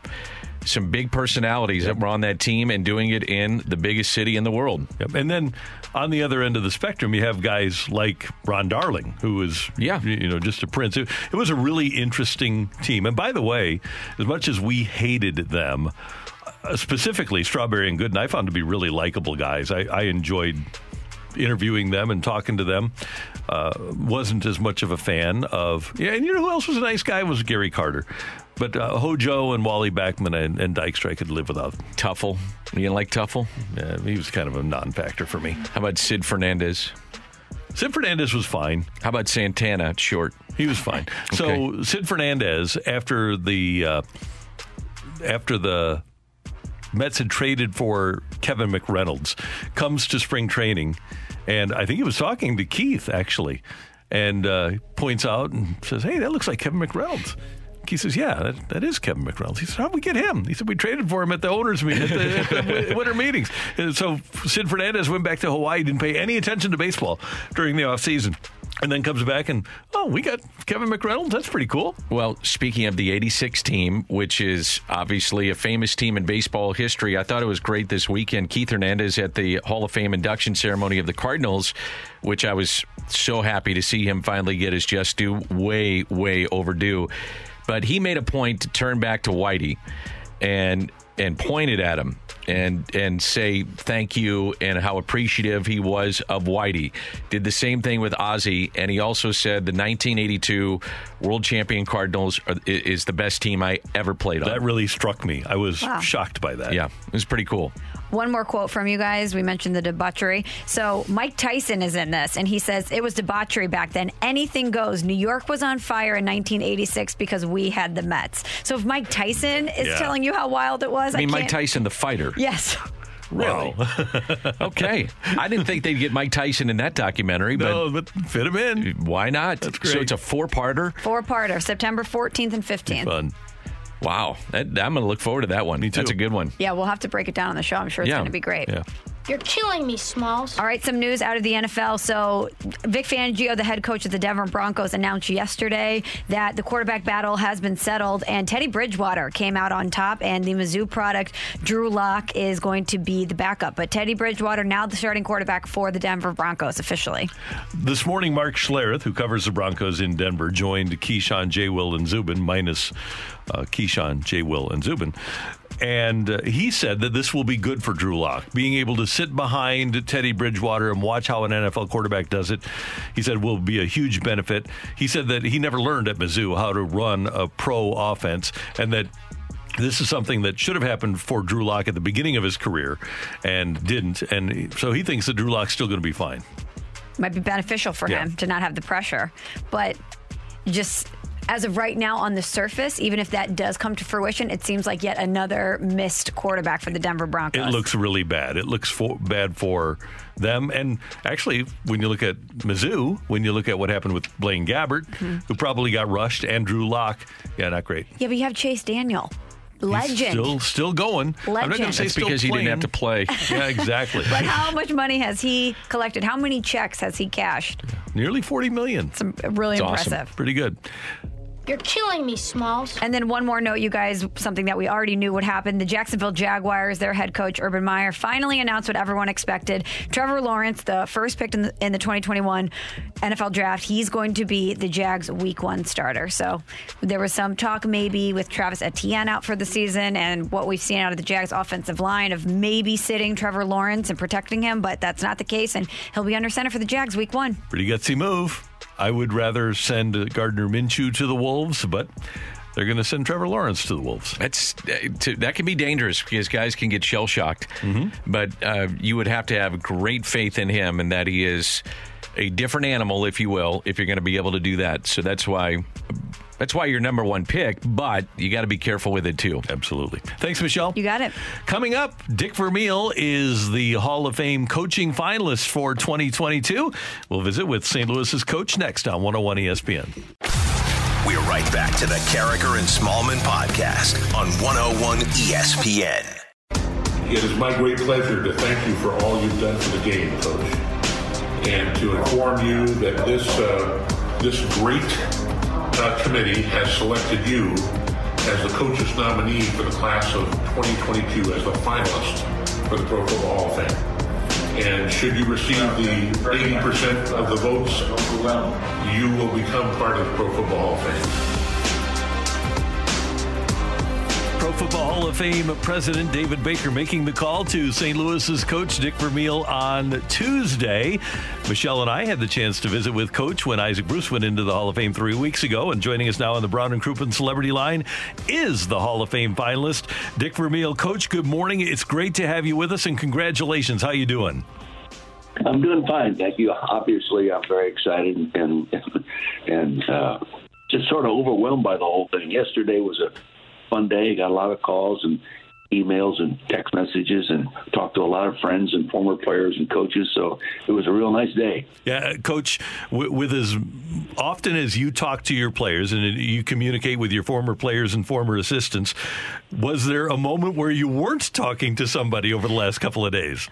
some big personalities that were on that team and doing it in the biggest city in the world. Yep. And then on the other end of the spectrum, you have guys like Ron Darling, who is, yeah. you know, just a prince. It, it was a really interesting team. And by the way, as much as we hated them, uh, specifically Strawberry and Gooden, I found to be really likable guys. I, I enjoyed interviewing them and talking to them. Uh, wasn't as much of a fan of, yeah, and you know who else was a nice guy was Gary Carter. But uh, Hojo and Wally Backman and, and Dykstra I could live without. Teufel. You didn't like Teufel? Yeah, he was kind of a non-factor for me. How about Sid Fernandez? Sid Fernandez was fine. How about Santana? Short. He was fine. [laughs] So Sid Fernandez, after the uh, after the Mets had traded for Kevin McReynolds, comes to spring training, and I think he was talking to Keith actually, and uh, points out and says, "Hey, that looks like Kevin McReynolds." Keith says, "Yeah, that, that is Kevin McReynolds." He said, "How'd we get him?" He said, "We traded for him at the owners' meeting, at the, at the [laughs] winter meetings." And so Sid Fernandez went back to Hawaii, didn't pay any attention to baseball during the off season. And then comes back and Oh, we got Kevin McReynolds. That's pretty cool. Well, speaking of the 86 team, which is obviously a famous team in baseball history, I thought it was great this weekend. Keith Hernandez at the Hall of Fame induction ceremony of the Cardinals, which I was so happy to see him finally get his just due, way, way overdue. But he made a point to turn back to Whitey and and pointed at him and and say thank you and how appreciative he was of Whitey. Did the same thing with Ozzie, and he also said the 1982 World Champion Cardinals are, is the best team I ever played on. That really struck me. I was Wow. shocked by that. Yeah, it was pretty cool. One more quote from you guys. We mentioned the debauchery. So Mike Tyson is in this, and he says it was debauchery back then. Anything goes. New York was on fire in 1986 because we had the Mets. So if Mike Tyson is Yeah. telling you how wild it was, I mean, Mike can't- Tyson, the fighter. Yes. Really? [laughs] okay. I didn't think they'd get Mike Tyson in that documentary, but, No, but fit him in. Why not? That's So it's a four-parter. Four parter, September 14th and 15th. Fun. Wow, that, I'm going to look forward to that one. Me too. That's a good one. Yeah, we'll have to break it down on the show. I'm sure it's Yeah. going to be great. Yeah. You're killing me, Smalls. All right, some news out of the NFL. So, Vic Fangio, the head coach of the Denver Broncos, announced yesterday that the quarterback battle has been settled, and Teddy Bridgewater came out on top, and the Mizzou product, Drew Lock, is going to be the backup. But Teddy Bridgewater now the starting quarterback for the Denver Broncos officially. This morning, Mark Schlereth, who covers the Broncos in Denver, joined Keyshawn, J. Will, and Zubin, minus uh, Keyshawn, J. Will, and Zubin. And uh, he said that this will be good for Drew Lock, being able to sit behind Teddy Bridgewater and watch how an NFL quarterback does it. He said will be a huge benefit. He said that he never learned at Mizzou how to run a pro offense, and that this is something that should have happened for Drew Lock at the beginning of his career and didn't. And so he thinks that Drew Lock's still going to be fine. Might be beneficial for Yeah. him to not have the pressure. But just as of right now on the surface, even if that does come to fruition, it seems like yet another missed quarterback for the Denver Broncos. It looks really bad. It looks for, bad for them. And actually, when you look at Mizzou, when you look at what happened with Blaine Gabbert, Mm-hmm. who probably got rushed, and Drew Lock, yeah, not great. Yeah, but you have Chase Daniel. He's Legend. still, still going. I'm not going to say That's still because he didn't have to play. [laughs] Yeah, exactly. But how much money has he collected? How many checks has he cashed? Nearly 40 million. It's really It's awesome. impressive. Pretty good. You're killing me, Smalls. And then one more note, you guys, something that we already knew would happen. The Jacksonville Jaguars, their head coach, Urban Meyer, finally announced what everyone expected. Trevor Lawrence, the first pick in the, in the 2021 NFL draft, he's going to be the Jags week one starter. So there was some talk maybe with Travis Etienne out for the season and what we've seen out of the Jags offensive line of maybe sitting Trevor Lawrence and protecting him, but that's not the case. And he'll be under center for the Jags week one. Pretty gutsy move. I would rather send Gardner Minshew to the Wolves, but they're going to send Trevor Lawrence to the Wolves. That's uh, to, that can be dangerous because guys can get shell shocked. But uh, you would have to have great faith in him and that he is a different animal, if you will, if you're going to be able to do that. So that's why that's why you're number one pick. But you got to be careful with it too. Absolutely. Thanks, Michelle. You got it. Coming up, Dick Vermeil is the Hall of Fame coaching finalist for 2022. We'll visit with St. Louis's coach next on 101 ESPN. We're right back to the Karraker and Smallmon podcast on 101 ESPN. It is my great pleasure to thank you for all you've done for the game, Coach, and to inform you that this uh, this great uh, committee has selected you as the coach's nominee for the class of 2022 as the finalist for the Pro Football Hall of Fame. And should you receive the 80% of the votes, you will become part of the Pro Football Hall of Fame. Pro Football Hall of Fame President David Baker making the call to St. Louis's coach Dick Vermeil on Tuesday. Michelle and I had the chance to visit with Coach when Isaac Bruce went into the Hall of Fame three weeks ago. And joining us now on the Brown and Crouppen Celebrity Line is the Hall of Fame finalist Dick Vermeil. Coach, good morning. It's great to have you with us, and congratulations. How you doing? I'm doing fine, thank you. Obviously, I'm very excited and and uh, just sort of overwhelmed by the whole thing. Yesterday was a fun day. Got a lot of calls and emails and text messages, and talked to a lot of friends and former players and coaches. So it was a real nice day. Yeah, Coach, w- with as often as you talk to your players and you communicate with your former players and former assistants, was there a moment where you weren't talking to somebody over the last couple of days?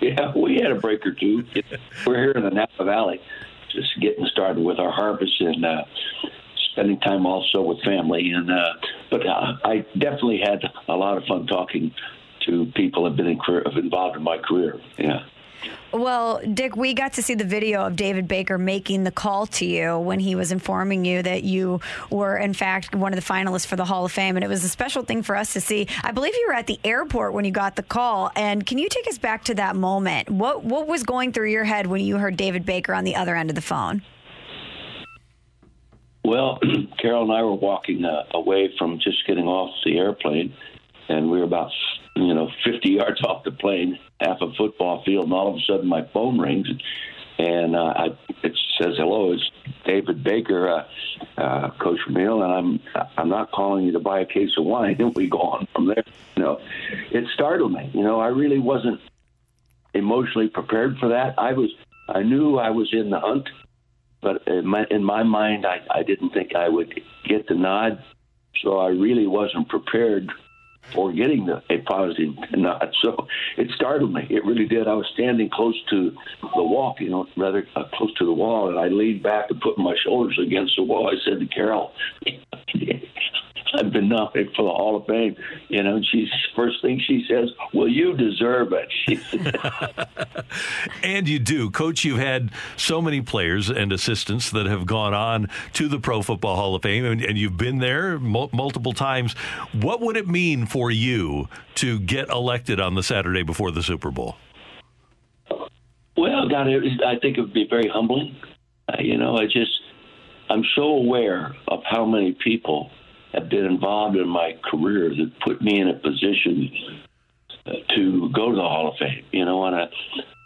Yeah, [laughs] we had a break or two. We're here in the Napa Valley, just getting started with our harvest and uh, spending time also with family. And uh, but uh, I definitely had a lot of fun talking to people have been in career, involved in my career. Yeah. Well, Dick, we got to see the video of David Baker making the call to you when he was informing you that you were, in fact, one of the finalists for the Hall of Fame. And it was a special thing for us to see. I believe you were at the airport when you got the call. And can you take us back to that moment? What, what was going through your head when you heard David Baker on the other end of the phone? Well, [clears throat] Carol and I were walking uh, away from just getting off the airplane, and we were about you know 50 [laughs] yards off the plane, half a football field, and all of a sudden my phone rings, and uh, I, it says hello, it's David Baker, uh, uh, Coach Vermeil, and I'm I'm not calling you to buy a case of wine, [laughs] and we go on from there. You know, it startled me. You know, I really wasn't emotionally prepared for that. I was I knew I was in the hunt but in my, in my mind, I, I didn't think I would get the nod, so I really wasn't prepared for getting the, a positive nod. So it startled me. It really did. I was standing close to the wall, you know, rather uh, close to the wall, and I leaned back and put my shoulders against the wall. I said to Carol, [laughs] I've been nominated for the Hall of Fame. You know, and she's first thing she says, "Well, you deserve it." [laughs] And you do, Coach. You've had so many players and assistants that have gone on to the Pro Football Hall of Fame, and, and you've been there mul- multiple times. What would it mean for you to get elected on the Saturday before the Super Bowl? Well, God, I think it would be very humbling. Uh, you know, I just I'm so aware of how many people have been involved in my career that put me in a position uh, to go to the Hall of Fame. You know, and I,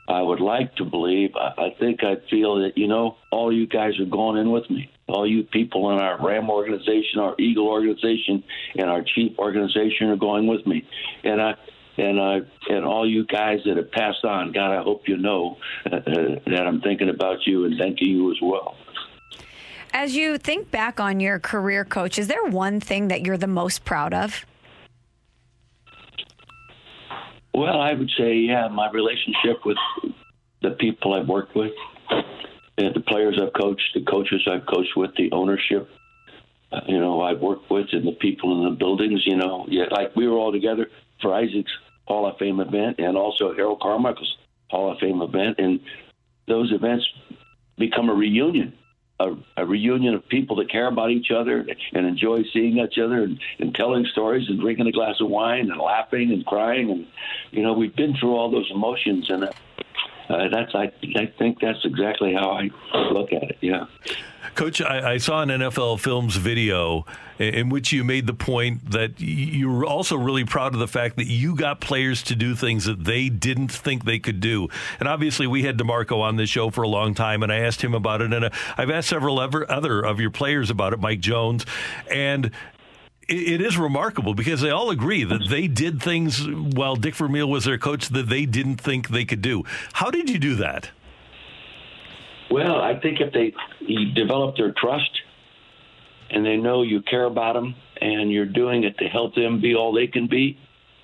I would like to believe, I, I think I feel that, you know, all you guys are going in with me. All you people in our RAM organization, our Eagle organization, and our Chief organization are going with me. And I, and I and all you guys that have passed on, God, I hope you know uh, [laughs] that I'm thinking about you and thanking you as well. As you think back on your career, coach, is there one thing that you're the most proud of? Well, I would say, yeah, my relationship with the people I've worked with, the players I've coached, the coaches I've coached with, the ownership, uh, you know, I've worked with, and the people in the buildings, you know, yeah, like we were all together for Isaac's Hall of Fame event and also Harold Carmichael's Hall of Fame event, and those events become a reunion a, a, reunion of people that care about each other and enjoy seeing each other and, and telling stories and drinking a glass of wine and laughing and crying. And you know we've been through all those emotions and uh, that's I I think that's exactly how I look at it. Yeah. Coach, I, I, saw an NFL Films video in which you made the point that you were also really proud of the fact that you got players to do things that they didn't think they could do. And obviously, we had D'Marco on this show for a long time, and I asked him about it. And uh, I've asked several other of your players about it, Mike Jones. And it is remarkable because they all agree that they did things while Dick Vermeil was their coach that they didn't think they could do. How did you do that? Well, I think if they develop their trust and they know you care about them and you're doing it to help them be all they can be,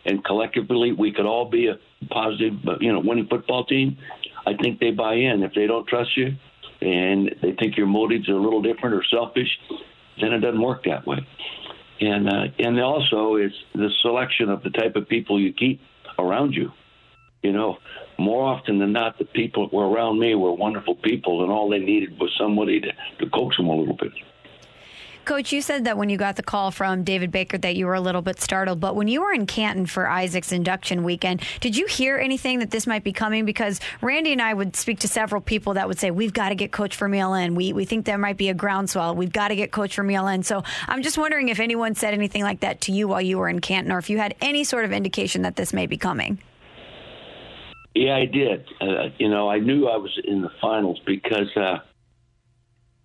and collectively we could all be a positive, you know, winning football team. I think they buy in. If they don't trust you and they think your motives are a little different or selfish, then it doesn't work that way. And uh, and also it's the selection of the type of people you keep around you. You know, more often than not, the people that were around me were wonderful people, and all they needed was somebody to, to coax them a little bit. Coach, you said that when you got the call from David Baker that you were a little bit startled, but when you were in Canton for Isaac's induction weekend, did you hear anything that this might be coming? Because Randy and I would speak to several people that would say, We've got to get Coach Vermeil in. We, we think there might be a groundswell. We've got to get Coach Vermeil in. So I'm just wondering if anyone said anything like that to you while you were in Canton or if you had any sort of indication that this may be coming. Yeah, I did. Uh, you know, I knew I was in the finals because uh,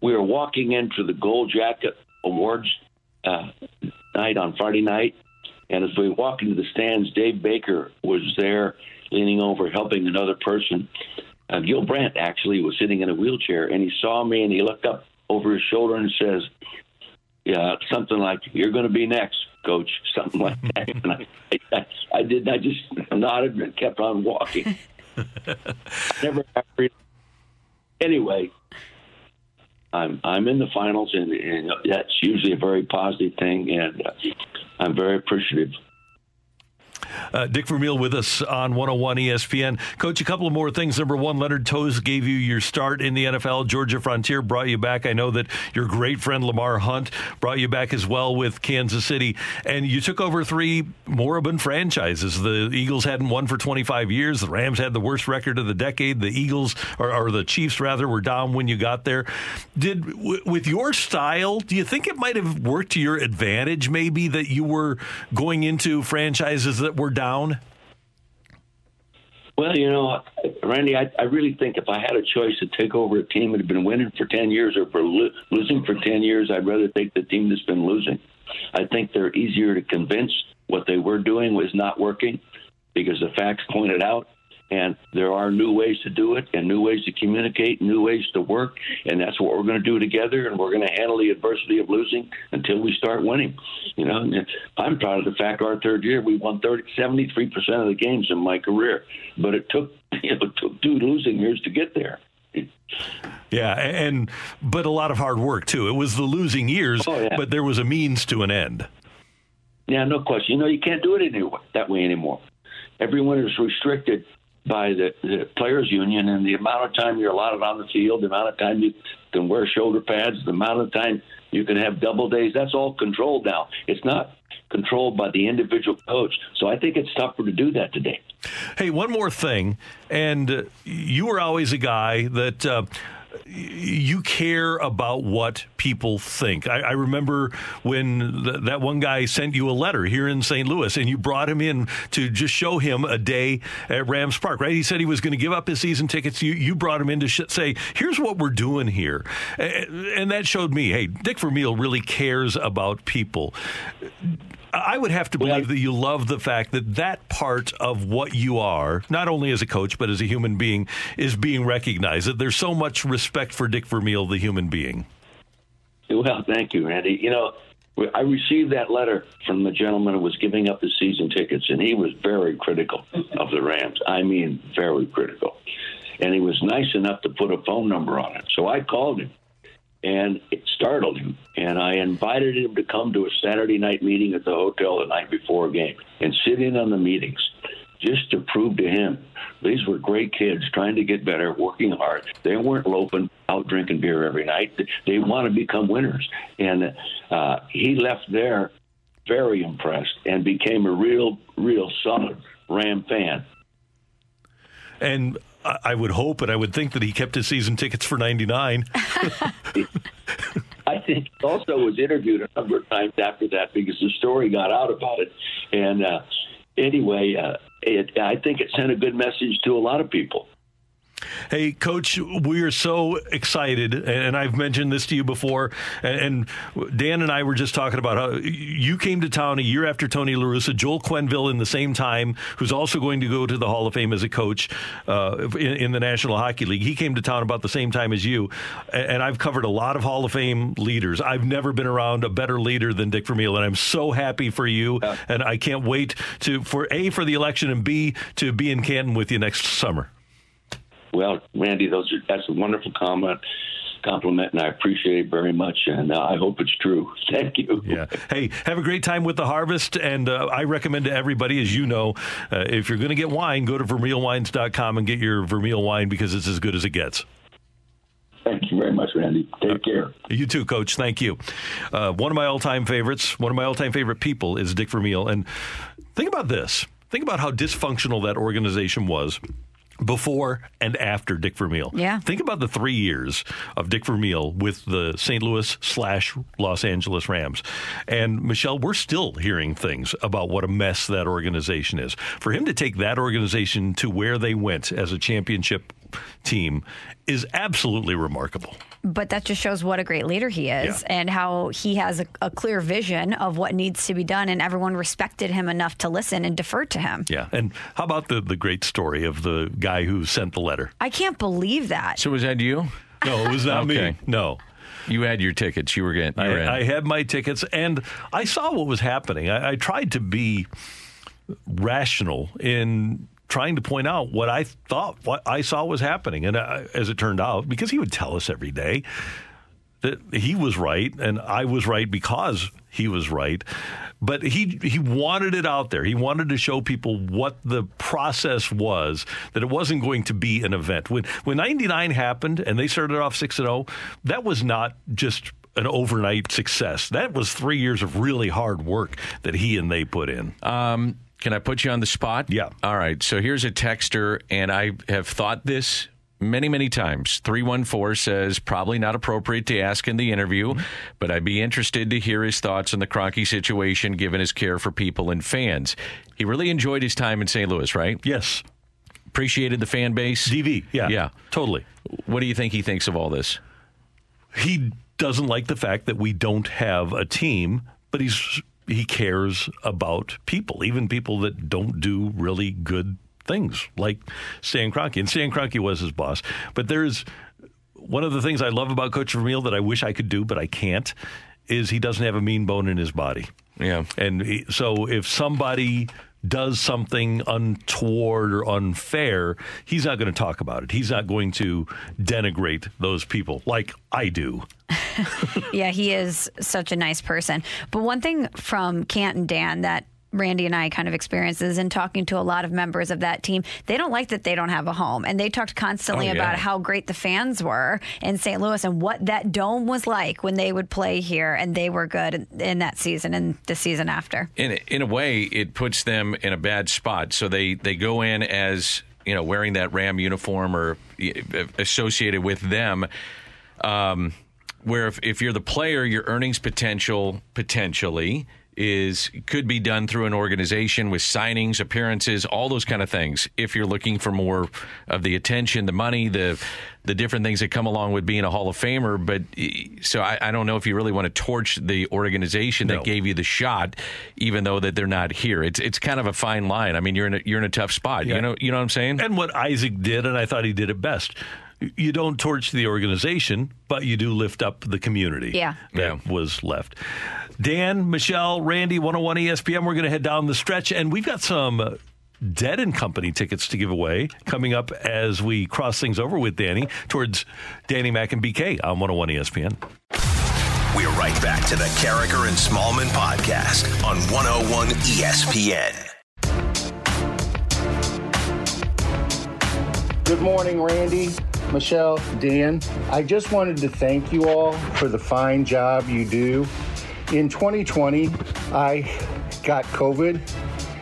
we were walking into the Gold Jacket Awards uh, night on Friday night, and as we walked into the stands, Dave Baker was there, leaning over, helping another person. Uh, Gil Brandt actually was sitting in a wheelchair, and he saw me, and he looked up over his shoulder and says, "Yeah, something like you're going to be next." coach, [laughs] something like that. And I, I, I did. I just nodded and kept on walking. [laughs] Never. Anyway, I'm I'm in the finals, and, and that's usually a very positive thing, and uh, I'm very appreciative. Uh, Dick Vermeil with us on 101 ESPN. Coach, a couple of more things. Number one, Leonard Tose gave you your start in the NFL. Georgia Frontiere brought you back. I know that your great friend Lamar Hunt brought you back as well with Kansas City. And you took over three moribund franchises. The Eagles hadn't won for 25 years. The Rams had the worst record of the decade. The Eagles, or, or the Chiefs rather, were down when you got there. Did w- With your style, do you think it might have worked to your advantage maybe that you were going into franchises that were down? Well, you know, Randy, I, I really think if I had a choice to take over a team that had been winning for 10 years or for lo- losing for 10 years, I'd rather take the team that's been losing. I think they're easier to convince what they were doing was not working because the facts pointed out. And there are new ways to do it and new ways to communicate, new ways to work. And that's what we're going to do together. And we're going to handle the adversity of losing until we start winning. You know, and I'm proud of the fact our third year, we won 30, 73% of the games in my career. But it took, [laughs] you know, it took two losing years to get there. Yeah, and but a lot of hard work too. It was the losing years, Oh, yeah. but there was a means to an end. Yeah, no question. You know, you can't do it any, that way anymore. Everyone is restricted by the, the players' union and the amount of time you're allotted on the field, the amount of time you can wear shoulder pads, the amount of time you can have double days. That's all controlled now. It's not controlled by the individual coach. So I think it's tougher to do that today. Hey, one more thing, and uh, you were always a guy that. Uh, you care about what people think. I, I remember when th- that one guy sent you a letter here in St. Louis, and you brought him in to just show him a day at Rams Park. Right? He said he was going to give up his season tickets. You you brought him in to sh- say, "Here's what we're doing here," and, and that showed me, hey, Dick Vermeil really cares about people. I would have to believe that you love the fact that that part of what you are, not only as a coach but as a human being, is being recognized. That there's so much respect for Dick Vermeil, the human being. Well, thank you, Randy. You know, I received that letter from the gentleman who was giving up his season tickets, and he was very critical of the Rams. I mean, very critical. And he was nice enough to put a phone number on it. So I called him, and it startled him. And I invited him to come to a Saturday night meeting at the hotel the night before a game and sit in on the meetings just to prove to him these were great kids trying to get better, working hard. They weren't loping, out drinking beer every night. They want to become winners. And uh, he left there very impressed and became a real, real solid Ram fan. And I would hope and I would think that he kept his season tickets for 99. [laughs] I think he also was interviewed a number of times after that because the story got out about it. And uh, anyway, uh, it, I think it sent a good message to a lot of people. Hey, Coach, we are so excited, and I've mentioned this to you before. And Dan and I were just talking about how you came to town a year after Tony La Russa, Joel Quenneville in the same time, who's also going to go to the Hall of Fame as a coach uh, in, in the National Hockey League. He came to town about the same time as you, and I've covered a lot of Hall of Fame leaders. I've never been around a better leader than Dick Vermeil, and I'm so happy for you. And I can't wait to for a for the election and b to be in Canton with you next summer. Well, Randy, those are, that's a wonderful comment, compliment, and I appreciate it very much. And uh, I hope it's true. [laughs] Thank you. Yeah. Hey, have a great time with the harvest. And uh, I recommend to everybody, as you know, uh, if you're going to get wine, go to vermeilwines.com and get your Vermeil wine because it's as good as it gets. Thank you very much, Randy. Take care. You too, Coach. Thank you. Uh, one of my all-time favorites, one of my all-time favorite people is Dick Vermeil. And think about this. Think about how dysfunctional that organization was before and after Dick Vermeil. Yeah. Think about the three years of Dick Vermeil with the St. Louis slash Los Angeles Rams. And Michelle, we're still hearing things about what a mess that organization is. For him to take that organization to where they went as a championship team is absolutely remarkable. But that just shows what a great leader he is Yeah. and how he has a, a clear vision of what needs to be done, and everyone respected him enough to listen and defer to him. Yeah. And how about the, the great story of the guy who sent the letter? I can't believe that. So was that you? No, it was not Okay. me. No. You had your tickets. You were getting. You were in. I, I had my tickets and I saw what was happening. I, I tried to be rational in trying to point out what I thought, what I saw was happening. And uh, as it turned out, because he would tell us every day, that he was right and I was right because he was right. But he he wanted it out there. He wanted to show people what the process was. That it wasn't going to be an event. When when '99 happened and they started off six and zero, that was not just an overnight success. That was three years of really hard work that he and they put in. Um, can I put you on the spot? Yeah. All right. So here's a texter, and I have thought this many, many times. 314 says, probably not appropriate to ask in the interview, mm-hmm. but I'd be interested to hear his thoughts on the Kroenke situation given his care for people and fans. He really enjoyed his time in St. Louis, right? Yes. Appreciated the fan base. DV, yeah. Yeah. Totally. What do you think he thinks of all this? He doesn't like the fact that we don't have a team, but he's he cares about people, even people that don't do really good things, like Stan Kroenke. And Stan Kroenke was his boss. But there's one of the things I love about Coach Vermeil that I wish I could do, but I can't, is he doesn't have a mean bone in his body. Yeah. And he, so if somebody does something untoward or unfair, he's not going to talk about it. He's not going to denigrate those people like I do. [laughs] yeah, he is such a nice person. But one thing from Canton Dan that Randy and I kind of experiences in talking to a lot of members of that team. They don't like that they don't have a home. And they talked constantly Oh, yeah. about how great the fans were in St. Louis and what that dome was like when they would play here and they were good in, in that season and the season after. in in a way, it puts them in a bad spot. So they they go in as you know wearing that Ram uniform or associated with them. Um, where if, if you're the player, your earnings potential potentially is could be done through an organization with signings, appearances, all those kind of things. If you're looking for more of the attention, the money, the the different things that come along with being a Hall of Famer, but so I, I don't know if you really want to torch the organization that gave you the shot, even though that they're not here. It's it's kind of a fine line. I mean, you're in a, you're in a tough spot. Yeah. You know you know what I'm saying? And what Isaac did, and I thought he did it best. You don't torch the organization, but you do lift up the community Yeah. that was left. Dan, Michelle, Randy, 101 ESPN. We're going to head down the stretch, and we've got some Dead and Company tickets to give away coming up as we cross things over with Danny towards Danny Mack and BK on 101 ESPN. We're right back to the Karraker and Smallmon podcast on 101 ESPN. Good morning, Randy, Michelle, Dan. I just wanted to thank you all for the fine job you do. In 2020, I got COVID.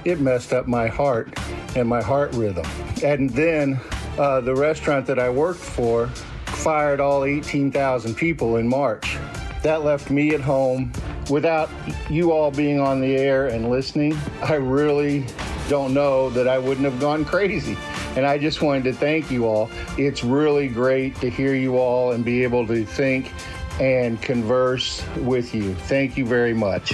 It messed up my heart and my heart rhythm. And then uh, the restaurant that I worked for fired all 18,000 people in March. That left me at home without you all being on the air and listening. I really don't know that I wouldn't have gone crazy. And I just wanted to thank you all. It's really great to hear you all and be able to think and converse with you. Thank you very much.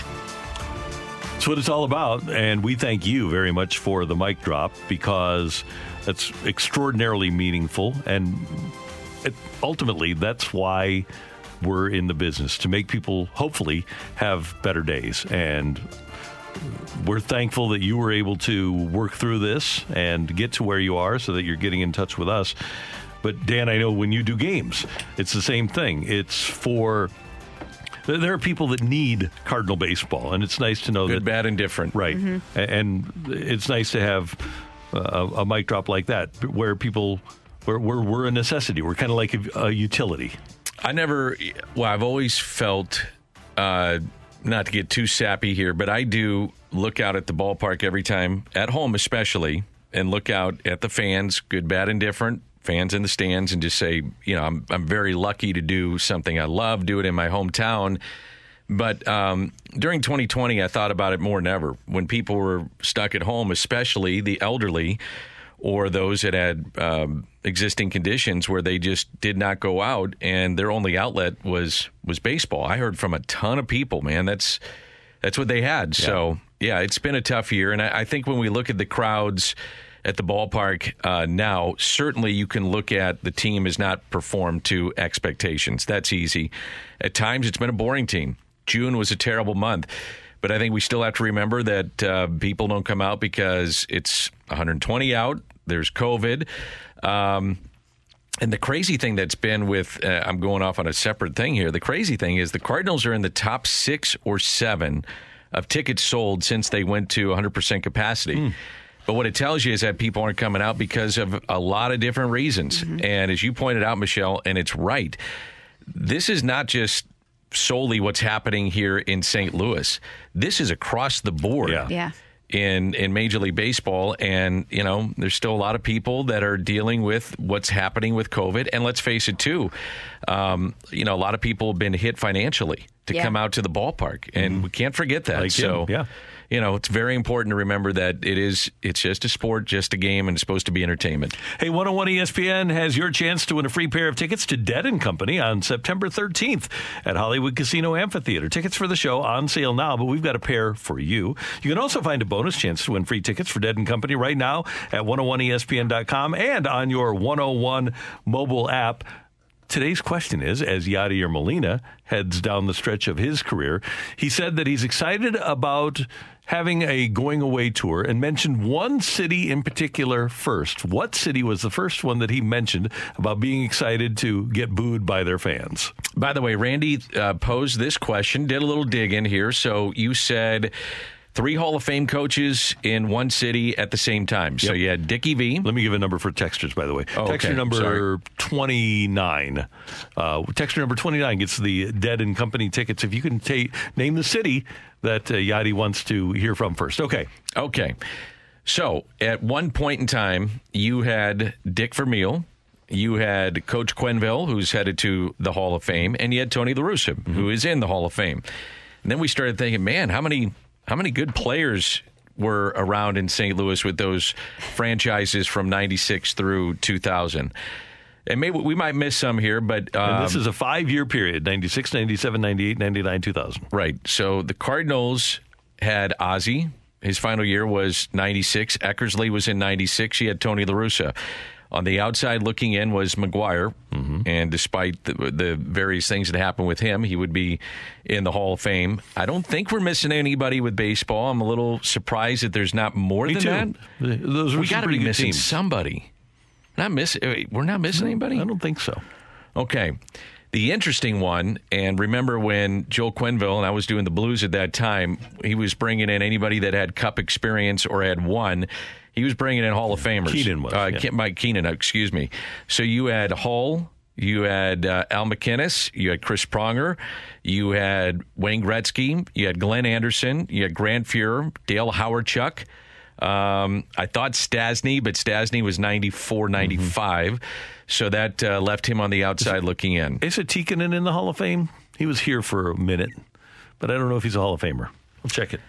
That's what it's all about. And we thank you very much for the mic drop because that's extraordinarily meaningful. And it, ultimately, that's why we're in the business to make people hopefully have better days. And we're thankful that you were able to work through this and get to where you are so that you're getting in touch with us. But Dan, I know when you do games, it's the same thing. It's for there- there are people that need Cardinal baseball, and it's nice to know Good, that bad, and different. right. Mhm. And it's nice to have a, a mic drop like that, where people we're we're, we're a necessity. We're kind of like a, a utility. I never, well, I've always felt, uh, not to get too sappy here, but I do look out at the ballpark every time, at home especially, and look out at the fans, good, bad, and different, fans in the stands, and just say, you know, I'm, I'm very lucky to do something I love, do it in my hometown. But um, during 2020, I thought about it more than ever. When people were stuck at home, especially the elderly or those that had um, existing conditions where they just did not go out and their only outlet was was baseball. I heard from a ton of people, man. That's that's what they had. So yeah, it's been a tough year, and I, I think when we look at the crowds at the ballpark uh, now, certainly you can look at the team has not performed to expectations. That's easy. At times, it's been a boring team. June was a terrible month. But I think we still have to remember that uh, people don't come out because it's 120 out. There's COVID. Um, And the crazy thing that's been with, uh, I'm going off on a separate thing here. The crazy thing is the Cardinals are in the top six or seven of tickets sold since they went to 100% capacity. But what it tells you is that people aren't coming out because of a lot of different reasons. And as you pointed out, Michelle, and it's right, this is not just solely what's happening here in St. Louis. This is across the board. Yeah. In, in Major League Baseball, and you know, there's still a lot of people that are dealing with what's happening with COVID. And let's face it, too, um, you know, a lot of people have been hit financially to Yeah. come out to the ballpark, and we can't forget that. Like so, him, yeah. You know, it's very important to remember that it is it's just a sport, just a game, and it's supposed to be entertainment. Hey, 101 ESPN has your chance to win a free pair of tickets to Dead and Company on September 13th at Hollywood Casino Amphitheater. Tickets for the show on sale now, but we've got a pair for you. You can also find a bonus chance to win free tickets for Dead and Company right now at 101ESPN.com and on your 101 mobile app. Today's question is as Yadier Molina heads down the stretch of his career, he said that he's excited about having a going away tour and mentioned one city in particular first. What city was the first one that he mentioned about being excited to get booed by their fans? By the way, Randy uh, posed this question, did a little dig in here. So you said three Hall of Fame coaches in one city at the same time. So you had Dickie V. Let me give a number for textures, by the way. Oh, Texture okay. number Sorry. 29. Uh, texture number 29 gets the Dead and Company tickets. If you can ta- name the city that uh, Yadi wants to hear from first. Okay. Okay. So at one point in time, you had Dick Vermeil, you had Coach Quenneville, who's headed to the Hall of Fame, and you had Tony La Russa, Mm-hmm. who is in the Hall of Fame. And then we started thinking, man, how many how many good players were around in St. Louis with those franchises from '96 through 2000? And maybe we might miss some here, but um, and this is a five year period 96, 97, 98, 99, 2000. Right. So the Cardinals had Ozzie. His final year was 96. Eckersley was in 96. He had Tony La Russa. On the outside looking in was McGwire. Mm-hmm. And despite the, the various things that happened with him, he would be in the Hall of Fame. I don't think we're missing anybody with baseball. I'm a little surprised that there's not more Me than too. that. Those we got to be missing teams. somebody. Not missing. Eh, we're not missing anybody. I don't think so. Okay. The interesting one, and remember when Joel Quenneville and I was doing the Blues at that time, he was bringing in anybody that had Cup experience or had won. He was bringing in Hall of Famers. Keenan was, uh, yeah. Mike Keenan, excuse me. So you had Hull, you had uh, Al MacInnis, you had Chris Pronger, you had Wayne Gretzky, you had Glenn Anderson, you had Grant Fuhr, Dale Hawerchuk. Um, I thought Stastny, but Stastny was 94, 95. So that uh, left him on the outside looking in. Is it Tikkanen in the Hall of Fame? He was here for a minute, but I don't know if he's a Hall of Famer. I'll check it.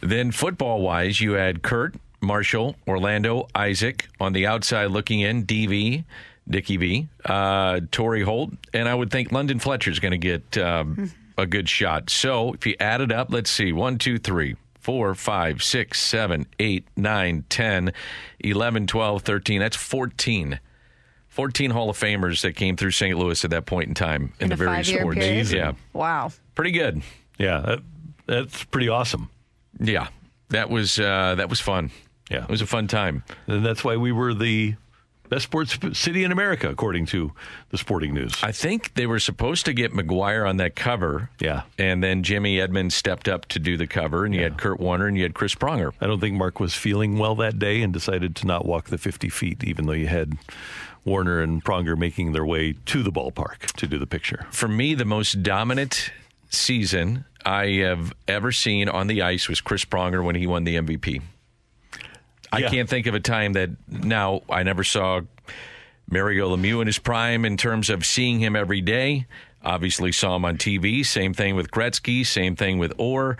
Then football wise, you had Kurt, Marshall, Orlando, Isaac on the outside looking in, DV, Dickie V, uh, Torry Holt, and I would think London Fletcher's going to get um, [laughs] a good shot. So if you add it up, let's see, one, two, three, four, five, six, seven, eight, nine, 10, 11, 12, 13, that's 14. 14 Hall of Famers that came through St. Louis at that point in time in, In the various sports. period? Yeah, Wow. pretty good. Yeah, that, that's pretty awesome. Yeah, that was uh, that was fun. Yeah, it was a fun time, and that's why we were the best sports city in America, according to the Sporting News. I think they were supposed to get McGwire on that cover. Yeah. And then Jimmy Edmonds stepped up to do the cover, and you had Kurt Warner and you had Chris Pronger. I don't think Mark was feeling well that day and decided to not walk the 50 feet, even though you had Warner and Pronger making their way to the ballpark to do the picture. For me, the most dominant season I have ever seen on the ice was Chris Pronger when he won the MVP. I Yeah. can't think of a time that now I never saw Mario Lemieux in his prime in terms of seeing him every day. Obviously saw him on TV. Same thing with Gretzky. Same thing with Orr.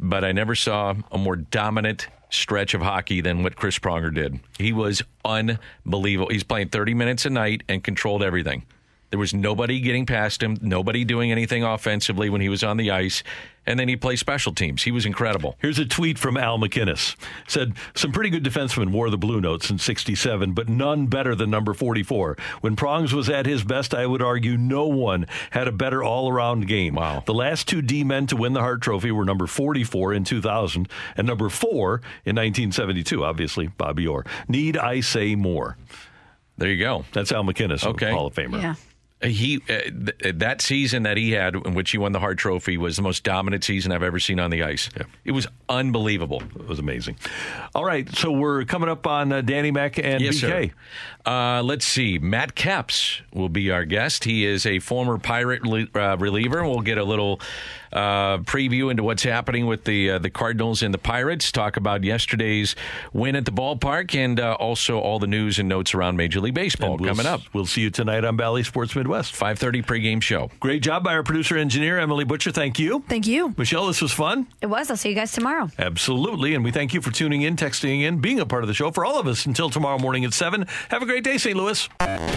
But I never saw a more dominant stretch of hockey than what Chris Pronger did. He was unbelievable. He's playing 30 minutes a night and controlled everything. There was nobody getting past him, nobody doing anything offensively when he was on the ice, and then he played special teams. He was incredible. Here's a tweet from Al MacInnis. Said, some pretty good defensemen wore the blue notes in 67, but none better than number 44. When Prongs was at his best, I would argue no one had a better all-around game. Wow. The last two D-men to win the Hart Trophy were number 44 in 2000 and number 4 in 1972, obviously, Bobby Orr. Need I say more? There you go. That's Al MacInnis, Okay. Hall of Famer. Yeah. He uh, th- that season that he had in which he won the Hart Trophy was the most dominant season I've ever seen on the ice. It was unbelievable. It was amazing. All right, so we're coming up on uh, Danny Mac and yes, BK. Uh, let's see. Matt Capps will be our guest. He is a former Pirate uh, reliever. We'll get a little uh, preview into what's happening with the uh, the Cardinals and the Pirates. Talk about yesterday's win at the ballpark, and uh, also all the news and notes around Major League Baseball we'll coming s- up. We'll see you tonight on Bally Sports Midwest. Five thirty pregame show. Great job by our producer engineer Emily Butcher. Thank you. Thank you. Michelle, this was fun. It was. I'll see you guys tomorrow. Absolutely. And we thank you for tuning in, texting in, being a part of the show. For all of us, until tomorrow morning at 7, have a great day, St. Louis.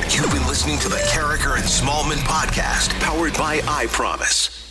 You've been listening to the Karraker and Smallmon podcast, powered by I Promise.